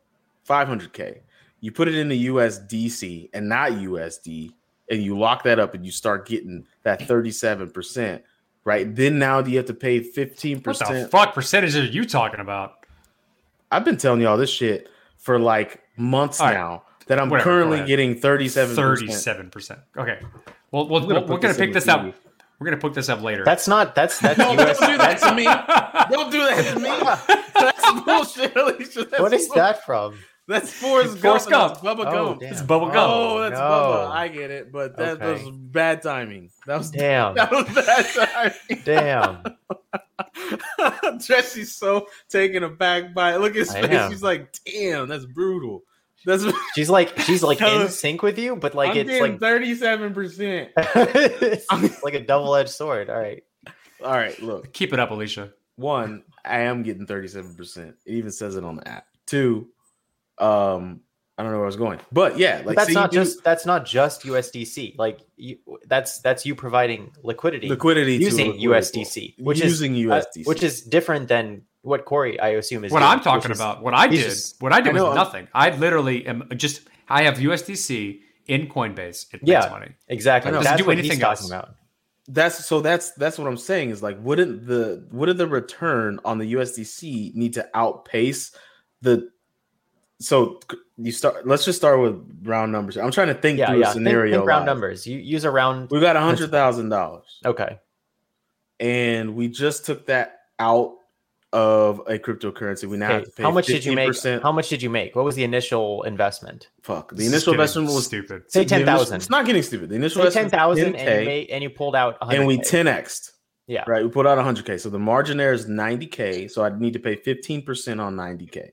500k. You put it in the USDC and not USD, and you lock that up, and you start getting that 37 percent. Right then, now do you have to pay 15%?
what the
percent?
fuck percentage are you talking about?
I've been telling y'all this shit for like months
All right.
now that I'm
Whatever,
currently getting 37
Thirty-seven percent. Okay. Well, we'll,
I'm
we're
gonna
gonna,
this in
pick this up. We're gonna put this up later.
That's not that's that's
No,
US.
don't do that
That's,
to me. Don't do that to me. That's bullshit, Alicia. That's
what is
bull-
that from?
That's Forrest Gump.
Forrest
and that's
Gump.
Bubba
Oh,
Gump.
damn.
it's Bubba Gump.
Oh, that's
No.
Bubba. I get it, but that, that
Okay.
was bad timing. That was
Damn,
that was bad timing.
damn.
Jesse's so taken aback by it. Look at his
I
face.
am.
He's like, "Damn, that's brutal." That's
She's like she's like in sync with you, but like
I'm
it's like
thirty-seven percent.
it's like a double edged sword. All right.
All right, look.
Keep it up, Alicia.
one, I am getting 37%. It even says it on the app. Two, um, I don't know where I was going. But yeah, like
But that's
see,
not
do
just that's not just USDC. Like you, that's that's you providing liquidity,
liquidity
using
liquidity
USDC,
pool.
which
using
is uh,
USDC.
which is different than what Corey I assume is
What
doing,
I'm talking
is-
about, what I did,
just-
what I did
I know,
was
I'm-
nothing. I literally am just. I have USDC in Coinbase. It
Yeah.
makes money.
exactly.
I know.
That's
Doesn't do
what he's
anything
talking
else.
about.
that's so that's that's what I'm saying is like wouldn't the wouldn't the return on the USDC need to outpace the so you start let's just start with round numbers. I'm trying to think
Yeah,
through
yeah.
a scenario.
think round numbers. You use a round.
We got a hundred thousand dollars.
Okay.
and we just took that out of a cryptocurrency. We now have to pay
How much did you make? How much did you make? What was the initial investment?
Fuck. The initial
getting
investment was
stupid.
Say
the initial-
10,000.
It's not getting stupid. The initial
Say
investment
ten and you
10K,
and you pulled out. 100
and we 10x.
Yeah.
Right. We put out 100k. So the margin there is 90k. So I'd need to pay 15% on 90k.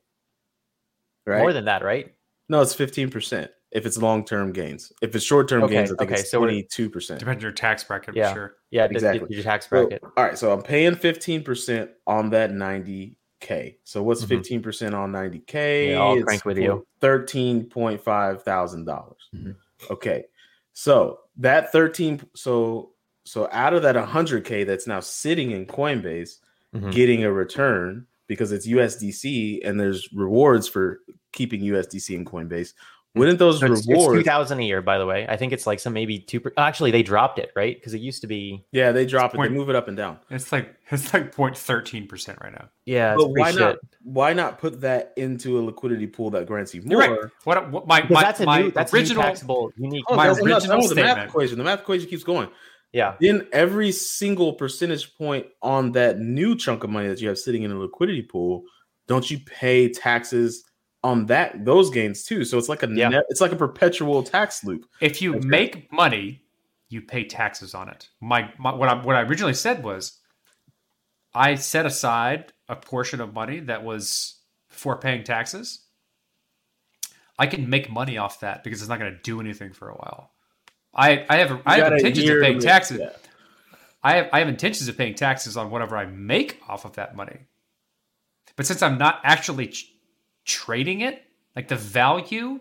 Right.
more than that, right?
no, it's 15% if it's long term gains. If it's short term
Okay,
gains, I think
okay,
it's
so
22%.
Depends on your tax bracket,
Yeah.
for sure.
Yeah,
Exactly.
your tax
So,
bracket.
all right, so I'm paying 15% on that 90k. So what's
Mhm.
15% on 90k?
Yeah, I'll crank with you.
$13.5 thousand.
Mhm.
Okay. So that 13 so so out of that 100k that's now sitting in Coinbase
Mhm.
getting a return because it's USDC and there's rewards for keeping USDC in Coinbase. Hmm. Wouldn't those
So it's, two
rewards
thousand a year, by the way. I think it's like some maybe two. Per- Actually, they dropped it, right? Because it used to be.
Yeah, they drop it. They move it up and down.
It's like it's like 0.13 percent right now.
Yeah,
But
pretty
why not? Why not put that into a liquidity pool that grants you
You're
more?
right. What, what my my,
that's a
my
new. That's a new
original
taxable unique.
Oh,
My
that's- I'm not
original
done with the math equation. The math equation keeps going.
Yeah.
Then every single percentage point on that new chunk of money that you have sitting in a liquidity pool, don't you pay taxes on that those gains too? So it's like a
Yeah.
net, it's like a perpetual tax loop.
if you
That's right.
make money, you pay taxes on it. My, my what I what I originally said was I set aside a portion of money that was for paying taxes. I can make money off that because it's not going to do anything for a while. I I have I have intentions of paying taxes.
yeah.
I have I have intentions of paying taxes on whatever I make off of that money. But since I'm not actually ch- trading it, like the value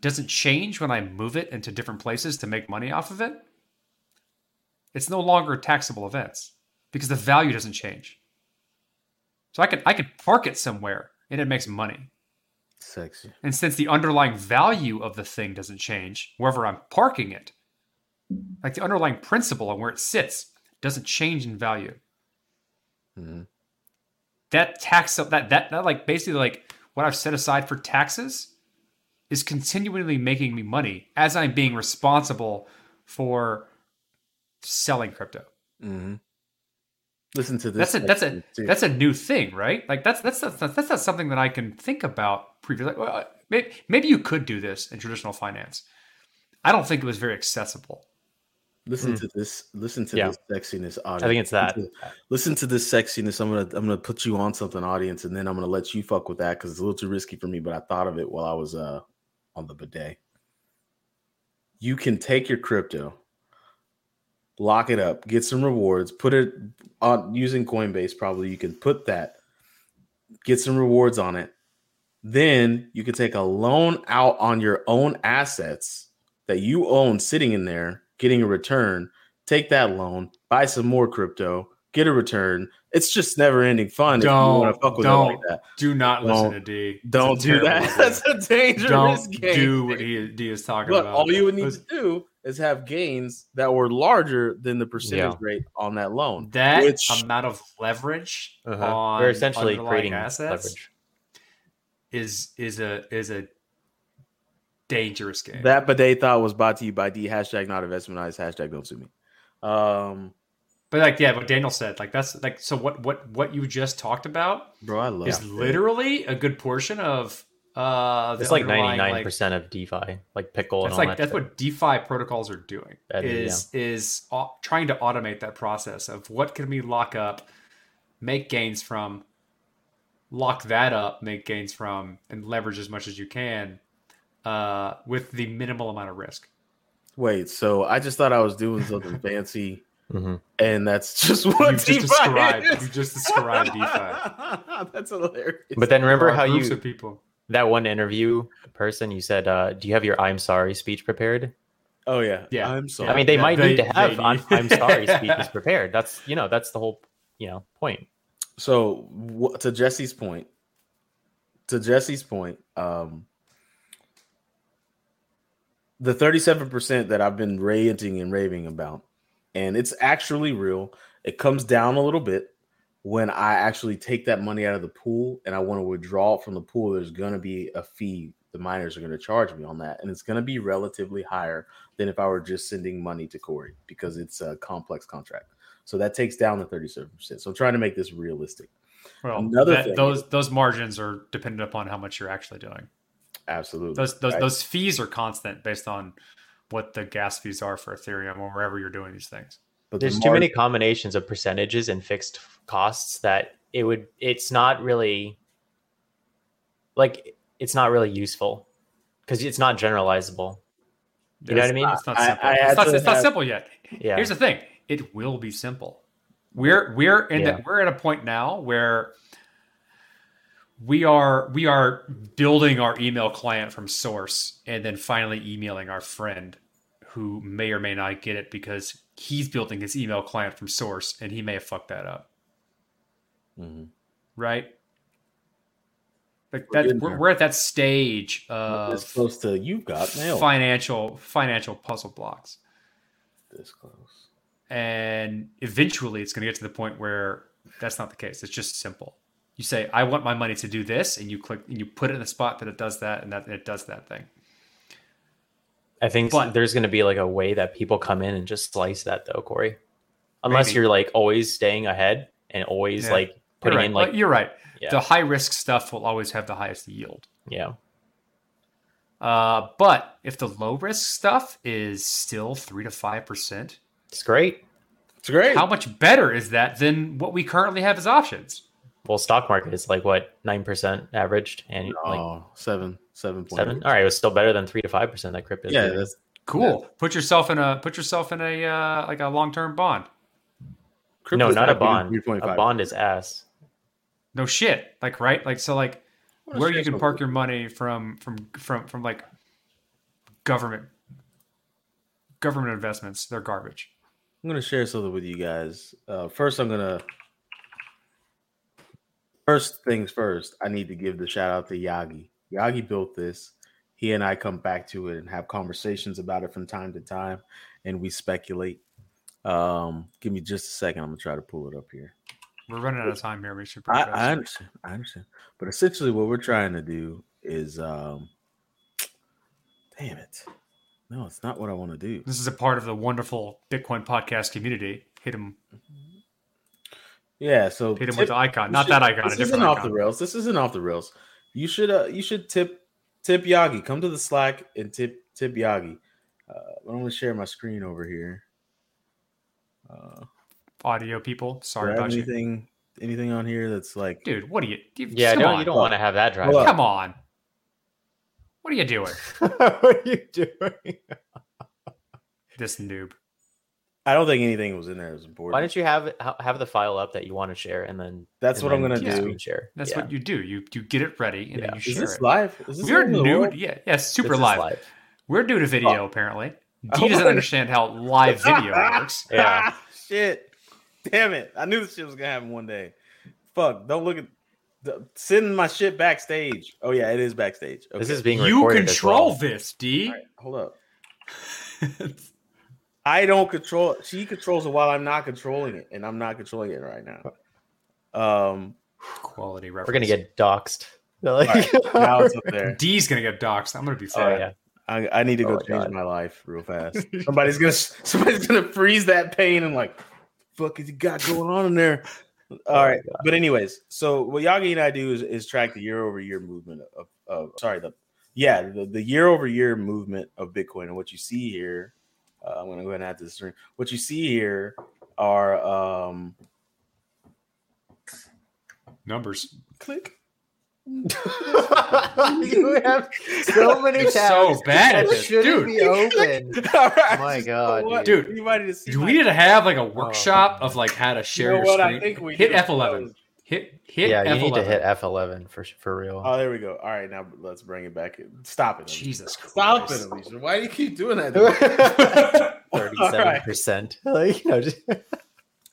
doesn't change when I move it into different places to make money off of it, it's no longer taxable events because the value doesn't change. So I could I could park it somewhere and it makes money.
Sexy.
And since the underlying value of the thing doesn't change wherever I'm parking it, like the underlying principle and where it sits doesn't change in value.
Mhm.
That tax up that that that like basically like what I've set aside for taxes is continually making me money as I'm being responsible for selling crypto.
Mhm. Listen to this.
That's a that's a
too.
that's a new thing, right? Like that's that's that's, that's not something that I can think about previously. Like, well, maybe, maybe you could do this in traditional finance. I don't think it was very accessible.
Listen
Mm.
to this. Listen to
Yeah.
this sexiness. Audience.
I think it's that.
Listen to, listen to this sexiness. I'm gonna I'm gonna put you on something, audience, and then I'm gonna let you fuck with that because it's a little too risky for me. But I thought of it while I was uh on the bidet. You can take your crypto, lock it up, get some rewards, put it on using Coinbase. Probably you can put that, get some rewards on it. Then you can take a loan out on your own assets that you own sitting in there, getting a return. Take that loan, buy some more crypto, get a return. It's just never ending fun if you want to
Don't-
fuck with it like
don't
that.
Do not
listen
listen
to
D.
Don't do that. That's a dangerous
Don't
game.
do what he, D is talking about.
all you would need to do is have gains that were larger than the percentage
Yeah.
rate on that loan.
that
which-
amount of leverage
Uh-huh.
on
We're essentially creating
assets
leverage.
is is a is a dangerous game.
That bidet thought was brought to you by D hashtag not investmentized hashtag don't sue me. Um,
but like yeah, what Daniel said, like that's like so what what what you just talked about
bro, I love
is
it.
literally a good portion of uh
It's like ninety nine percent of DeFi, like pickle and
That's
all
like
that.
that's
shit.
what DeFi protocols are doing.
That
Is
is,
is au- trying to automate that process of what can we lock up, make gains from, lock that up, make gains from, and leverage as much as you can, uh, with the minimal amount of risk.
Wait, so I just thought I was doing something fancy,
Mhm.
and that's just what
You just
DeFi
described.
is.
You just described DeFi.
that's hilarious.
But then remember how you
of people.
That one interview person you said, uh, "Do you have your I'm sorry speech prepared?"
oh yeah,
Yeah.
I'm sorry.
I mean, they
Yeah,
might
they-
need to have
they
I'm,
need-
I'm sorry speeches prepared. That's you know that's the whole you know point.
So wh- to Jesse's point, to Jesse's point, um, the thirty-seven percent that I've been ranting and raving about, and it's actually real. It comes down a little bit when I actually take that money out of the pool and I want to withdraw it from the pool. There's going to be a fee the miners are going to charge me on that, and it's going to be relatively higher than if I were just sending money to Corey because it's a complex contract. So that takes down the 37%. So I'm trying to make this realistic.
Well,
Another
that-
thing-
those those margins are dependent upon how much you're actually doing.
Absolutely.
Those those
Right.
those fees are constant based on what the gas fees are for Ethereum or wherever you're doing these things.
But the
There's too many combinations of percentages and fixed costs that it would. It's not really like it's not really useful because it's not generalizable. You know what I mean?
It's not simple.
I
it's not,
actually
it's not simple yet.
Yeah.
Here's the thing: it will be simple. We're we're in
Yeah.
the, we're at a point now where we are we are building our email client from source and then finally emailing our friend who may or may not get it because he's building his email client from source and he may have fucked that up.
Mhm.
Right? Like
We're
that, we're, we're at that stage
This close to you've got mail.
financial financial puzzle blocks.
This close.
and eventually it's going to get to the point where that's not the case it's just simple you say i want my money to do this and you click and you put it in the spot that it does that and that and it does that thing
I think
But-
there's going to be like a way that people come in and just slice that though, Corey. Unless
Maybe.
you're like always staying ahead and always
Yeah.
like putting
right.
in like
Well, you're right
yeah,
the high risk stuff will always have the highest yield
yeah.
uh, but if the low risk stuff is still 3 to 5%
It's great.
It's great.
how much better is that than what we currently have as options
Well, stock market is like what nine percent averaged and like
oh, seven, seven point
seven. All right, it was still better than three to five percent that crypto. is
Yeah,
doing.
that's
cool put yourself in a put yourself in a uh, like a long-term bond
no, not a bond. A bond is ass.
no shit like right like so like where you can park your money from from from from like government government investments they're garbage
I'm gonna share something with you guys. Uh, first, I'm gonna first things first. I need to give the shout out to Yagi. Yagi built this. he and I come back to it and have conversations about it from time to time, and we speculate. Um, give me just a second. I'm gonna try to pull it up here.
We're running out of time here. We should.
I. I understand. I understand. But essentially, what we're trying to do is, um, damn it, no, it's not what I want to do.
This is a part of the wonderful Bitcoin podcast community. Hit him,
Yeah, so
hit him
tip-
with the icon. Not
should-
that icon. A
This isn't off the rails. This isn't off the rails. You should, uh, you should tip, tip Yagi. Come to the Slack and tip, tip Yagi. Uh, I'm gonna share my screen over here. Uh,
Audio people. Sorry
do I have
about you,
anything, anything on here that's like,
dude. What are you? you
Yeah,
come
don't,
on.
you don't want to have that drive.
Hold.
Come on. What are you doing,
what are you doing?
this noob?
I don't think anything was in there that was important.
Why don't you have have the file up that you want to share and then
That's
and
what I'm gonna do.
screen share.
That's
Yeah.
what you do. You you get it ready and
Yeah.
then you
Is
share
this
it.
live? Is this
We're
over the world?
nude. Yeah, yeah, super
This is
live. We're doing a video oh. apparently.
Oh
D doesn't understand how live video works.
Yeah.
shit. Damn it. I knew this shit was gonna happen one day. Fuck. Don't look at the, send my shit backstage. Oh yeah, it is backstage.
This is being
You
recorded as
control
well.
this, D.
All right, hold up. I don't control it. She controls it while I'm not controlling it, and I'm not controlling it right now. Um
Quality reference.
We're gonna get doxxed. Like-
all right, now it's up there.
D's gonna get doxxed. I'm gonna be
oh yeah.
I, I need to go
Oh
change
God.
my life real fast. Somebody's gonna somebody's gonna freeze that pain and like, fuck is you got going on in there? All
Oh my
right, but anyways, so what Yagi and I do is, is track the year over year movement of, of sorry the yeah the, the year over year movement of Bitcoin and what you see here. Uh, I'm gonna go ahead and add this the screen. What you see here are um
Numbers.
click.
you have so many
You're
tabs.
so bad at
that
this,
shouldn't
dude.
be open.
All right,
My God,
what-
dude.
Anybody to see
Do we need to have like a workshop of like how to share
You know
your
what? I
screen?
think we
hit. F11. Hit hit
yeah,
F11.
you need to hit F11 for for real.
Oh, there we go. All right, now let's bring it back. Stop it. Alicia.
Jesus Christ.
Stop it, Alicia. Why do you keep doing that? to me?
Thirty-seven percent. Like you know, just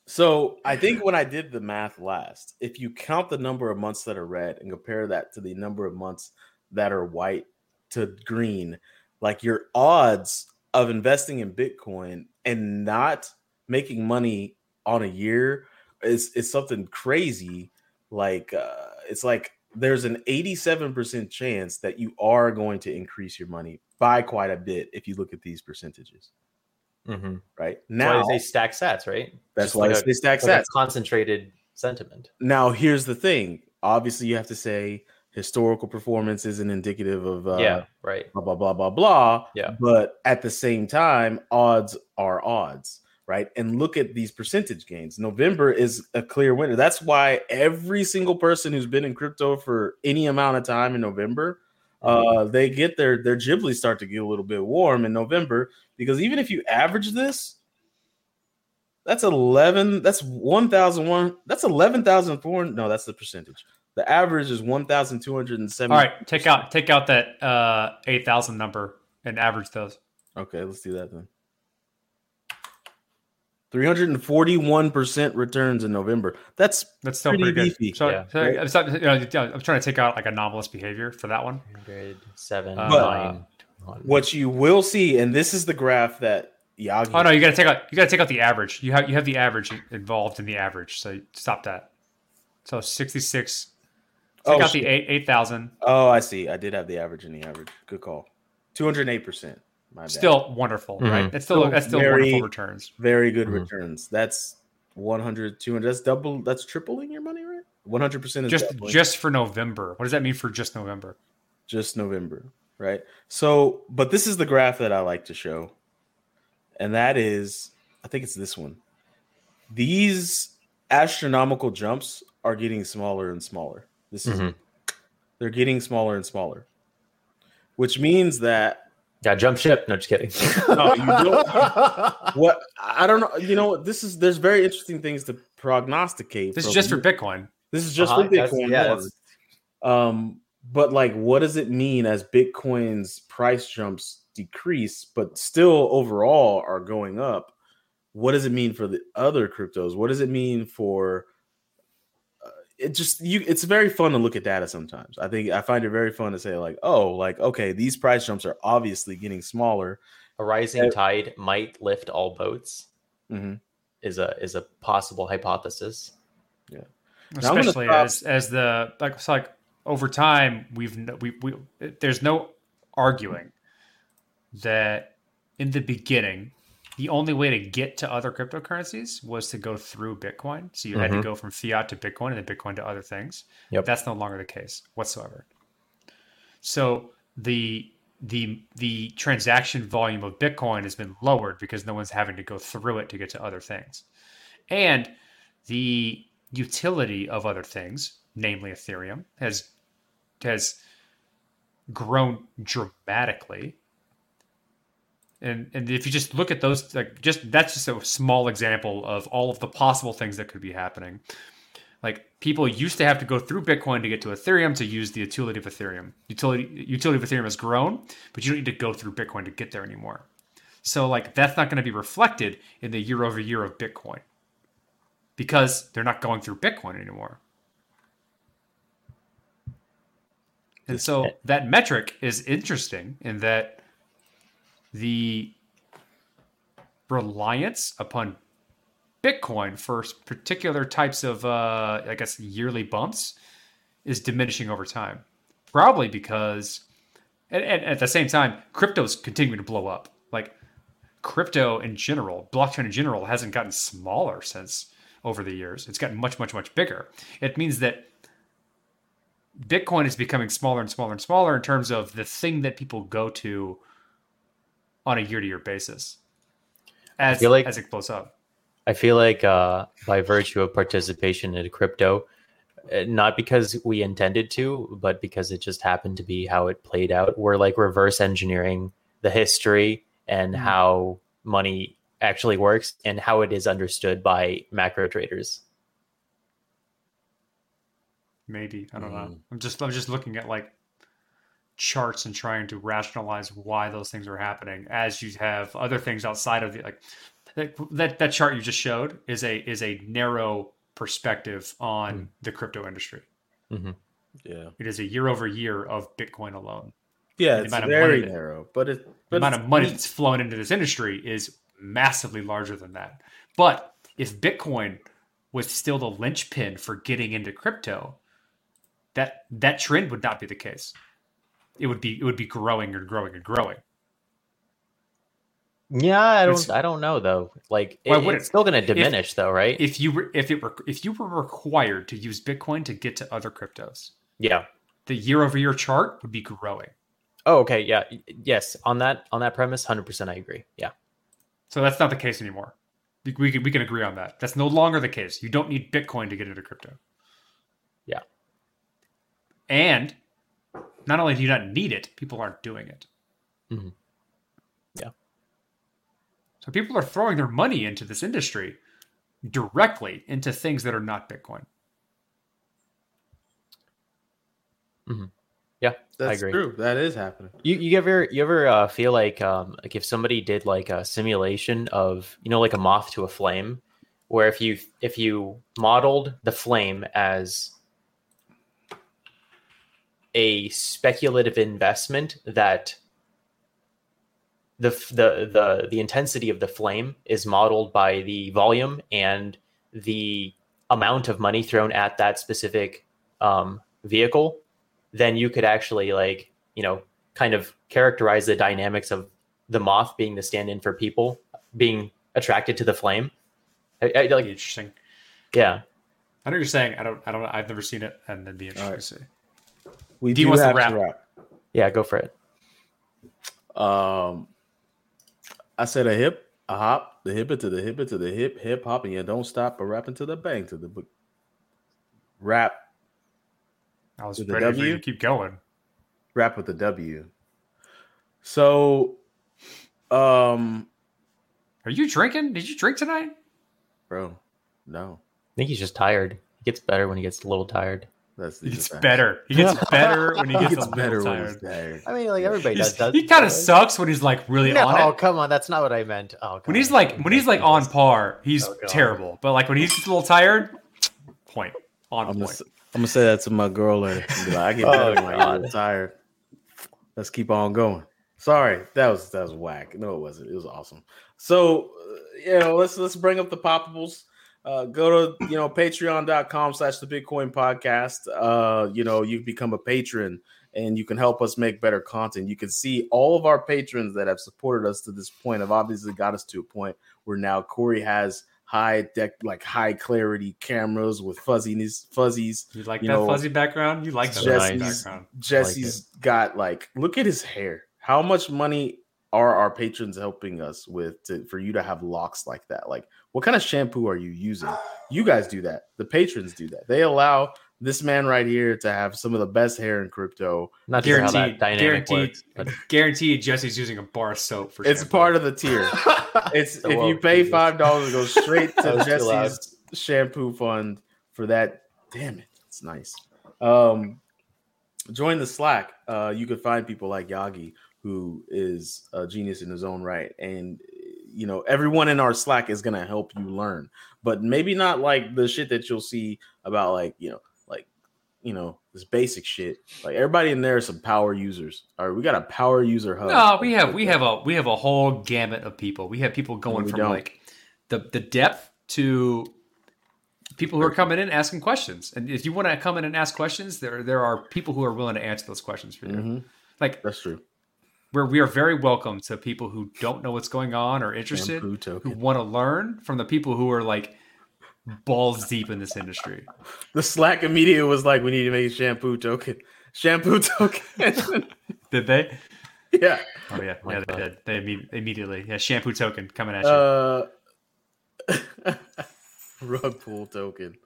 so I think when I did the math last, if you count the number of months that are red and compare that to the number of months that are white to green, like your odds of investing in Bitcoin and not making money on a year is is something crazy. Like uh, it's like there's an 87% chance that you are going to increase your money by quite a bit if you look at these percentages.
Mhm.
Right now,
they stack sats, right?
that's
Just
why
like
they
a-
stack
like
sats.
concentrated sentiment.
Now, here's the thing. Obviously, you have to say historical performance isn't indicative of uh,
yeah, right.
blah blah blah blah blah.
Yeah.
But at the same time, odds are odds, right? And look at these percentage gains. November is a clear winner. That's why every single person who's been in crypto for any amount of time in November, uh, they get their their giblies start to get a little bit warm in November because even if you average this, that's eleven. That's one thousand one. That's eleven thousand four. No, that's the percentage. The average is one thousand two hundred and seventy.
All right, take out take out that uh, eight thousand number and average those.
Okay, let's do that then. 341% returns in November. That's
That's still
Pretty
pretty,
beefy.
good. So,
Yeah.
so
Right.
I'm, sorry, you know, I'm trying to take out like anomalous behavior for that one.
107,
Uh,
nine, one.
what you will see, and this is the graph that Yagi.
Oh no, you got to take out you got to take out the average. You have you have the average involved in the average. So stop that. So 66. Take
Oh,
out
shit.
the eight eight thousand.
Oh, I see. I did have the average in the average. Good call. 208%. My bad.
Still wonderful,
Mhm.
right? That's still
Still
that's still
very-
wonderful returns.
very good
Mhm.
returns. That's 100, 200. That's double. That's tripling your money, right? 100%
Just
doubling.
just for November. What does that mean for just November?
just November, right? So, but this is the graph that I like to show, and that is, I think it's this one. These astronomical jumps are getting smaller and smaller. This is
Mhm.
they're getting smaller and smaller, which means that
Yeah, jump ship. No, just kidding.
No, you don't. what I don't know. You know, what, this is there's very interesting things to prognosticate.
This is just for Bitcoin.
This is just
Uh-huh,
for Bitcoin.
yeah,
yes. Um, but like, what does it mean as Bitcoin's price jumps decrease, but still overall are going up? What does it mean for the other cryptos? What does it mean for it just you it's very fun to look at data sometimes. I think I find it very fun to say like, oh, like okay, these price jumps are obviously getting smaller.
A rising
Yeah.
tide might lift all boats.
hmm
Is a is a possible hypothesis.
Now
especially
stop-
as as the like it's like over time we've no- we we there's no arguing that in the beginning the only way to get to other cryptocurrencies was to go through Bitcoin. So you had to
Mhm.
go from fiat to Bitcoin and then Bitcoin to other things.
Yep.
That's no longer the case whatsoever. So the the the transaction volume of Bitcoin has been lowered because no one's having to go through it to get to other things. And the utility of other things, namely Ethereum, has has grown dramatically. And and if you just look at those, like just that's just a small example of all of the possible things that could be happening. Like people used to have to go through Bitcoin to get to Ethereum to use the utility of Ethereum. Utility utility of Ethereum has grown, but you don't need to go through Bitcoin to get there anymore. So like that's not going to be reflected in the year over year of Bitcoin because they're not going through Bitcoin anymore. And so that metric is interesting in that the reliance upon Bitcoin for particular types of, uh, I guess, yearly bumps is diminishing over time. Probably because, and, and at the same time, crypto's continuing to blow up. Like crypto in general, blockchain in general, hasn't gotten smaller since over the years. It's gotten much, much, much bigger. It means that Bitcoin is becoming smaller and smaller and smaller in terms of the thing that people go to on a year to year basis as,
feel like-
as it blows up.
I feel like uh, by virtue of participation in crypto, uh, not because we intended to, but because it just happened to be how it played out, we're like reverse engineering the history and
Mhm.
how money actually works and how it is understood by macro traders.
Maybe I don't know.
Mm.
I'm just I'm just looking at like charts and trying to rationalize why those things are happening. As you have other things outside of the like that that, that chart you just showed is a is a narrow perspective on
Mm.
the crypto industry.
Yeah,
It is a year over year of Bitcoin alone.
yeah,
The
it's very
money that-
narrow, but it
The amount of money that's flown into this industry is massively larger than that. But if Bitcoin was still the linchpin for getting into crypto, that that trend would not be the case. It would be it would be growing and growing and growing.
Yeah, I don't. I don't know though. Like, it-
would
it's
it?
still going to diminish, though, right?
If you were if it were if you were required to use Bitcoin to get to other cryptos,
yeah.
the year over year chart would be growing.
Oh, okay. Yeah. Yes. On that on that premise, hundred percent, I agree. Yeah.
So that's not the case anymore. We, we can we can agree on that. That's no longer the case. You don't need Bitcoin to get into crypto.
Yeah.
And not only do you not need it, people aren't doing it.
Mhm. Yeah.
So people are throwing their money into this industry directly into things that are not Bitcoin.
Yeah.
That's
agree.
true. That is happening.
You you ever you ever uh, feel like um like if somebody did like a simulation of you know like a moth to a flame, where if you if you modeled the flame as a speculative investment that the the the the intensity of the flame is modeled by the volume and the amount of money thrown at that specific um, vehicle then you could actually like you know kind of characterize the dynamics of the moth being the stand-in for people being attracted to the flame I, I, like
interesting.
yeah
I know you're saying. I don't. I don't. I've never seen it, and it'd be interesting
Alright.
to see.
We
D
do
wants to
have
wrap.
to wrap.
yeah go for it
Um, I said a hip, a hop, the hip it to the hip it to the hip, hip hop, and you don't stop, but rapping to the bang to the book. Rap,
I was
With the
ready for you to keep going.
rap with the W. So, um,
Are you drinking? Did you drink tonight?
bro, no,
i think he's just tired he gets better when he gets a little tired
that's
He
these
gets better. He gets better when he
He
gets,
gets
a
better
little
when
tired.
he's tired.
i mean like everybody
He's-
does does
he kind of sucks when he's like really
no
on it.
Oh, come on that's not what i meant oh
When he's like when he's like on par, he's
Oh,
terrible. But like when he's just a little tired, point. On
I'm gonna,
point.
s- I'm gonna say that to my girl later. Be like, I get
Oh,
better when I get a
God.
little tired. Let's keep on going. Sorry, that was that was whack. No, it wasn't. It was awesome. So, uh, you know, let's let's bring up the poppables. Uh, go to you know patreon.com slash the bitcoin podcast uh you know you become a patron and you can help us make better content you can see all of our patrons that have supported us to this point have obviously got us to a point where now corey has high deck like high clarity cameras with fuzziness fuzzies
You like
you
that
know,
fuzzy background? You like that fuzzy
Jesse's-
background?
Jesse's got like look at his hair. How much money are our patrons helping us with to, for you to have locks like that? Like what kind of shampoo are you using? You guys do that. The patrons do that. They allow this man right here to have some of the best hair in crypto.
Not sure how that
Guaranteed,
dynamic
guaranteed,
works. But
guaranteed. Jesse's using a bar of soap for.
It's
shampoo.
part of the tier. It's
So
if you pay
Jesus.
five dollars, it goes straight to
was too loud.
Jesse's shampoo fund for that. Damn it, it's nice. Um, join the Slack. Uh, you can find people like Yagi, who is a genius in his own right, and you know everyone in our Slack is gonna help you learn, but maybe not like the shit that you'll see about like you know like you know this basic shit. Like everybody in there is some power users. All right, we got a power user hub.
No, we have we have a we have a whole gamut of people. We have people going from
don't.
like the the depth to people who are coming in asking questions. And if you want to come in and ask questions, there there are people who are willing to answer those questions for you.
Mhm,
Like
That's true.
We're we are very welcome to people who don't know what's going on or interested, who want to learn from the people who are like balls deep in this industry.
The Slack media was like, we need to make a shampoo token. Shampoo token.
Did they?
yeah.
Oh yeah,
my
yeah, they did. They imme- immediately yeah, shampoo token coming at you.
Uh, rug pull token.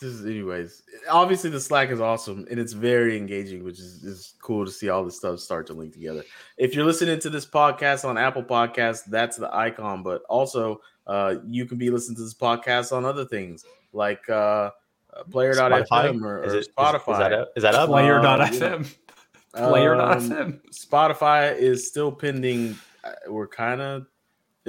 Just anyways, obviously the Slack is awesome and it's very engaging, which is, is cool to see all this stuff start to link together. If you're listening to this podcast on Apple Podcasts, that's the icon, but also uh, you can be listening to this podcast on other things like uh, uh, player.fm or,
Is
or
it- is-
Spotify.
Is, that up? Is that up?
Player.fm.
Um,
Player.fm.
Spotify is still pending. uh, We're kind of in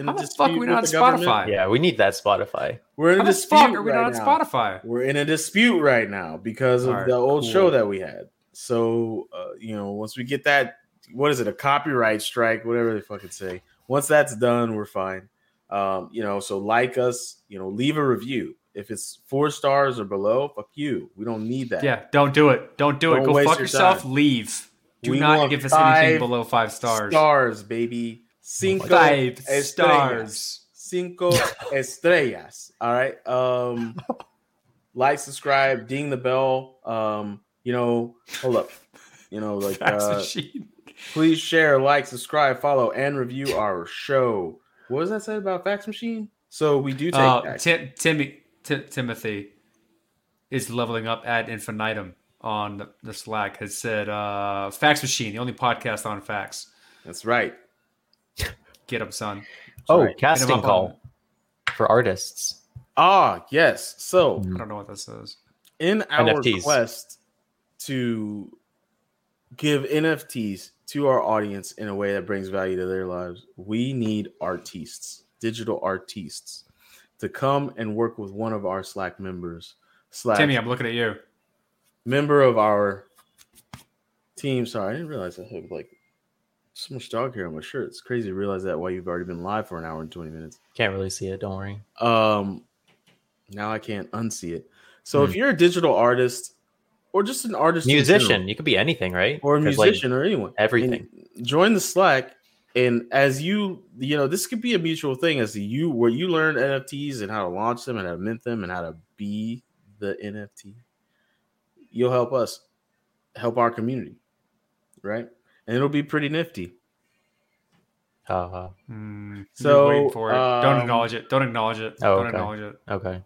How
a
the fuck are we
with
not on
the government.
Spotify?
Yeah, we need that Spotify.
We're in
How
a
the
dispute
fuck are we
right
not on
now.
Spotify?
We're in a dispute right now because of
All right,
the old
cool.
show that we had. So, uh, you know, once we get that, what is it, a copyright strike, whatever they fucking say. Once that's done, we're fine. Um, you know, so like us, you know, leave a review. If it's four stars or below, fuck you. We don't need that.
Yeah, don't do it. Don't do it.
Don't
Go fuck
your
yourself.
time.
Leave. Do
We
not give us anything below five stars.
Stars, baby. Cinco
Five
estrellas.
stars.
Cinco estrellas. All right. Um, like, subscribe, ding the bell. Um, you know, hold up. You know, like uh, please share, like, subscribe, follow, and review our show. What does that say about fax machine? So we do take
Uh. Tim, Timmy, Ti- Timothy is leveling up at infinitum on the, the Slack. Has said uh, Fax Machine, the only podcast on fax.
That's right.
Get him, son.
Oh,
right.
Casting call
on-
for artists.
Ah, yes. So
I don't know what that says.
in our
NFTs.
quest to give NFTs to our audience in a way that brings value to their lives, we need artists, digital artists, to come and work with one of our Slack members. Slack
Timmy, I'm looking at you.
member of our team. Sorry, I didn't realize I had like so much dog hair on my shirt. It's crazy to realize that while you've already been live for an hour and 20 minutes.
Can't really see it. Don't worry.
Um, now I can't unsee it. So
Hmm.
if you're a digital artist or just an artist,
Musician. You could be anything, right?
or a
'Cause, like,
musician or anyone,
everything.
join the Slack. And as you, you know, this could be a mutual thing as you where you learn NFTs and how to launch them and how to mint them and how to be the NFT. You'll help us help our community, right? And it'll be pretty nifty.
uh,
Hmm,
So,
for it.
um,
Don't acknowledge it. Don't acknowledge it.
Oh,
Don't
okay.
acknowledge it.
okay.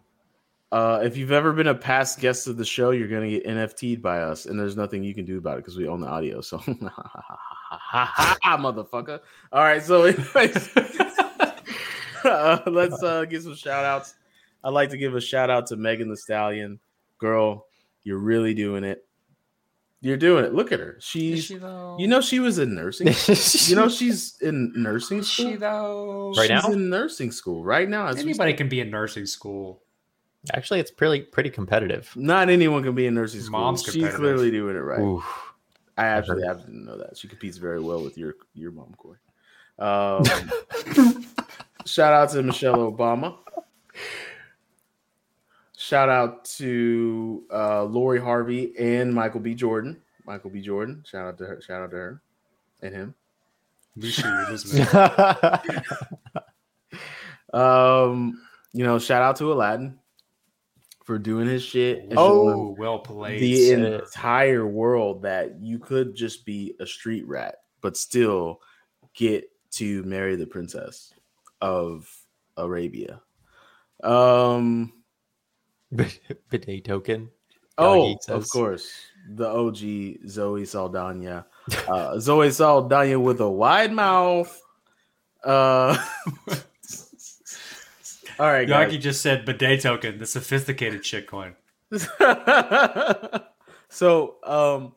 Uh, if you've ever been a past guest of the show, you're gonna get NFT'd by us, and there's nothing you can do about it because we own the audio. So, motherfucker. All right, so anyways, uh, let's uh, give some shout outs. I'd like to give a shout out to Megan Thee Stallion. Girl, you're really doing it. You're doing it. Look at her.
Is
She's,
she though?
you know, she was in nursing. you know, she's in nursing
Is
school.
she though?
Right now.
she's
now?
in nursing school right now. as
Anybody can be in nursing school.
Actually, it's pretty pretty competitive.
Not anyone can be in nursing school.
Mom's
She's clearly doing it right.
Oof.
I actually
heard.
have to know that she competes very well with your your mom, Corey. Um, shout out to Michelle Obama. Shout out to uh, Lori Harvey and Michael B. Jordan. Michael B. Jordan. Shout out to her. Shout out to her and him. Um, you know, shout out to Aladdin for doing his shit.
oh, well played.
the
Sid.
entire world that you could just be a street rat, but still get to marry the princess of Arabia. Um.
Bidet token.
Oh, of course, the OG Zoe Saldana, uh, Zoe Saldana with a wide mouth. Uh. all right, guys.
Just said bidet token, the sophisticated shit coin.
so um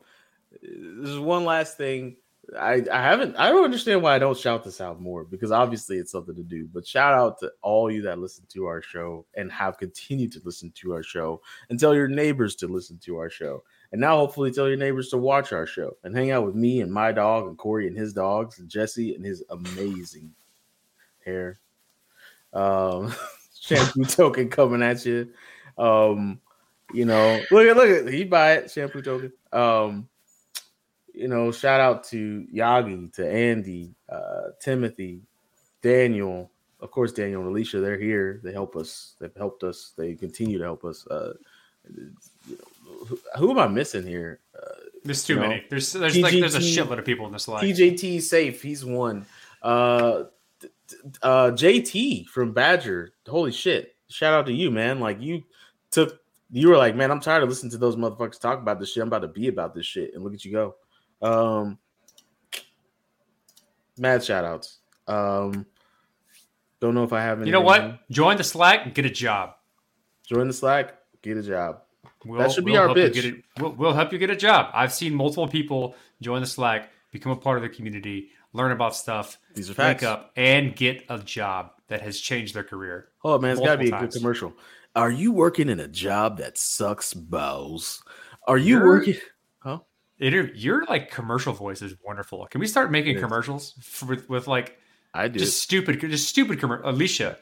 there's one last thing I, I haven't I don't understand why I don't shout this out more because obviously it's something to do. But shout out to all you that listen to our show and have continued to listen to our show and tell your neighbors to listen to our show. And now hopefully tell your neighbors to watch our show and hang out with me and my dog and Corey and his dogs and Jesse and his amazing hair. Um shampoo token coming at you. Um you know, look at look at he buy it, shampoo token. Um, you know, shout out to Yagi, to Andy, uh, Timothy, Daniel, of course, Daniel and Alicia, they're here. They help us. They've helped us. They continue to help us. Uh, you know, who, who am I missing here? Uh,
There's too
You know,
many. There's there's like there's a shitload of people in this line.
TJT safe. He's one. Uh, uh, JT from Badger. Holy shit! Shout out to you, man. Like you took. You were like, man, I'm tired of listening to those motherfuckers talk about this shit. I'm about to be about this shit, and look at you go. Um, mad shout outs. Um, don't know if I have any.
You know what? Join the Slack and get a job.
Join the Slack. Get a job.
We'll,
should be
we'll
our bitch.
It, we'll, we'll help you get a job. I've seen multiple people join the Slack, become a part of the community, learn about stuff,
These are facts.
up, and get a job that has changed their career.
Oh man. It's got to be a
multiple
good commercial. Are you working in a job that sucks balls? Are you
You're-
working?
Inter- your like commercial voice is wonderful. Can we start making
It
commercials f with with like
I do.
just stupid, just stupid commercial? Alicia,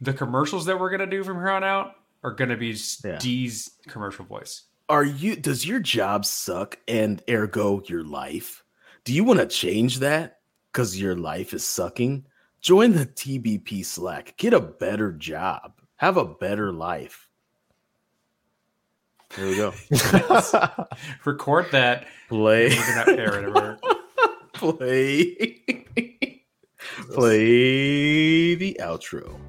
the commercials that we're gonna do from here on out are gonna be
Yeah.
D's commercial voice.
Are you? Does your job suck and ergo your life? Do you want to change that because your life is sucking? Join the TBP Slack. Get a better job. Have a better life. There we go.
Record that.
Play.
We're gonna air it everywhere.
Play. Play the outro.